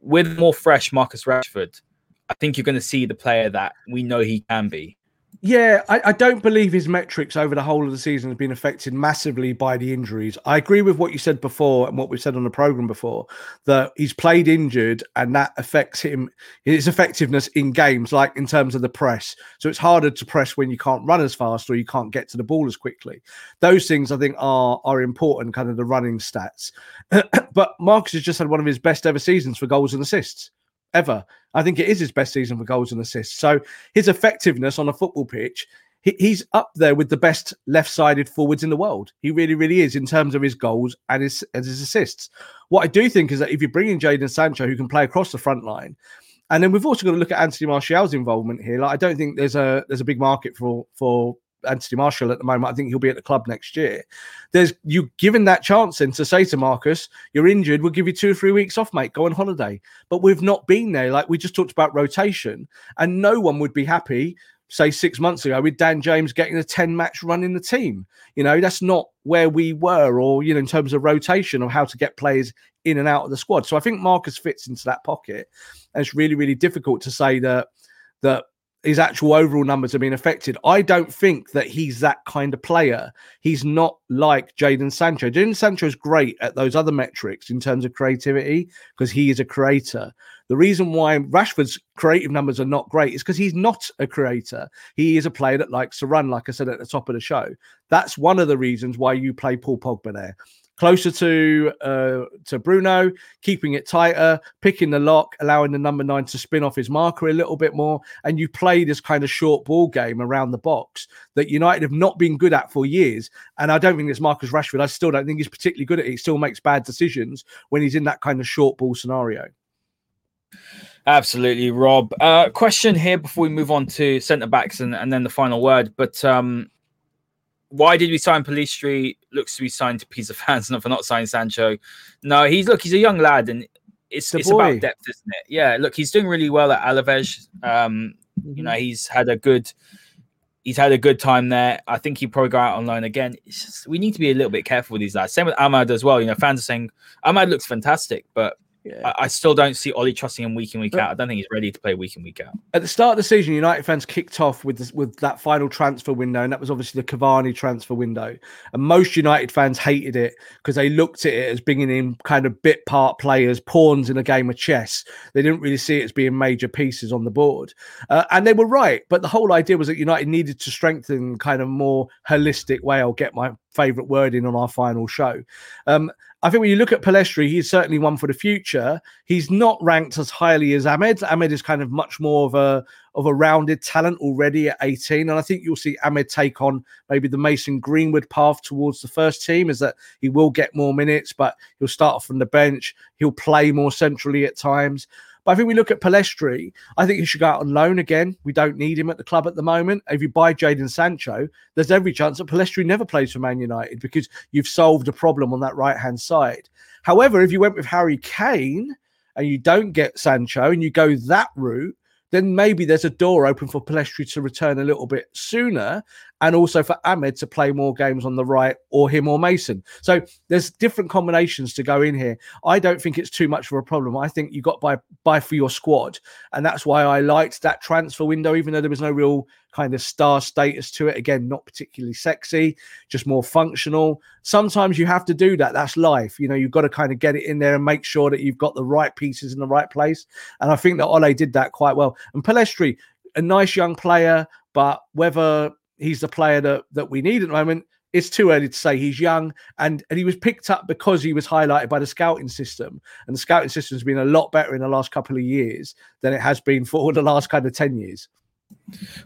with more fresh Marcus Rashford. I think you're going to see the player that we know he can be. Yeah, I, I, don't believe his metrics over the whole of the season have been affected massively by the injuries. I agree with what you said before and what we've said on the program before that he's played injured and that affects him his effectiveness in games, like in terms of the press. So it's harder to press when you can't run as fast or you can't get to the ball as quickly. Those things I think are are important, kind of the running stats. but Marcus has just had one of his best ever seasons for goals and assists ever. I think it is his best season for goals and assists. So his effectiveness on a football pitch, he, he's up there with the best left-sided forwards in the world. He really, really is in terms of his goals and his and his assists. What I do think is that if you bring in Jadon Sancho, who can play across the front line, and then we've also got to look at Anthony Martial's involvement here. Like I don't think there's a there's a big market for for Anthony Martial at the moment. I think he'll be at the club next year. There's you given that chance then to say to Marcus, you're injured, we'll give you two or three weeks off, mate. Go on holiday. But we've not been there. Like we just talked about rotation, and no one would be happy, say six months ago, with Dan James getting a 10 match run in the team. You know, that's not where we were, or you know, in terms of rotation or how to get players in and out of the squad. So I think Marcus fits into that pocket. And it's really, really difficult to say that that his actual overall numbers have been affected. I don't think that he's that kind of player. He's not like Jadon Sancho. Jadon Sancho is great at those other metrics in terms of creativity because he is a creator. The reason why Rashford's creative numbers are not great is because he's not a creator. He is a player that likes to run, like I said at the top of the show. That's one of the reasons why you play Paul Pogba there closer to uh, to Bruno, keeping it tighter, picking the lock, allowing the number nine to spin off his marker a little bit more, and you play this kind of short ball game around the box that United have not been good at for years. And I don't think it's Marcus Rashford. I still don't think he's particularly good at it. He still makes bad decisions when he's in that kind of short ball scenario. Absolutely, Rob. Uh, question here before we move on to centre backs and, and then the final word. But um, why did we sign Pellistri? Looks to be signed to of fans, not for not signing Sancho. No, he's look, he's a young lad, and it's it's, about depth, isn't it? Yeah, look, he's doing really well at Alaves. Um, you know, he's had a good he's had a good time there. I think he probably go out on loan again. Just, we need to be a little bit careful with these lads. Same with Amad as well. You know, fans are saying Amad looks fantastic, but yeah. I, I, still don't see Ole trusting him week in week but, out. I don't think he's ready to play week in week out. At the start of the season, United fans kicked off with this, with that final transfer window, and that was obviously the Cavani transfer window. And most United fans hated it because they looked at it as bringing in kind of bit part players, pawns in a game of chess. They didn't really see it as being major pieces on the board, uh, and they were right. But the whole idea was that United needed to strengthen kind of more holistic way. I'll get my favorite word in on our final show. Um, I think when you look at Pellistri, he's certainly one for the future. He's not ranked as highly as Amad. Amad is kind of much more of a of a rounded talent already at 18. And I think you'll see Amad take on maybe the Mason Greenwood path towards the first team, is that he will get more minutes, but he'll start from the bench. He'll play more centrally at times. But I think we look at Pellistri. I think he should go out on loan again. We don't need him at the club at the moment. If you buy Jadon Sancho, there's every chance that Pellistri never plays for Man United because you've solved a problem on that right hand side. However, if you went with Harry Kane and you don't get Sancho and you go that route, then maybe there's a door open for Pellistri to return a little bit sooner and also for Amad to play more games on the right or him or Mason. So there's different combinations to go in here. I don't think it's too much of a problem. I think you got by buy for your squad. And that's why I liked that transfer window, even though there was no real kind of star status to it. Again, not particularly sexy, just more functional. Sometimes you have to do that. That's life. You know, you've got to kind of get it in there and make sure that you've got the right pieces in the right place. And I think that Ole did that quite well. And Pellistri, a nice young player, but whether he's the player that, that we need at the moment, it's too early to say he's young and and he was picked up because he was highlighted by the scouting system and the scouting system has been a lot better in the last couple of years than it has been for the last kind of 10 years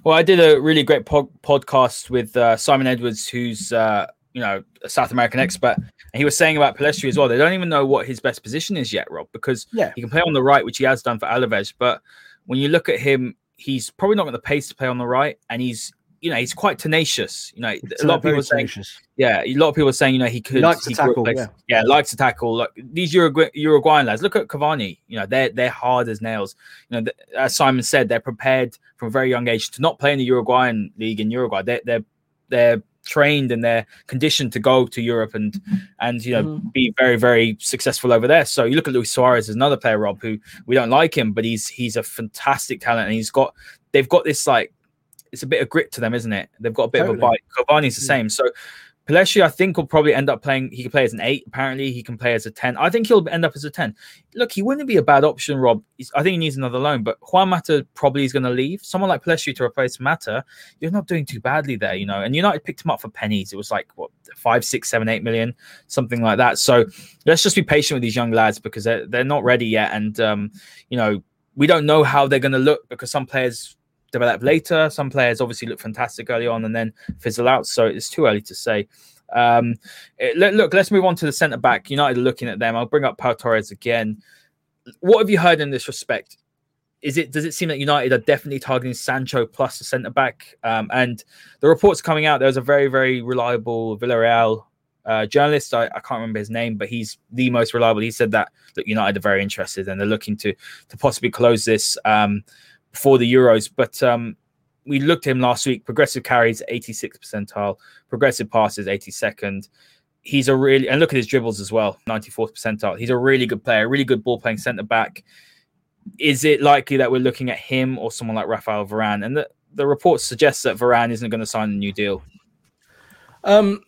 well i did a really great pod- podcast with uh, simon edwards who's uh, you know, a South American expert, and he was saying about Pellistri as well. They don't even know what his best position is yet, Rob, because yeah. he can play on the right, which he has done for Alaves. But when you look at him, he's probably not got the pace to play on the right, and he's you know he's quite tenacious. You know, It's a lot of people are saying, tenacious. yeah, a lot of people are saying, you know, he could He likes to he could tackle, replace- yeah. yeah, likes to tackle. Like these Urugu- Uruguayan lads, look at Cavani. You know, they're they're hard as nails. You know, th- as Simon said, they're prepared from a very young age to not play in the Uruguayan league in Uruguay. They're they're they're trained and they're conditioned to go to Europe and and you know Mhm. be very very successful over there. So you look at Luis Suarez as another player, Rob, who we don't like him, but he's he's a fantastic talent and he's got they've got this like it's a bit of grit to them, isn't it? They've got a bit Totally. of a bite. Cavani's the Yeah. same. So Pellistri, I think, will probably end up playing. He can play as an eight. Apparently, he can play as a ten. I think he'll end up as a ten. Look, he wouldn't be a bad option, Rob. He's, I think he needs another loan, but Juan Mata probably is going to leave. Someone like Pellistri to replace Mata, you're not doing too badly there, you know. And United picked him up for pennies. It was like what five, six, seven, eight million, something like that. So let's just be patient with these young lads because they're they're not ready yet, and um, you know we don't know how they're going to look because some players develop later. Some players obviously look fantastic early on and then fizzle out. So it's too early to say. Um, it- look, let's move on to the centre back. United are looking at them. I'll bring up Pau Torres again. What have you heard in this respect? Is it does it seem that United are definitely targeting Sancho plus the centre back? Um, and the reports coming out, there's a very very reliable Villarreal uh, journalist. I, I can't remember his name, but he's the most reliable. He said that that United are very interested and they're looking to to possibly close this um, before the Euros. But um, we looked at him last week. Progressive carries 86 percentile, progressive passes 82nd. He's a really and look at his dribbles as well, 94th percentile. He's a really good player, really good ball playing centre back. Is it likely that we're looking at him or someone like Rafael Varane? And the, the report suggests that Varane isn't going to sign a new deal. Um,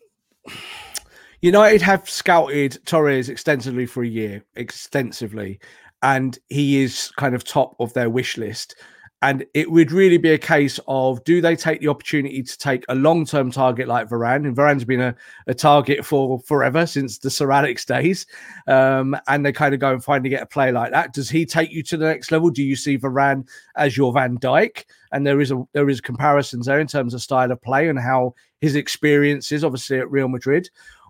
United have scouted Torres extensively for a year, extensively, and he is kind of top of their wish list. And it would really be a case of do they take the opportunity to take a long term target like Varane? And Varane's been a, a target for forever since the Sir Alex days. Um, and they kind of go and finally get a play like that. Does he take you to the next level? Do you see Varane as your Van Dijk? And there is a there is comparisons there in terms of style of play and how his experience is obviously at Real Madrid.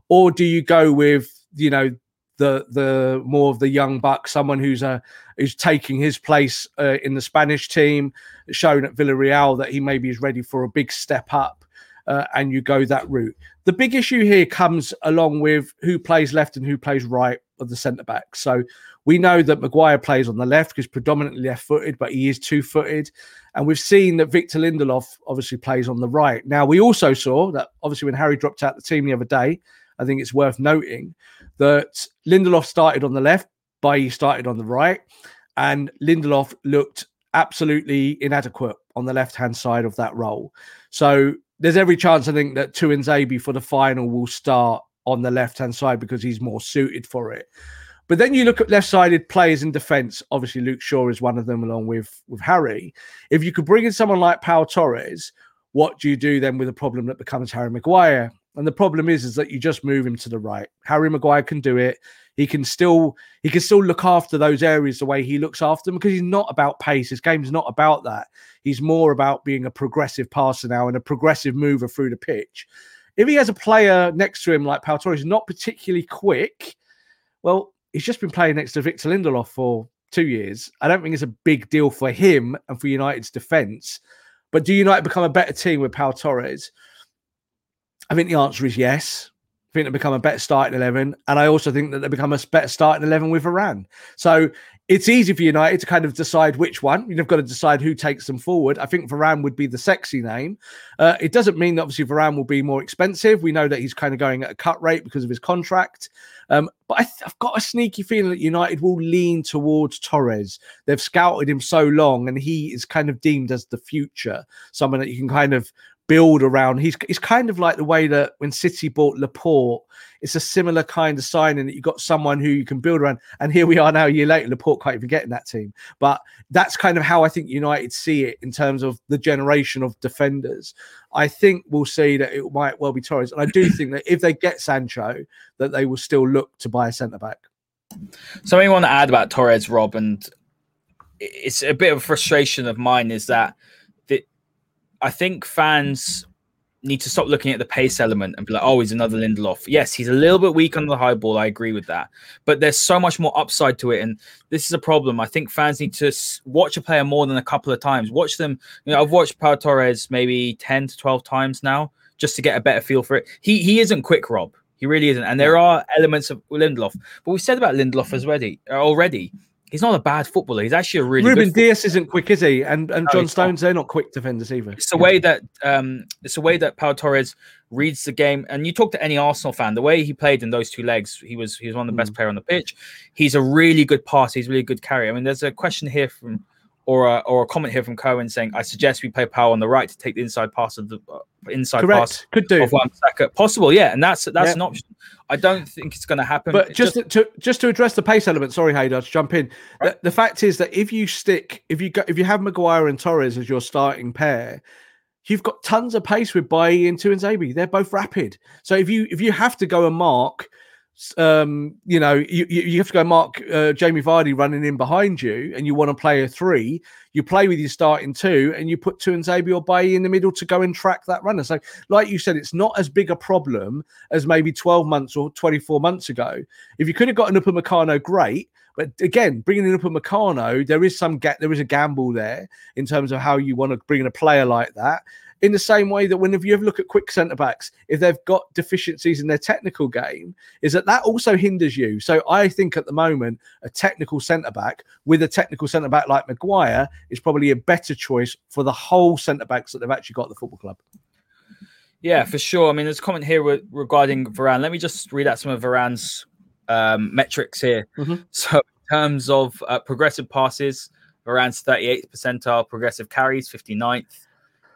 Or do you go with, you know, the the more of the young buck, someone who's a who's taking his place uh, in the Spanish team, shown at Villarreal that he maybe is ready for a big step up, uh, and you go that route. The big issue here comes along with who plays left and who plays right of the centre back. So we know that Maguire plays on the left because predominantly left-footed, but he is two-footed, and we've seen that Victor Lindelof obviously plays on the right. Now we also saw that obviously when Harry dropped out the team the other day, I think it's worth noting that Lindelof started on the left, Bailly started on the right, and Lindelof looked absolutely inadequate on the left hand side of that role. So there's every chance I think that Tuanzebe for the final will start on the left hand side because he's more suited for it. But then you look at left-sided players in defence. Obviously, Luke Shaw is one of them, along with with Harry. If you could bring in someone like Pau Torres, what do you do then with a problem that becomes Harry Maguire? And the problem is, is that you just move him to the right. Harry Maguire can do it. He can still he can still look after those areas the way he looks after them because he's not about pace. His game's not about that. He's more about being a progressive passer now and a progressive mover through the pitch. If he has a player next to him like Pau Torres, not particularly quick, well, he's just been playing next to Victor Lindelof for two years. I don't think it's a big deal for him and for United's defence. But do United become a better team with Pau Torres? I think the answer is yes. I think they become a better starting 11. And I also think that they become a better starting 11 with Varane. So it's easy for United to kind of decide which one. You've got to decide who takes them forward. I think Varane would be the sexy name. Uh, it doesn't mean that obviously Varane will be more expensive. We know that he's kind of going at a cut rate because of his contract. Um, but I have got a sneaky feeling that United will lean towards Torres. They've scouted him so long, and he is kind of deemed as the future, someone that you can kind of build around. He's it's kind of like the way that when City bought Laporte, it's a similar kind of signing that you've got someone who you can build around. And here we are now, a year later, Laporte can't even get in that team. But that's kind of how I think United see it in terms of the generation of defenders. I think we'll see that it might well be Torres. And I do think that if they get Sancho, that they will still look to buy a centre back. Something I want to add about Torres, Rob, and it's a bit of a frustration of mine is that I think fans need to stop looking at the pace element and be like, oh, he's another Lindelof. Yes, he's a little bit weak on the high ball. I agree with that. But there's so much more upside to it. And this is a problem. I think fans need to watch a player more than a couple of times. Watch them. You know, I've watched Pau Torres maybe 10 to 12 times now just to get a better feel for it. He he isn't quick, Rob. He really isn't. And there are elements of Lindelof. But we said about Lindelof as already already he's not a bad footballer. He's actually a really Ruben Dias isn't quick, is he? And and no, John Stones, not. they're not quick defenders either. It's the way that um, it's the way that Pau Torres reads the game. And you talk to any Arsenal fan, the way he played in those two legs, he was he was one of the best mm. player on the pitch. He's a really good passer. He's a really good carrier. I mean, there's a question here from or a, or a comment here from Cohen saying, "I suggest we play Pau on the right to take the inside pass of the uh, inside Correct. pass could do of Wan-Bissaka. Possible, yeah, and that's that's an option. I don't think it's going to happen. But just, just, to just to address the pace element, sorry, Haider, to jump in. Right. The, the, fact is that if you stick, if you go, if you have Maguire and Torres as your starting pair, you've got tons of pace with Bailly and Tuanzebe. They're both rapid. So if you if you have to go and mark um, you know, you, you have to go mark uh, Jamie Vardy running in behind you, and you want to play a three. You play with your starting two, and you put Tuanzebe or Bailly in the middle to go and track that runner. So, like you said, it's not as big a problem as maybe 12 months or 24 months ago. If you could have gotten Upamecano, great. But again, bringing in Upamecano, there is some get, there is a gamble there in terms of how you want to bring in a player like that in the same way that whenever you have look at quick centre backs, if they've got deficiencies in their technical game, is that that also hinders you. So I think at the moment, a technical centre back with a technical centre back like Maguire is probably a better choice for the whole centre backs that they've actually got at the football club. Yeah, for sure. I mean, there's a comment here regarding Varane. Let me just read out some of Varane's um, metrics here. Mm-hmm. So, in terms of uh, progressive passes, Varane's 38th percentile, progressive carries 59th,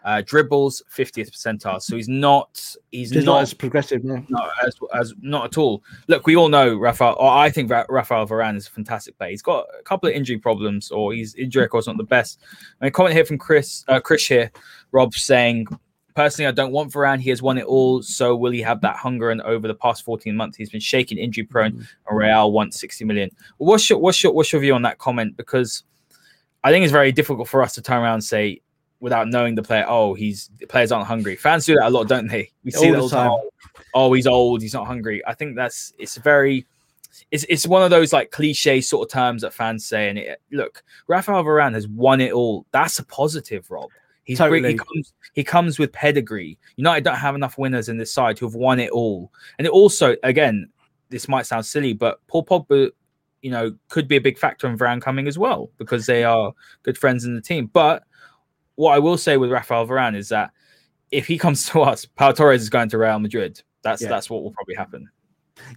uh, dribbles 50th percentile. So he's not he's not, not, as progressive, no. not as, as not at all. Look, we all know Rafael. Or I think Rafael Varane is a fantastic player. He's got a couple of injury problems, or his injury record's not the best. I mean, comment here from Chris, uh, Chris here, Rob saying. Personally, I don't want Varane. He has won it all. So will he have that hunger? And over the past 14 months, he's been shaking, injury prone. Mm-hmm. And Real wants 60 million. What's your what's your what's your view on that comment? Because I think it's very difficult for us to turn around and say without knowing the player. Oh, he's the players aren't hungry. Fans do that a lot, don't they? We see that all the time. Oh, oh, he's old. He's not hungry. I think that's it's very. It's, it's one of those like cliche sort of terms that fans say. And it, look, Rafael Varane has won it all. That's a positive, Rob. He's totally. he comes he comes with pedigree. United don't have enough winners in this side who have won it all. And it also, again, this might sound silly, but Paul Pogba, you know, could be a big factor in Varane coming as well because they are good friends in the team. But what I will say with Rafael Varane is that if he comes to us, Pau Torres is going to Real Madrid. That's yeah. that's what will probably happen.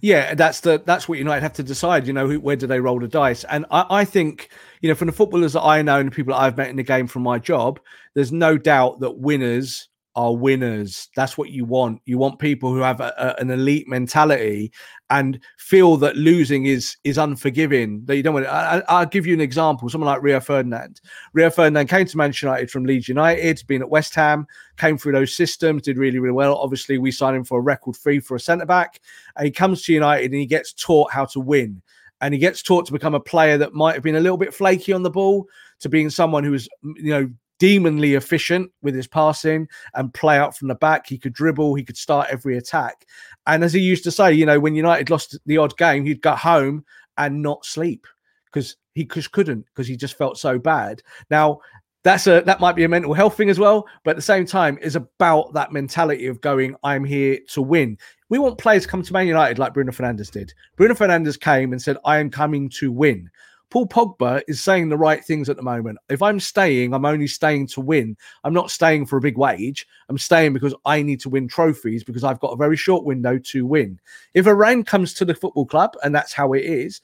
Yeah, that's the that's what United have to decide. You know, who, where do they roll the dice? And I, I think you know, from the footballers that I know and the people that I've met in the game from my job, there's no doubt that winners are winners. That's what you want. You want people who have a, a, an elite mentality and feel that losing is is unforgiving. That you don't want. I, will give you an example. Someone like Rio Ferdinand. Rio Ferdinand came to Manchester United from Leeds United, been at West Ham, came through those systems, did really really well. Obviously, we signed him for a record fee for a centre back, and he comes to United and he gets taught how to win. And he gets taught to become a player that might have been a little bit flaky on the ball, to being someone who was, you know, demonly efficient with his passing and play out from the back. He could dribble, he could start every attack. And as he used to say, you know, when United lost the odd game, he'd go home and not sleep because he just couldn't because he just felt so bad. Now, that's a that might be a mental health thing as well, but at the same time, is about that mentality of going, I'm here to win. We want players to come to Man United like Bruno Fernandes did. Bruno Fernandes came and said, I am coming to win. Paul Pogba is saying the right things at the moment. If I'm staying, I'm only staying to win. I'm not staying for a big wage. I'm staying because I need to win trophies because I've got a very short window to win. If Varane comes to the football club, and that's how it is,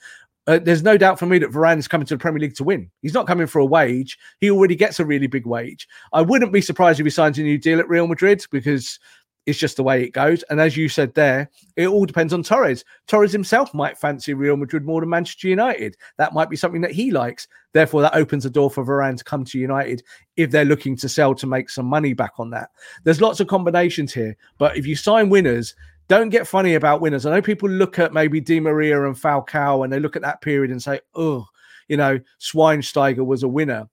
uh, there's no doubt for me that Varane is coming to the Premier League to win. He's not coming for a wage. He already gets a really big wage. I wouldn't be surprised if he signs a new deal at Real Madrid because it's just the way it goes. And as you said there, it all depends on Torres. Torres himself might fancy Real Madrid more than Manchester United. That might be something that he likes. Therefore, that opens the door for Varane to come to United if they're looking to sell to make some money back on that. There's lots of combinations here, but if you sign winners, don't get funny about winners. I know people look at maybe Di Maria and Falcao and they look at that period and say, oh, you know, Schweinsteiger was a winner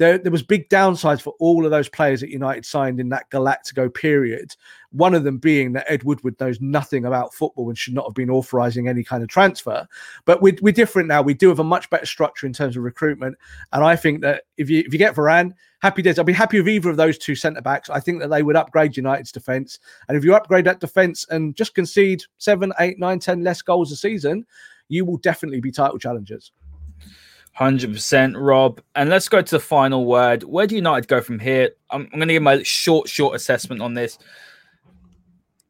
there, there was big downsides for all of those players that United signed in that Galactico period. One of them being that Ed Woodward knows nothing about football and should not have been authorising any kind of transfer. But we're, we're different now. We do have a much better structure in terms of recruitment. And I think that if you if you get Varane, happy days. I'll be happy with either of those two centre backs. I think that they would upgrade United's defence. And if you upgrade that defence and just concede seven, eight, nine, ten less goals a season, you will definitely be title challengers. 100% Rob. And let's go to the final word. Where do United go from here? I'm, I'm going to give my short, short assessment on this.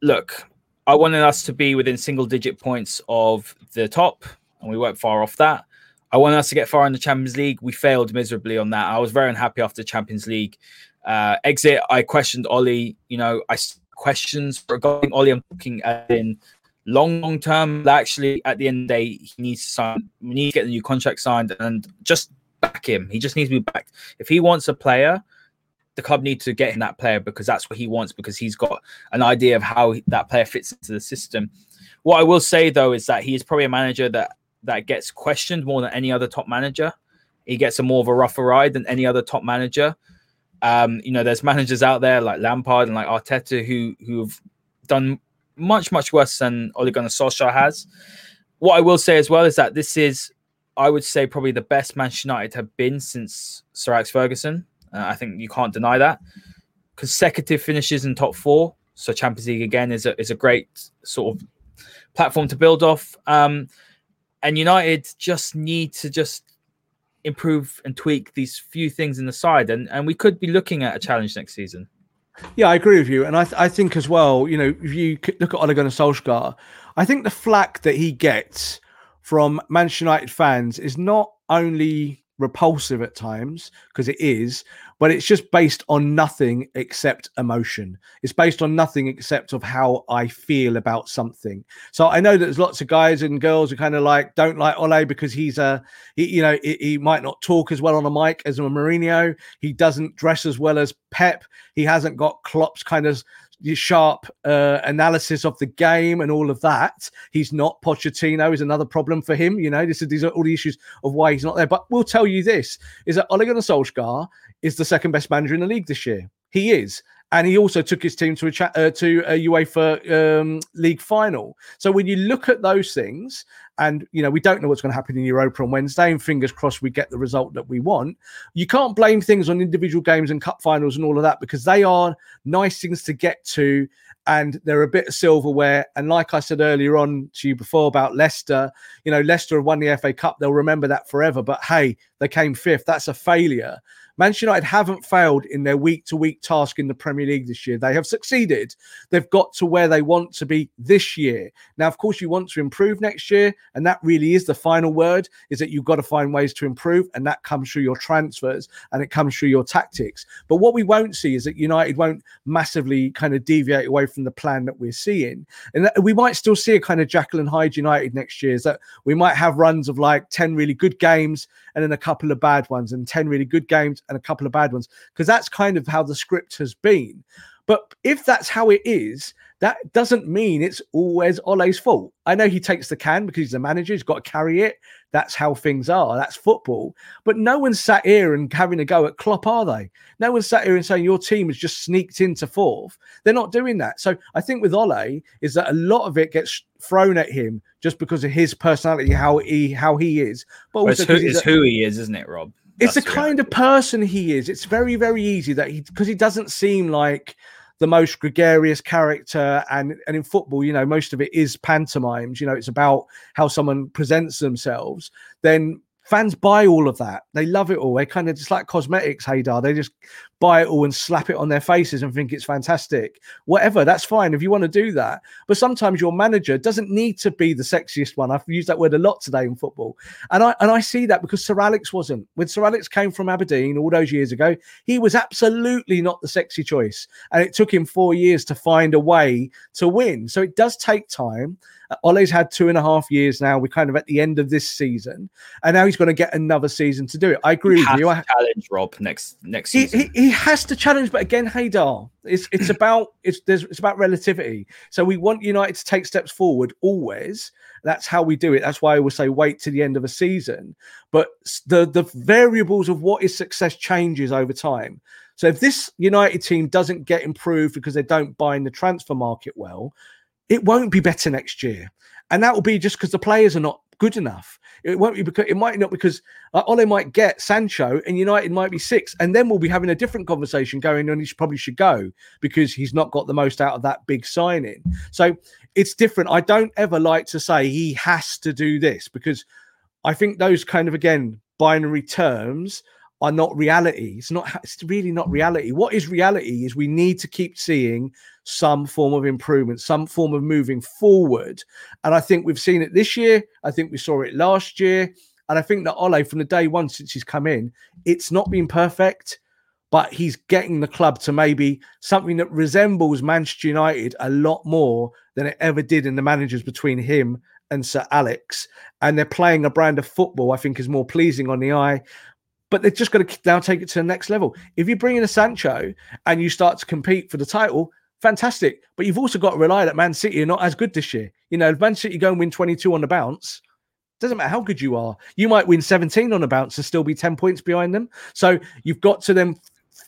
Look, I wanted us to be within single digit points of the top, and we weren't far off that. I wanted us to get far in the Champions League. We failed miserably on that. I was very unhappy after the Champions League uh, exit. I questioned Ole. You know, I questions regarding Ole. I'm talking in long, long term. Actually, at the end of the day, he needs to sign. We need to get the new contract signed and just back him. He just needs to be backed. If he wants a player, the club need to get him that player because that's what he wants because he's got an idea of how that player fits into the system. What I will say though is that he is probably a manager that that gets questioned more than any other top manager. He gets a more of a rougher ride than any other top manager. Um, you know, there's managers out there like Lampard and like Arteta who who've done much, much worse than Ole Gunnar Solskjaer has. What I will say as well is that this is, I would say, probably the best Manchester United have been since Sir Alex Ferguson. Uh, I think you can't deny that. Consecutive finishes in top four, so Champions League again is a is a great sort of platform to build off. Um, and United just need to just improve and tweak these few things in the side, and and we could be looking at a challenge next season. Yeah, I agree with you, and I th- I think as well. You know, if you look at Ole Gunnar Solskjaer, I think the flack that he gets from Manchester United fans is not only repulsive at times because it is but it's just based on nothing except emotion. It's based on nothing except of how i feel about something. So i know that there's lots of guys and girls who kind of like don't like ole because he's a he, you know he, he, might not talk as well on a mic as a Mourinho. He doesn't dress as well as pep. He hasn't got klopp's kind of sharp uh, analysis of the game and all of that. He's not Pochettino is another problem for him. You know, this is these are all the issues of why he's not there. But we'll tell you this: is that Ole Gunnar Solskjaer is the second best manager in the league this year. He is, and he also took his team to a cha- uh, to a UEFA um, League final. So when you look at those things, and you know we don't know what's going to happen in Europa on Wednesday, and fingers crossed we get the result that we want. You can't blame things on individual games and cup finals and all of that because they are nice things to get to, and they're a bit of silverware. And like I said earlier on to you before about Leicester, you know Leicester have won the FA Cup; they'll remember that forever. But hey, they came fifth. That's a failure. Manchester United haven't failed in their week to week task in the Premier League this year. They have succeeded. They've got to where they want to be this year. Now, of course, you want to improve next year, and that really is the final word is that you've got to find ways to improve, and that comes through your transfers and it comes through your tactics. But what we won't see is that United won't massively kind of deviate away from the plan that we're seeing. And we might still see a kind of Jekyll and Hyde United next year, is that we might have runs of like 10 really good games and then a couple of bad ones, and 10 really good games and a couple of bad ones because that's kind of how the script has been. But if that's how it is, that doesn't mean it's always Ole's fault. I know he takes the can because he's the manager, he's got to carry it. That's how things are. That's football. But no one's sat here and having a go at Klopp, are they? No one's sat here and saying your team has just sneaked into fourth. They're not doing that. So I think with Ole is that a lot of it gets thrown at him just because of his personality, how he how he is. But also well, it's, who, it's a, who he is, isn't it, Rob? it's the kind of person he is. It's very, very easy that he because he doesn't seem like the most gregarious character and and in football you know most of it is pantomimes you know it's about how someone presents themselves then fans buy all of that. They love it all. They kind of just like cosmetics, Haider. They just buy it all and slap it on their faces and think it's fantastic. Whatever, that's fine if you want to do that. But sometimes your manager doesn't need to be the sexiest one. I've used that word a lot today in football. And I and I see that because Sir Alex wasn't. When Sir Alex came from Aberdeen all those years ago, he was absolutely not the sexy choice. And it took him four years to find a way to win. So it does take time. Uh, Ole's had two and a half years now. We're kind of at the end of this season, and now he's going to get another season to do it. I agree with you. I, challenge Rob next next season. He, he has to challenge, but again, Haider, it's it's about it's there's it's about relativity. So we want United to take steps forward always. That's how we do it. That's why I would say wait to the end of a season. But the the variables of what is success changes over time. So if this United team doesn't get improved because they don't buy in the transfer market well, it won't be better next year. And that will be just because the players are not good enough. It won't be because it might not because uh, Ole might get Sancho and United might be six, and then we'll be having a different conversation going on. He probably should go because he's not got the most out of that big signing. So it's different. I don't ever like to say he has to do this because I think those kind of again binary terms are not reality. It's not. It's really not reality. What is reality is we need to keep seeing some form of improvement, some form of moving forward. And I think we've seen it this year. I think we saw it last year. And I think that Ole, from the day one since he's come in, it's not been perfect, but he's getting the club to maybe something that resembles Manchester United a lot more than it ever did in the managers between him and Sir Alex. And they're playing a brand of football I think is more pleasing on the eye but they're just going to now take it to the next level. If you bring in a Sancho and you start to compete for the title, fantastic. But you've also got to rely that Man City are not as good this year. You know, if Man City go and win 22 on the bounce, doesn't matter how good you are. You might win 17 on the bounce and still be 10 points behind them. So you've got to then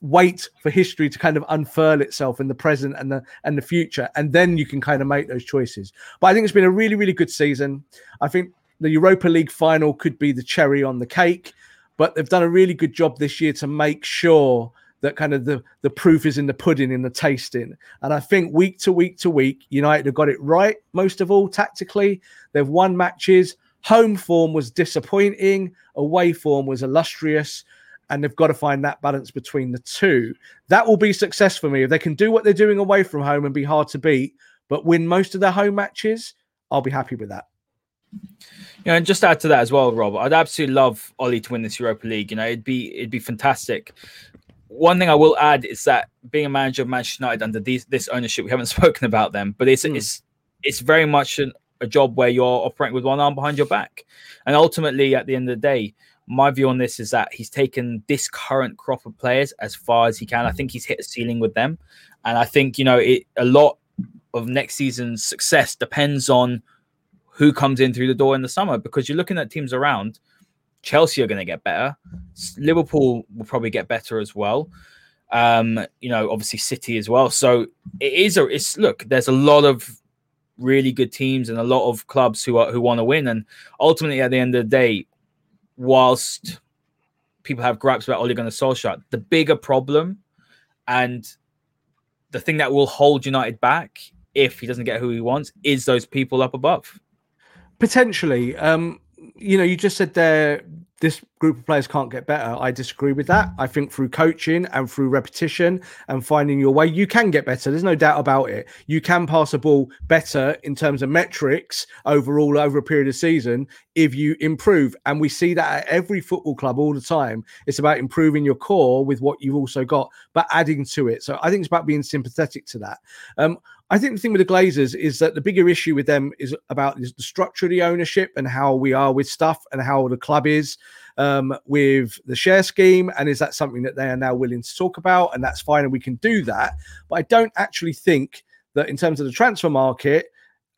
wait for history to kind of unfurl itself in the present and the and the future and then you can kind of make those choices but i think it's been a really really good season i think the europa league final could be the cherry on the cake but they've done a really good job this year to make sure that kind of the, the proof is in the pudding, in the tasting. And I think week to week to week, United have got it right, most of all, tactically. They've won matches. Home form was disappointing, away form was illustrious. And they've got to find that balance between the two. That will be success for me. If they can do what they're doing away from home and be hard to beat, but win most of their home matches, I'll be happy with that. Yeah, and just add to that as well, Rob, I'd absolutely love Ole to win this Europa League. You know, it'd be it'd be fantastic one thing I will add is that being a manager of Manchester United under these, this ownership, we haven't spoken about them, but it's mm. it's it's very much an, a job where you're operating with one arm behind your back, and ultimately, at the end of the day, my view on this is that he's taken this current crop of players as far as he can. I think he's hit a ceiling with them, and I think you know it, a lot of next season's success depends on who comes in through the door in the summer because you're looking at teams around Chelsea are going to get better. Liverpool will probably get better as well. Um, you know, obviously City as well. So it is a it's look, there's a lot of really good teams and a lot of clubs who are who want to win. And ultimately at the end of the day, whilst people have gripes about Ole Gunnar Solskjaer, the bigger problem and the thing that will hold United back if he doesn't get who he wants is those people up above. Potentially. Um you know, you just said there this group of players can't get better. I disagree with that. I think through coaching and through repetition and finding your way, you can get better. There's no doubt about it. You can pass a ball better in terms of metrics overall over a period of season if you improve. And we see that at every football club all the time. It's about improving your core with what you've also got, but adding to it. So I think it's about being sympathetic to that. Um, I think the thing with the Glazers is that the bigger issue with them is about the structure of the ownership and how we are with stuff and how the club is um, with the share scheme. And is that something that they are now willing to talk about? And that's fine, and we can do that. But I don't actually think that in terms of the transfer market,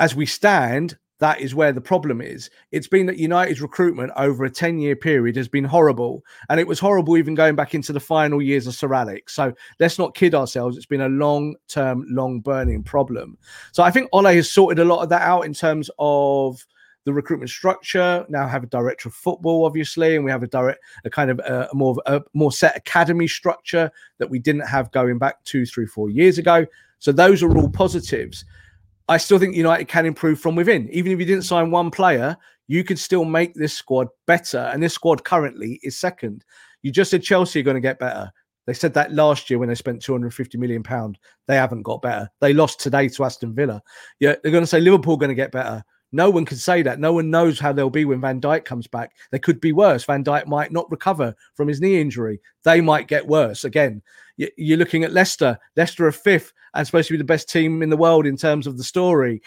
as we stand, that is where the problem is. It's been that United's recruitment over a 10 year period has been horrible. And it was horrible even going back into the final years of Sir Alex. So let's not kid ourselves. It's been a long term, long burning problem. So I think Ole has sorted a lot of that out in terms of the recruitment structure. Now have a director of football, obviously, and we have a direct, a kind of a, a more a more set academy structure that we didn't have going back two, three, four years ago. So those are all positives. I still think United can improve from within. Even if you didn't sign one player, you could still make this squad better. And this squad currently is second. You just said Chelsea are going to get better. They said that last year when they spent 250 million pound. They haven't got better. They lost today to Aston Villa. Yeah, they're going to say Liverpool are going to get better. No one can say that. No one knows how they'll be when Van Dijk comes back. They could be worse. Van Dijk might not recover from his knee injury. They might get worse again. You're looking at Leicester. Leicester are fifth and supposed to be the best team in the world in terms of the story.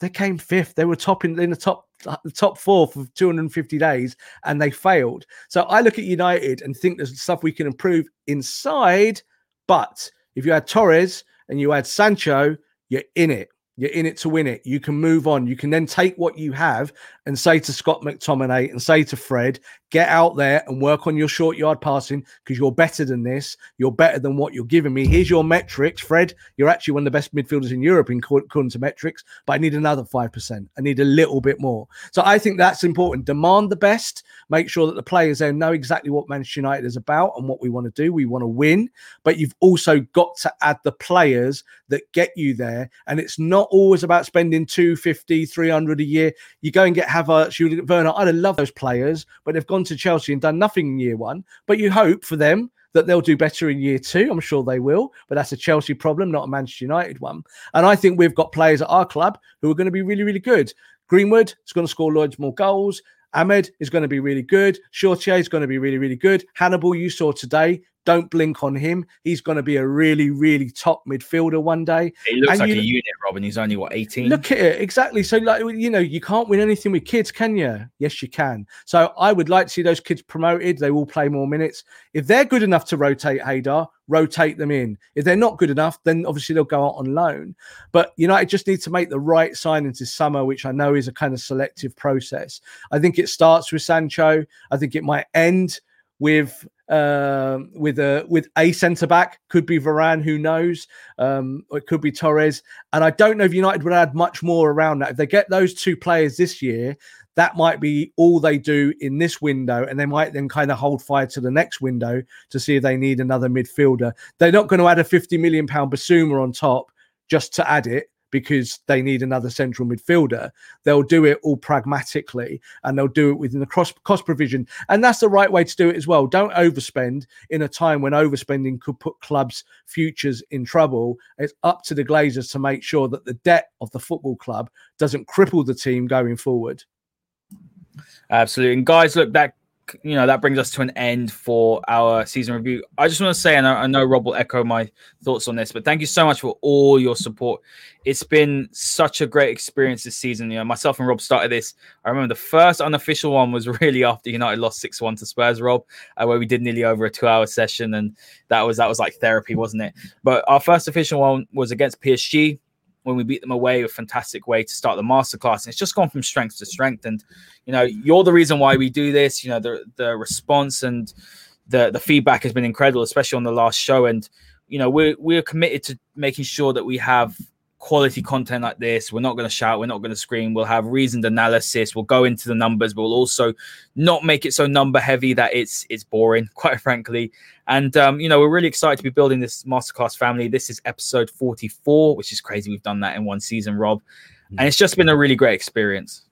they came fifth. They were top in, in the top the top four for 250 days and they failed. So I look at United and think there's stuff we can improve inside. But if you had Torres and you had Sancho, you're in it. You're in it to win it. You can move on. You can then take what you have and say to Scott McTominay and say to Fred, get out there and work on your short yard passing because you're better than this. You're better than what you're giving me. Here's your metrics, Fred. You're actually one of the best midfielders in Europe in according to metrics, but I need another 5%. I need a little bit more. So I think that's important. Demand the best. Make sure that the players there know exactly what Manchester United is about and what we want to do. We want to win, but you've also got to add the players that get you there. And it's not always about spending 250, 300 a year. You go and get Havertz, Werner. I'd love those players, but they've gone to Chelsea and done nothing in year one. But you hope for them that they'll do better in year two. I'm sure they will, but that's a Chelsea problem, not a Manchester United one. And I think we've got players at our club who are going to be really, really good. Greenwood is going to score loads more goals. Amad is going to be really good. Shoretire is going to be really, really good. Hannibal, you saw today, don't blink on him. He's going to be a really, really top midfielder one day. He looks and like you, a unit, Robin. He's only what 18. Look at it exactly. So, like you know, you can't win anything with kids, can you? Yes, you can. So, I would like to see those kids promoted. They will play more minutes. If they're good enough to rotate Haider, rotate them in. If they're not good enough, then obviously they'll go out on loan. But United just need to make the right signings this summer, which I know is a kind of selective process. I think it starts with Sancho. I think it might end with uh, with a with a centre back. Could be Varane, who knows? Um, it could be Torres. And I don't know if United would add much more around that. If they get those two players this year, that might be all they do in this window, and they might then kind of hold fire to the next window to see if they need another midfielder. They're not going to add a 50 million pound Bissouma on top just to add it because they need another central midfielder. They'll do it all pragmatically and they'll do it within the cross cost provision. And that's the right way to do it as well. Don't overspend in a time when overspending could put clubs' futures in trouble. It's up to the Glazers to make sure that the debt of the football club doesn't cripple the team going forward. Absolutely. And guys, look, that you know that brings us to an end for our season review. I just want to say, and I, I know Rob will echo my thoughts on this, but thank you so much for all your support. It's been such a great experience this season. You know, myself and Rob started this. I remember the first unofficial one was really after United lost six one to Spurs, Rob, uh, where we did nearly over a two hour session, and that was that was like therapy, wasn't it? But our first official one was against PSG when we beat them away, a fantastic way to start the masterclass. And it's just gone from strength to strength. And you know, you're the reason why we do this. You know, the the response and the the feedback has been incredible, especially on the last show. And you know, we're we're committed to making sure that we have quality content like this. We're not going to shout, we're not going to scream. We'll have reasoned analysis. We'll go into the numbers, but we'll also not make it so number heavy that it's it's boring, quite frankly. And um, you know, we're really excited to be building this masterclass family. This is episode 44, which is crazy. We've done that in one season, Rob. And it's just been a really great experience.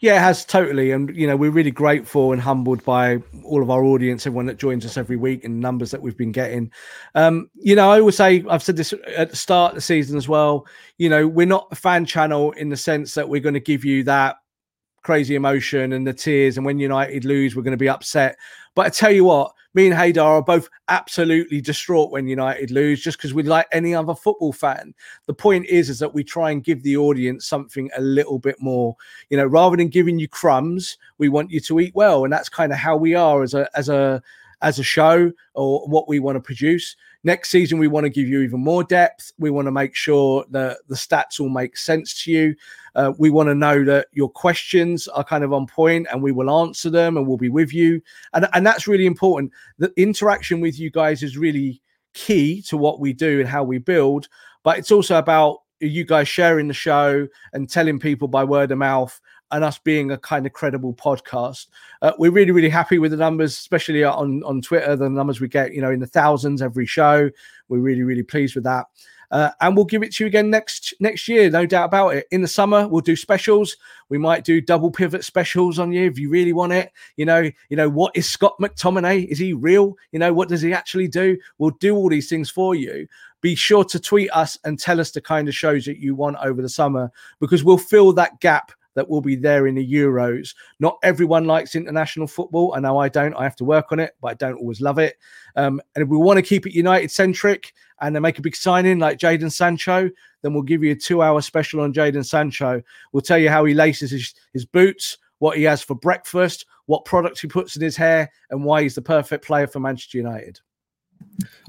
Yeah, it has totally. And, you know, we're really grateful and humbled by all of our audience, everyone that joins us every week and numbers that we've been getting. Um, you know, I always say, I've said this at the start of the season as well. You know, we're not a fan channel in the sense that we're going to give you that crazy emotion and the tears. And when United lose, we're going to be upset. But I tell you what, me and Haider are both absolutely distraught when United lose, just because we're like any other football fan. The point is, is that we try and give the audience something a little bit more, you know, rather than giving you crumbs, we want you to eat well, and that's kind of how we are as a as a as a show or what we want to produce. Next season, we want to give you even more depth. We want to make sure that the stats all make sense to you. Uh, we want to know that your questions are kind of on point and we will answer them and we'll be with you. And, and that's really important. The interaction with you guys is really key to what we do and how we build. But it's also about you guys sharing the show and telling people by word of mouth and us being a kind of credible podcast. Uh, we're really, really happy with the numbers, especially on on Twitter. The numbers we get, you know, in the thousands every show. We're really, really pleased with that. Uh, and we'll give it to you again next next year, no doubt about it. In the summer, we'll do specials. We might do double pivot specials on you if you really want it. You know, you know what is Scott McTominay? Is he real? You know, what does he actually do? We'll do all these things for you. Be sure to tweet us and tell us the kind of shows that you want over the summer because we'll fill that gap that will be there in the Euros. Not everyone likes international football. I know I don't. I have to work on it, but I don't always love it. Um, and if we want to keep it United centric and then make a big signing like Jadon Sancho, then we'll give you a two hour special on Jadon Sancho. We'll tell you how he laces his, his boots, what he has for breakfast, what products he puts in his hair, and why he's the perfect player for Manchester United.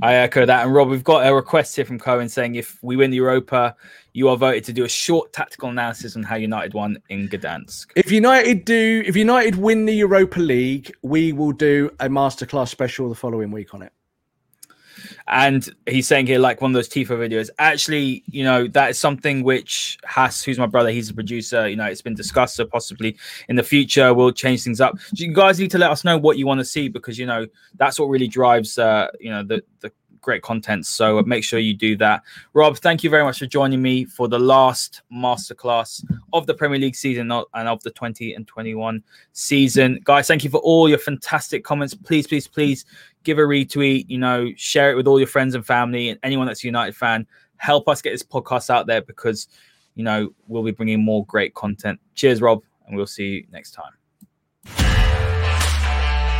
I echo that. And Rob, we've got a request here from Cohen saying if we win the Europa, you are voted to do a short tactical analysis on how United won in Gdansk. If United do, if United win the Europa League, we will do a masterclass special the following week on it. And he's saying here, like one of those Tifo videos, actually, you know, that is something which Haas, who's my brother, he's a producer, you know, it's been discussed. So possibly in the future, we'll change things up. You guys need to let us know what you want to see because, you know, that's what really drives, uh, you know, the, the great content. So uh, make sure you do that. Rob, thank you very much for joining me for the last masterclass of the Premier League season and of the 20 and 21 season. Guys, thank you for all your fantastic comments. Please, please, please give a retweet, you know, share it with all your friends and family and anyone that's a United fan. Help us get this podcast out there because, you know, we'll be bringing more great content. Cheers, Rob, and we'll see you next time.